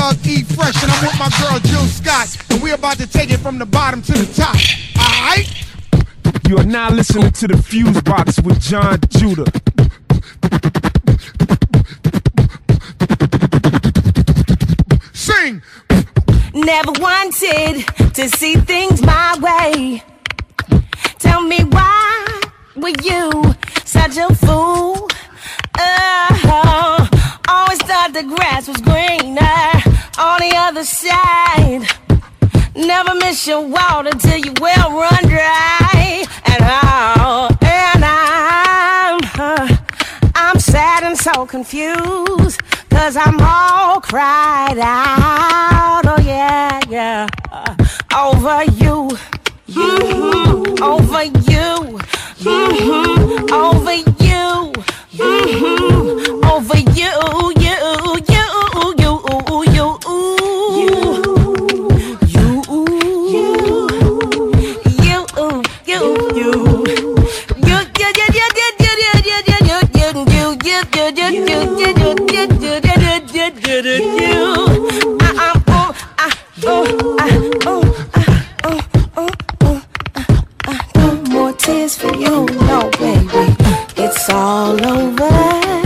My Doug E. Fresh, and I'm with my girl Jill Scott, and we're about to take it from the bottom to the top. All right? You are now listening to the Fuse Box with John Judah. Sing! Never wanted to see things my way. Tell me why were you such a fool? Oh, always thought the grass was greener on the other side. Never miss your water till you well run dry. And oh, and I'm, uh, I'm sad and so confused. Cause I'm all cried out. Oh, yeah, yeah. Uh, over you. You. Over you. You. Mhm. Over you. You. You. You. You. Tears for you, no baby. It's all over.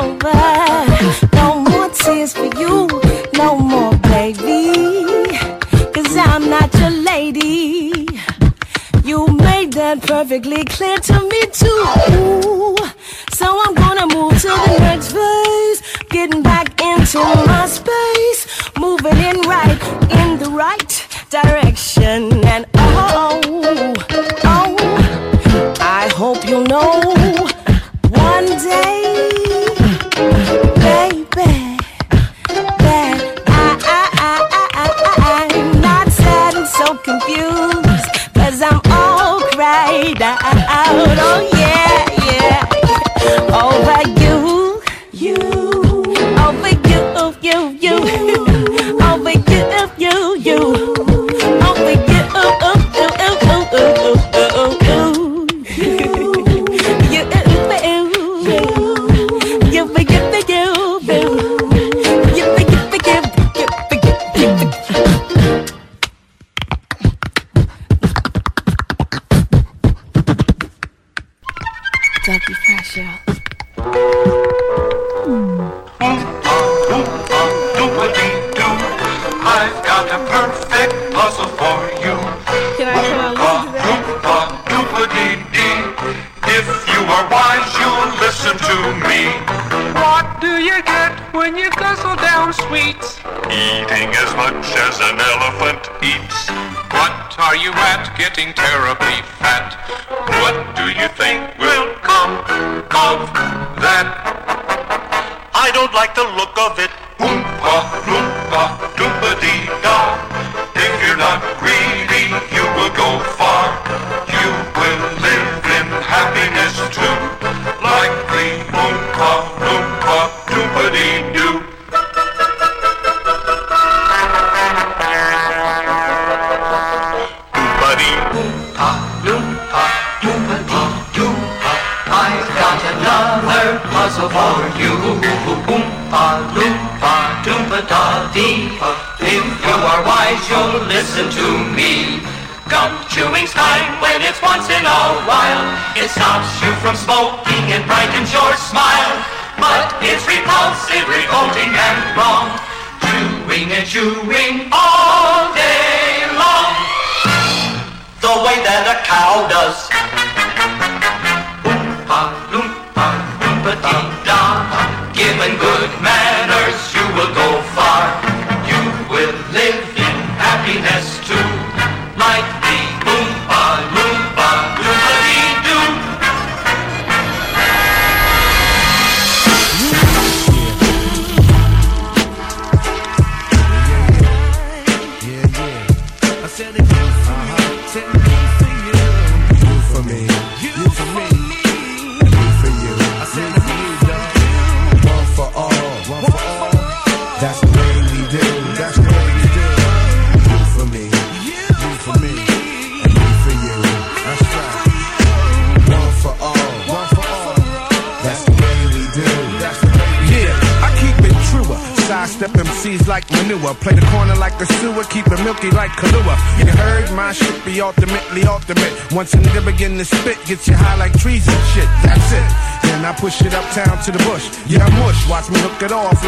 Over. No more tears for you, no more, baby. Cause I'm not your lady. You made that perfectly clear to me, too. So I'm gonna move to the next phase. Getting back into my space. Moving in right, in the right direction. And oh, oh, I hope you know laid out on you.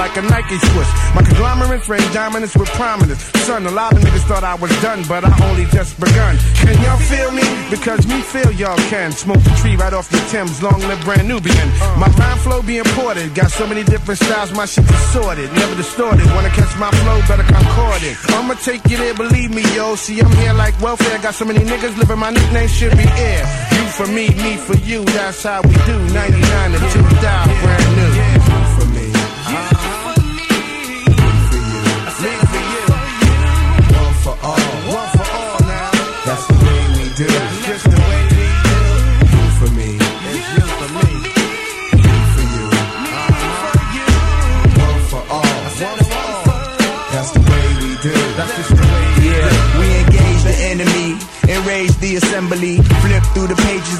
Like a Nike swoosh. My conglomerate frame dominance with prominence. Son, a lot of niggas thought I was done, but I only just begun. Can y'all feel me? Because me feel y'all can. Smoke the tree right off the Thames. Long live brand Nubian. My rhyme flow be imported. Got so many different styles, my shit distorted. Never distorted. Wanna catch my flow, better concord it. I'ma take you there, believe me, yo. See, I'm here like welfare. Got so many niggas living, my nickname should be air. You for me, me for you. That's how we do. 99 to 2000, brand new. Do. That's just the way we do. You for me, it's you for me, me for you, uh-huh. One for all, one for all. That's the way we do. That's just the way we Yeah, we engage the enemy, enrage the assembly, flip through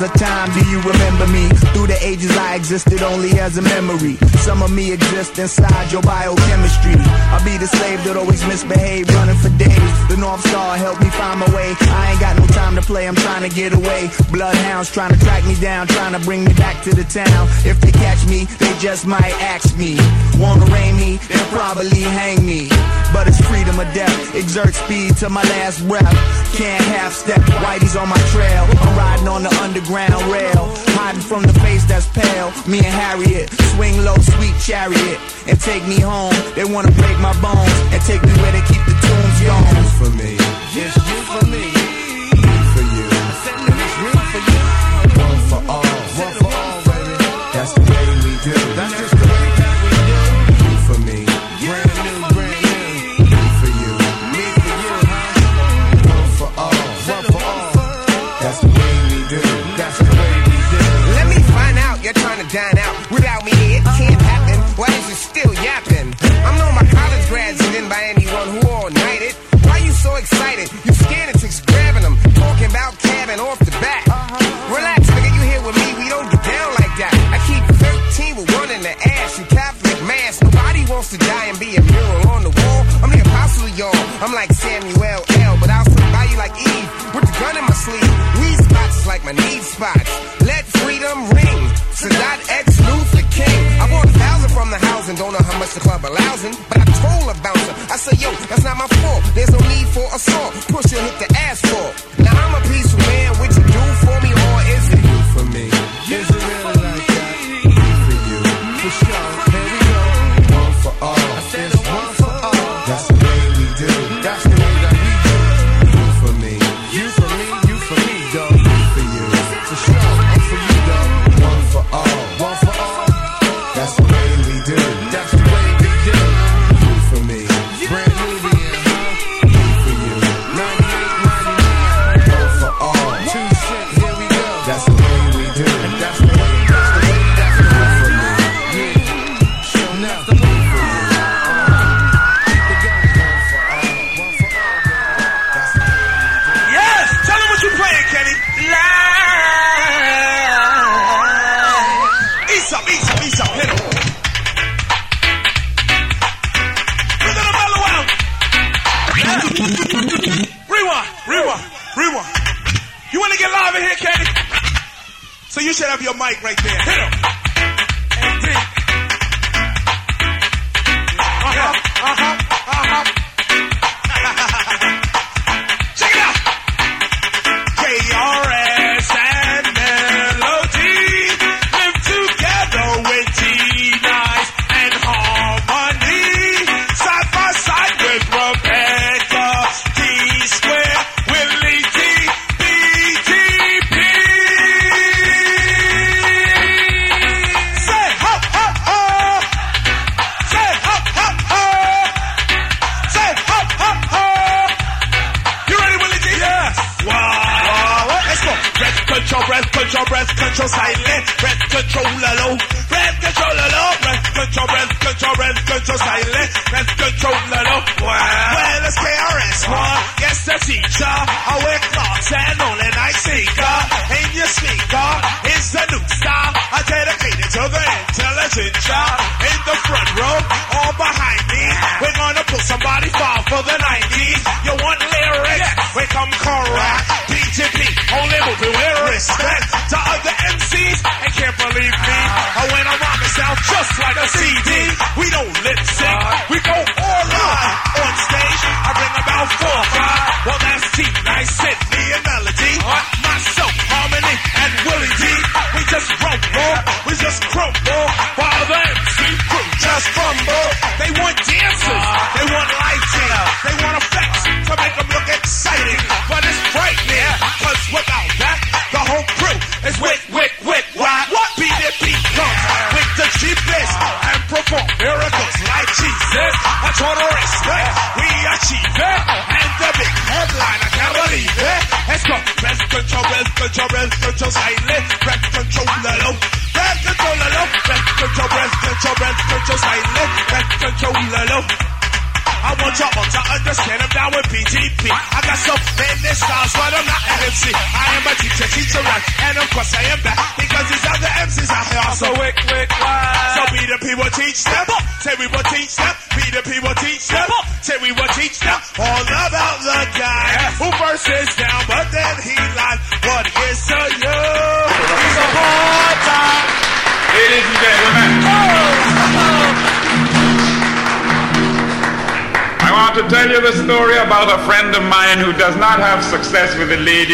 of time. Do you remember me? Through the ages, I existed only as a memory. Some of me exist inside your biochemistry. I'll be the slave that always misbehave, running for days. The North Star helped me find my way. I ain't got no time to play, I'm trying to get away. Bloodhounds trying to track me down, trying to bring me back to the town. If they catch me, they just might axe me. Wanna arraign me, they'll probably hang me. But it's freedom or death, exert speed to my last breath. Can't half step, Whitey's on my trail. I'm riding on the underground rail, hiding from the face that's pale. Me and Harriet, swing low, sweet chariot, and take me home. They wanna break my bones and take me where they keep the tombs gone. You for me, Just you for me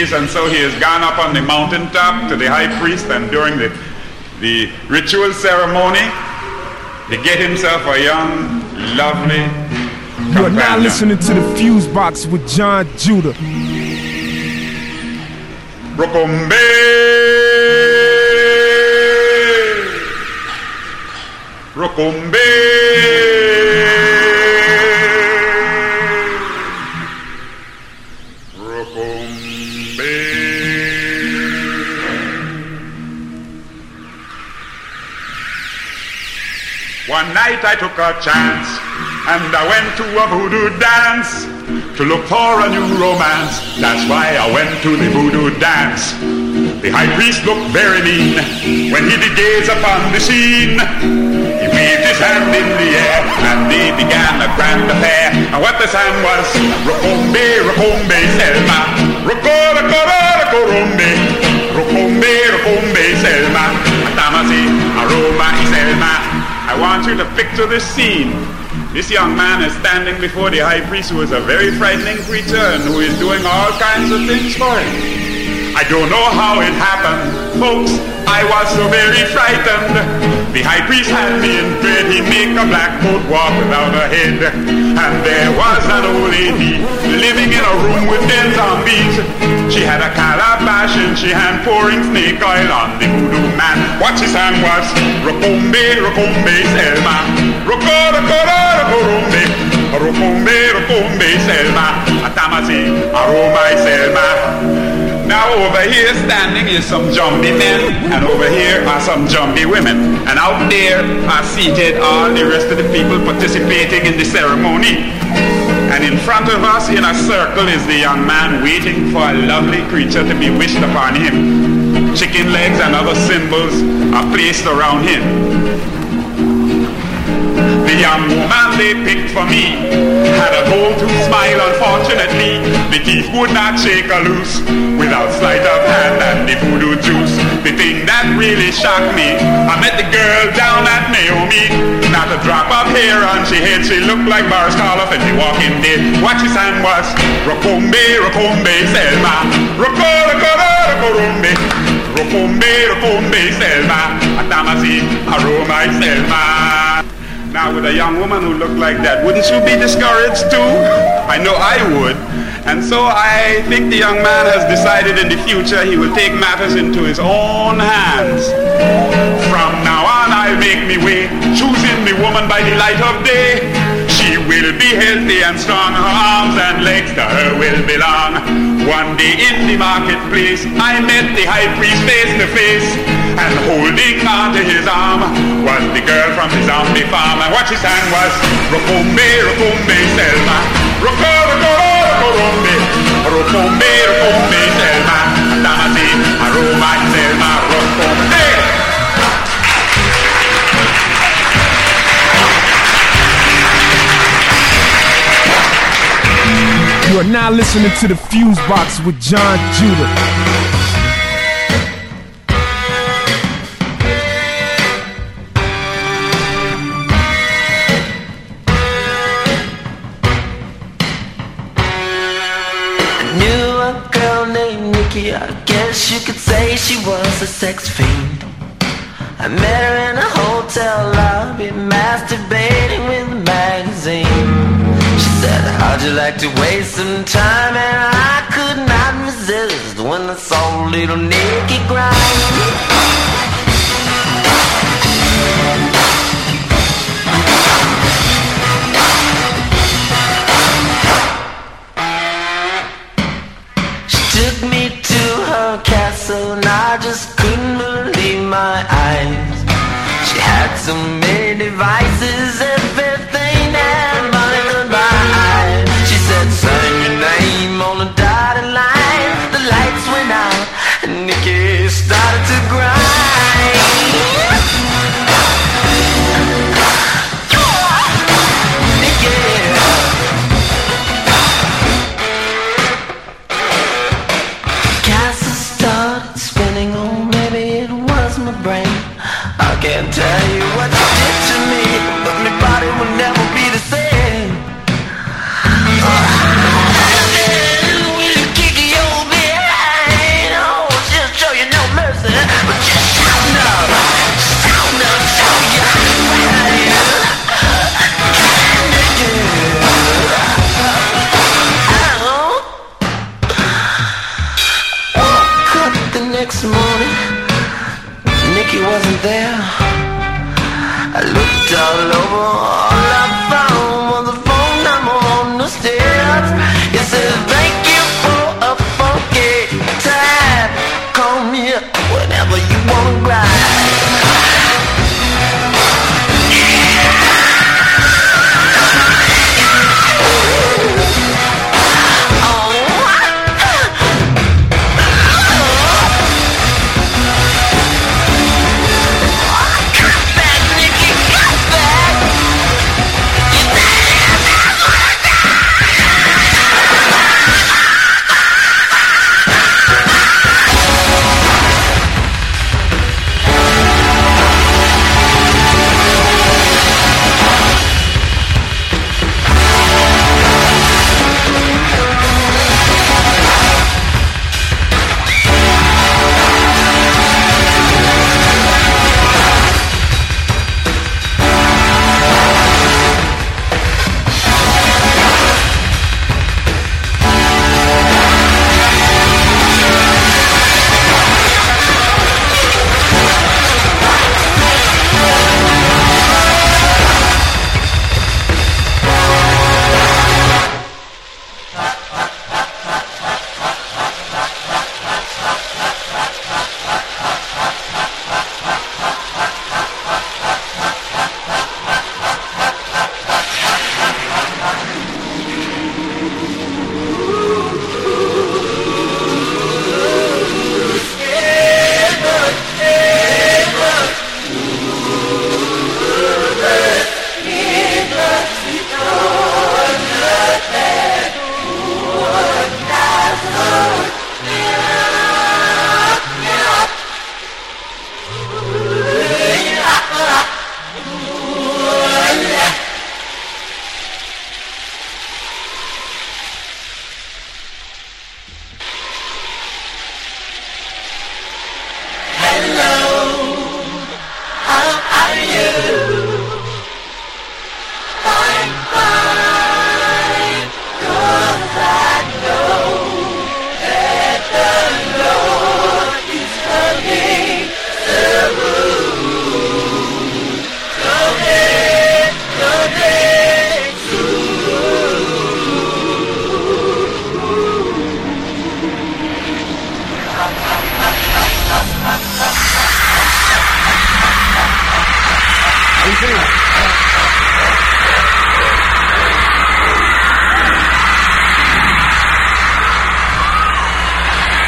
with and so he has gone up on the mountaintop to the high priest, and during the, the ritual ceremony, to get himself a young, lovely You are now listening to the Fuse Box with John Judah. Rokombe. Rokombe. I took a chance and I went to a voodoo dance to look for a new romance. That's why I went to the voodoo dance. The high priest looked very mean when he did gaze upon the scene. He waved his hand in the air and they began a grand affair. And what the sang was Rokombe, Rokombe, Selma. Roko, Roko, Roko, Rokombe, Rokombe, Selma. Atamasi, Aroma, Selma. I want you to picture this scene. This young man is standing before the high priest, who is a very frightening creature and who is doing all kinds of things for him. I don't know how it happened, folks. I was so very frightened. The high priest had me in dread. He make a black coat walk without a head. And there was an old lady living in a room with ten zombies. She had a calabash in she hand pouring snake oil on the voodoo man. What she sang was Rokombe, Rokombe, Selma. Roko, Roko, Rombe. Rokombe, Rokombe, Selma. Atamasi, Aroma, Selma. Now over here standing is some jumpy men, and over here are some jumpy women. And out there are seated all the rest of the people participating in the ceremony. And in front of us in a circle is the young man waiting for a lovely creature to be wished upon him. Chicken legs and other symbols are placed around him. The young man they picked for me had a go-to smile, unfortunately. The teeth would not shake her loose without sleight of hand and the voodoo juice. The thing that really shocked me. I met the girl down at Naomi. Not a drop of hair on she head. She looked like Boris Karloff and she walking dead. What she sang was Rokombe, Rokombe, Selma. Roko, Roko, Rokorombe. Rokombe, Rokombe, Selma. Atamasi, Aroma, Selma. Now with a young woman who looked like that, wouldn't you be discouraged too? I know I would. And so I think the young man has decided in the future he will take matters into his own hands. From now on I'll make me way, choosing me woman by the light of day. She will be healthy and strong, her arms and legs to her will belong. One day in the marketplace, I met the high priest face to face. And holding on to his arm was the girl from the zombie farm. And what she sang was, Rokombe, Rokombe, Selma. Roko, Roko, Selma. Selma. You are now listening to the Fuse Box with John Judah. I guess you could say she was a sex fiend. I met her in a hotel lobby, masturbating with a magazine. She said, How'd you like to waste some time? And I could not resist when I saw little Nikki grind. And I just couldn't believe my eyes. She had so many devices, all over,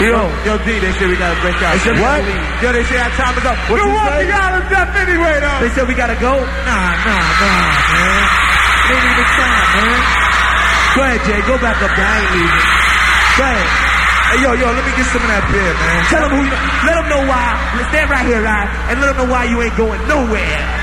Yo, yo, D, they say we gotta break out. They said what? Yo, they say our time is up. What We're you walking say? out of death anyway, though. They said we gotta go? Nah, nah, nah, man. Even time, man. Go ahead, Jay. Go back up there. I ain't leaving. Go ahead. Hey, yo, yo, let me get some of that beer, man. Tell them who you Let them know why. Stand right here, right? And let them know why you ain't going nowhere.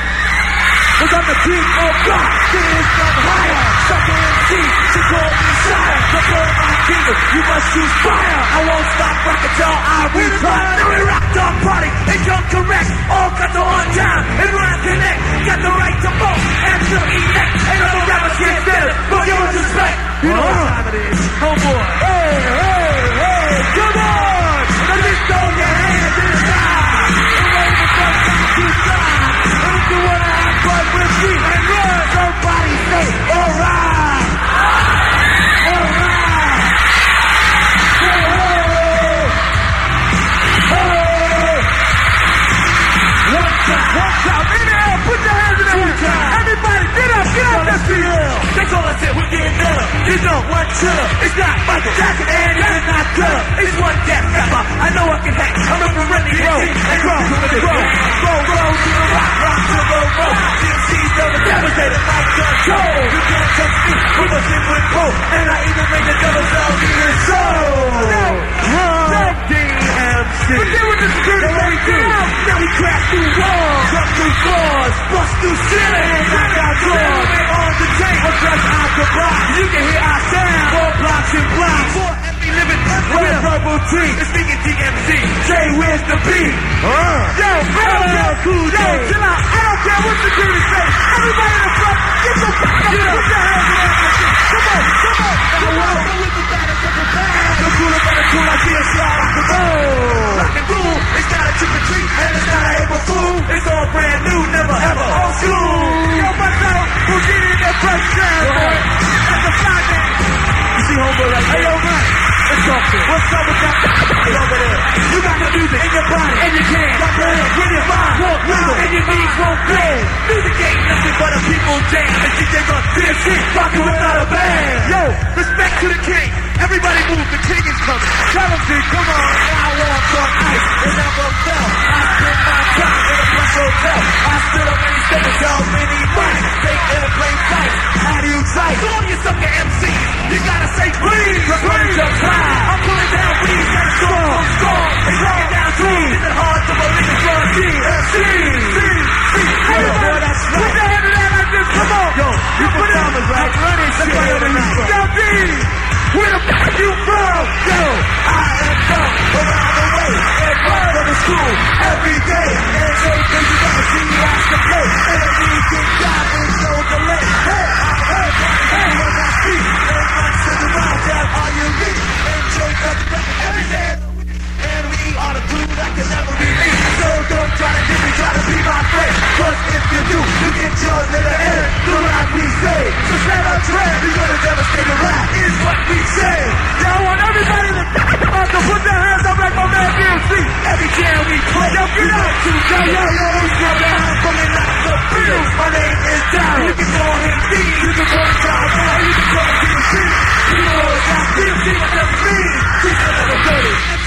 Cause I'm the king of God. King from higher. Sucker MC. She called me sire. Control my kingdom. You must choose fire. I won't stop rocking till I retire. Now we rock dog party. It's come correct. All got the on time. And when connect, got the right to vote. And to elect. Ain't no rappers stand it. But give us respect. You know what time it is. Homeboy. Hey, hey, hey. Come on. Let me throw your hands in the sky. And wave it from side to side. And if you wanna fun with me and run, somebody say, alright. Alright. Hey, hey. Hey. One time, one time. In the air, put your hands in the air. Get up, get up, let's see it. That's all I said, we're getting better. You know, one chiller. It's not Michael Jackson and it's not killer. It's one death rapper. I know I can hack. I'm grow and grow and grow. Grow, grow to the rock, rock to the roll. DMC's never devastated like control. You can't touch me with a single pole. And I even made the devil tell me his soul. DMC. But then with the security, what we do? Now we crack through walls, jump through floors, bust through ceilings, knock out doors. On the table, just out the box. You can hear our sound. Four blocks and blocks. Living with purple tree. It's speaking DMC. Jay, where's the beat? Uh. Yo, yo, cool Yo, chill out. I don't care what security say. Everybody in the front, get the fuck up. Put your hands around. Come on, come on. Come on. With the of the band. The cooler the cool, I see a slide rock and roll. Rock and roll. It's not a trick or treat, and it's not a April fool. It's all brand new, never ever old school. Yo, what's up? Who's getting that fresh jam, boy? That's the fly man. You see homeboy right there? Hey, yo, man. Let's talk. What's up with that over there? You got the music in your body, and you can. Stop playing with your mind. Walk with and your knees won't bend. Music ain't nothing but a people jam. And DJ Run, DMC, rockin' without a band. Yo, respect to the king. Everybody move, the king is coming. Tell him, G, come on. And I walk on ice, and never fell. I spent my time in a plus hotel. I stood up many steps, y'all many money. Take in a plain. How do you sight? So you sucker MCs, you gotta say please. Please, jump high. I'm pulling down weeds and score, score. It's rocking down trees. Is it hard to believe it's your DMC? Everybody, put your hand in that like this. Come on. Yo, you put it on, the right? Running shit. Yo, D. Where the fuck you from? Yo, I am from around the way. And run to the school every day. And say things you never see you ask to play. And anything God with no delay. Hey, hey, hey, when I speak. And once in a while, down on your feet. And Joe does the record every day on a crew that can never be me. So don't try to get me, try to be my friend. Cause if you do, you get yours in the end. Do like we say. So stand up, trend. We're gonna devastate the rap, is what we say. Y'all want everybody to, to put their hands up like my man DMC. Every jam we play. Yo, get up. Yo, yo, yo, yo, who's the out from the night? The bills. My name is Down. You can call him D. You can call him Down. You can call him DMC. You know what that DMC, what that means. 2030.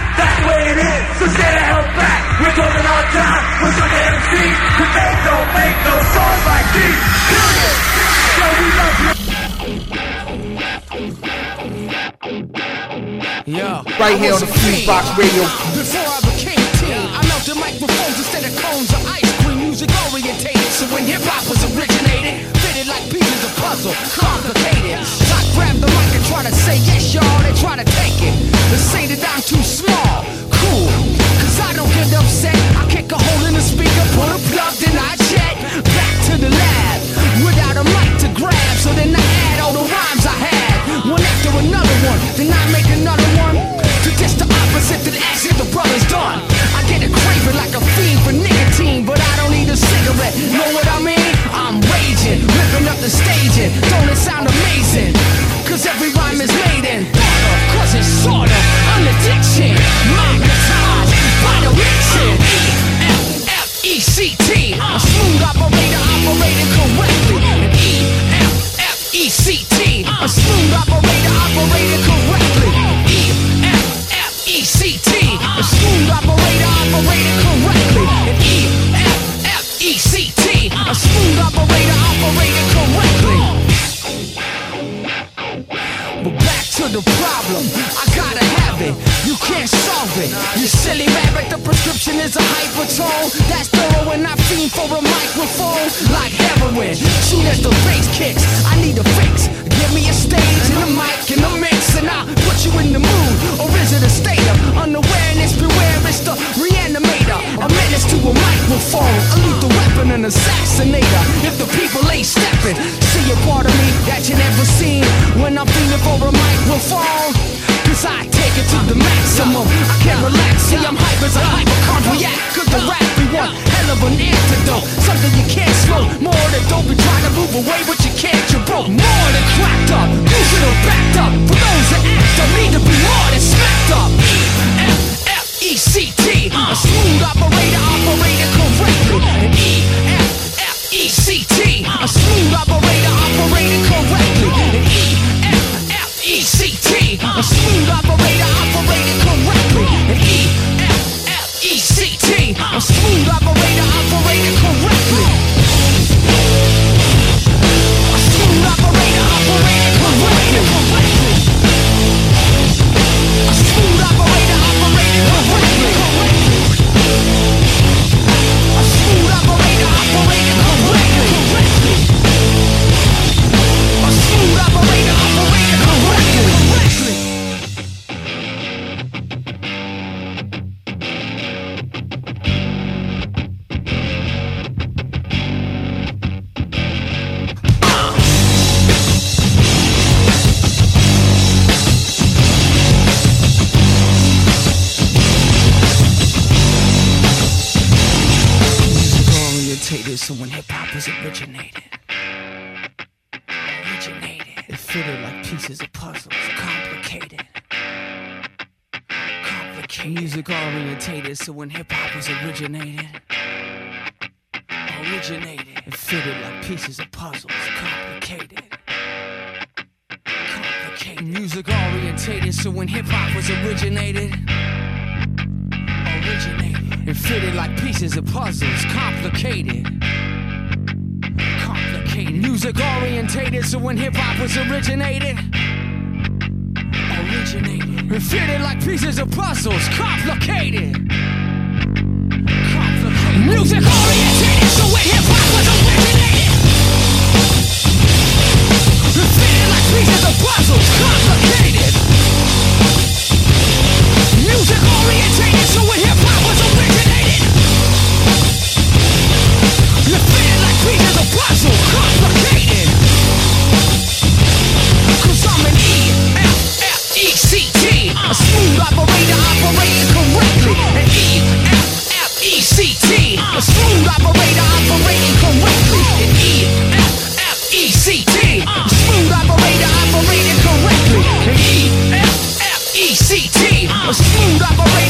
That's the way it is. So stay the hell back. We're talking our time with some MC. Cause they don't make no songs like these. Period. So we love you. Yeah. Right here on the Fuse Box Radio. Is a hypertone. That's thorough and I fiend for a microphone like heroin. Soon as the bass kicks, I need a fix. Give me a stage and a mic and a mix, and I'll put you in the mood. Or is it a state of unawareness? Beware, it's the reanimator. A menace to a microphone, a lethal weapon, an assassinator. If the people ain't stepping, see a part of me that you never seen when I'm feeling for a microphone. Cause I take it to the maximum. I can't relax, see I'm hype as a hypochondriac. Cause the rap be one hell of an antidote. Something you can't smoke. More than dope and try to move away, but you can't. You're broke. More than cracked up. Losing or backed up. For those that act up, need to be more than smacked up. E-F-F-E-C-T. A smooth operator operated correctly. And E-F-F-E-C-T. A smooth operator operated correctly. A smooth operator operated correctly. And E-F-F-E-C-T. A smooth operator operated correctly. A smooth operator operated puzzles, complicated. Complicated. Music orientated, so when hip hop was originated, originated. It fitted like pieces of puzzles, complicated. Complicated. Music orientated, so when hip hop was originated, it fitted like pieces of puzzles, complicated. Music orientated, so when hip hop was originated, you feel like pieces of puzzle, I'm an E-F-F-E-C-T, a smooth operator operating correctly. An E-F-F-E-C-T, a smooth operator operating correctly. An E-F-F-E-C-T, a smooth operator operating correctly. An E-F-F-E-C-T, a smooth operator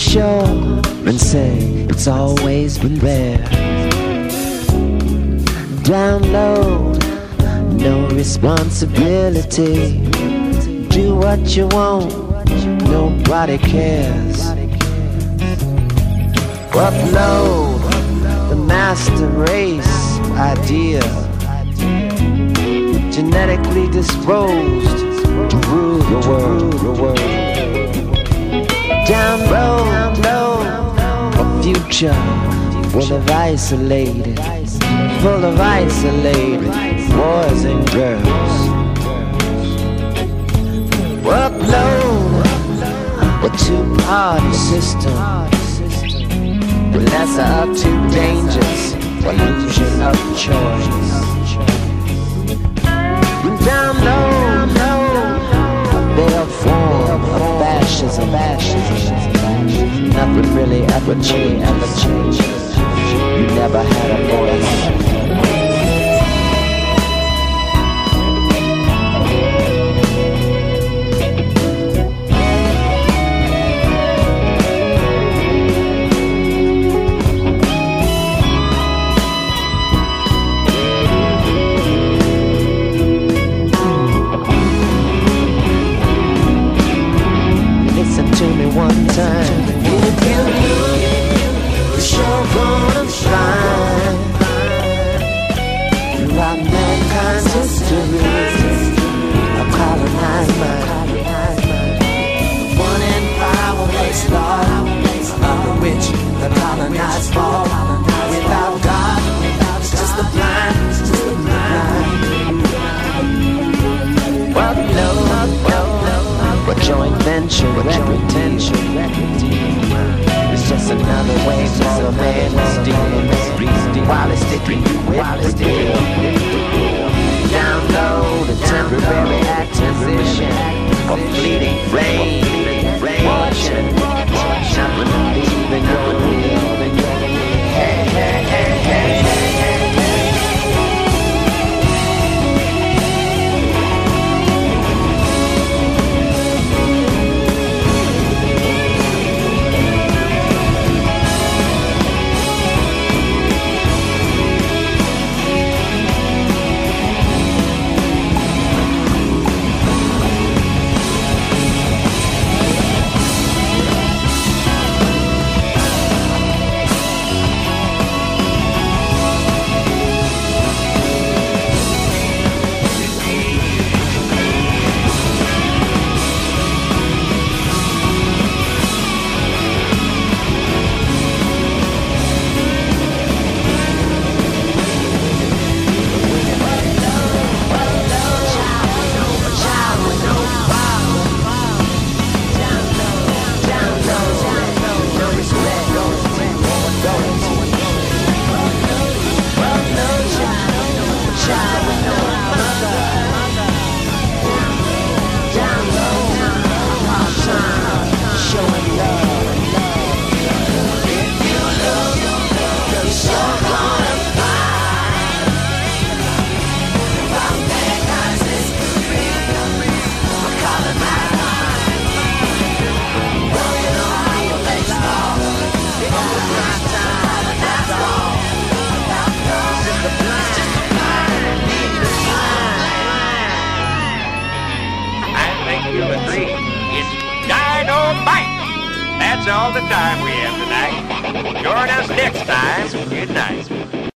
shoremen say it's always been there. Download, no responsibility. Do what you want, nobody cares. Upload the master race idea. Genetically disposed to rule the world. The world down road, a future full of isolated, full of isolated boys and girls. Workload, a two-party system. The lesser of two dangers, illusion of choice. Down low. ashes of ashes. Nothing really ever changed. You never had a voice.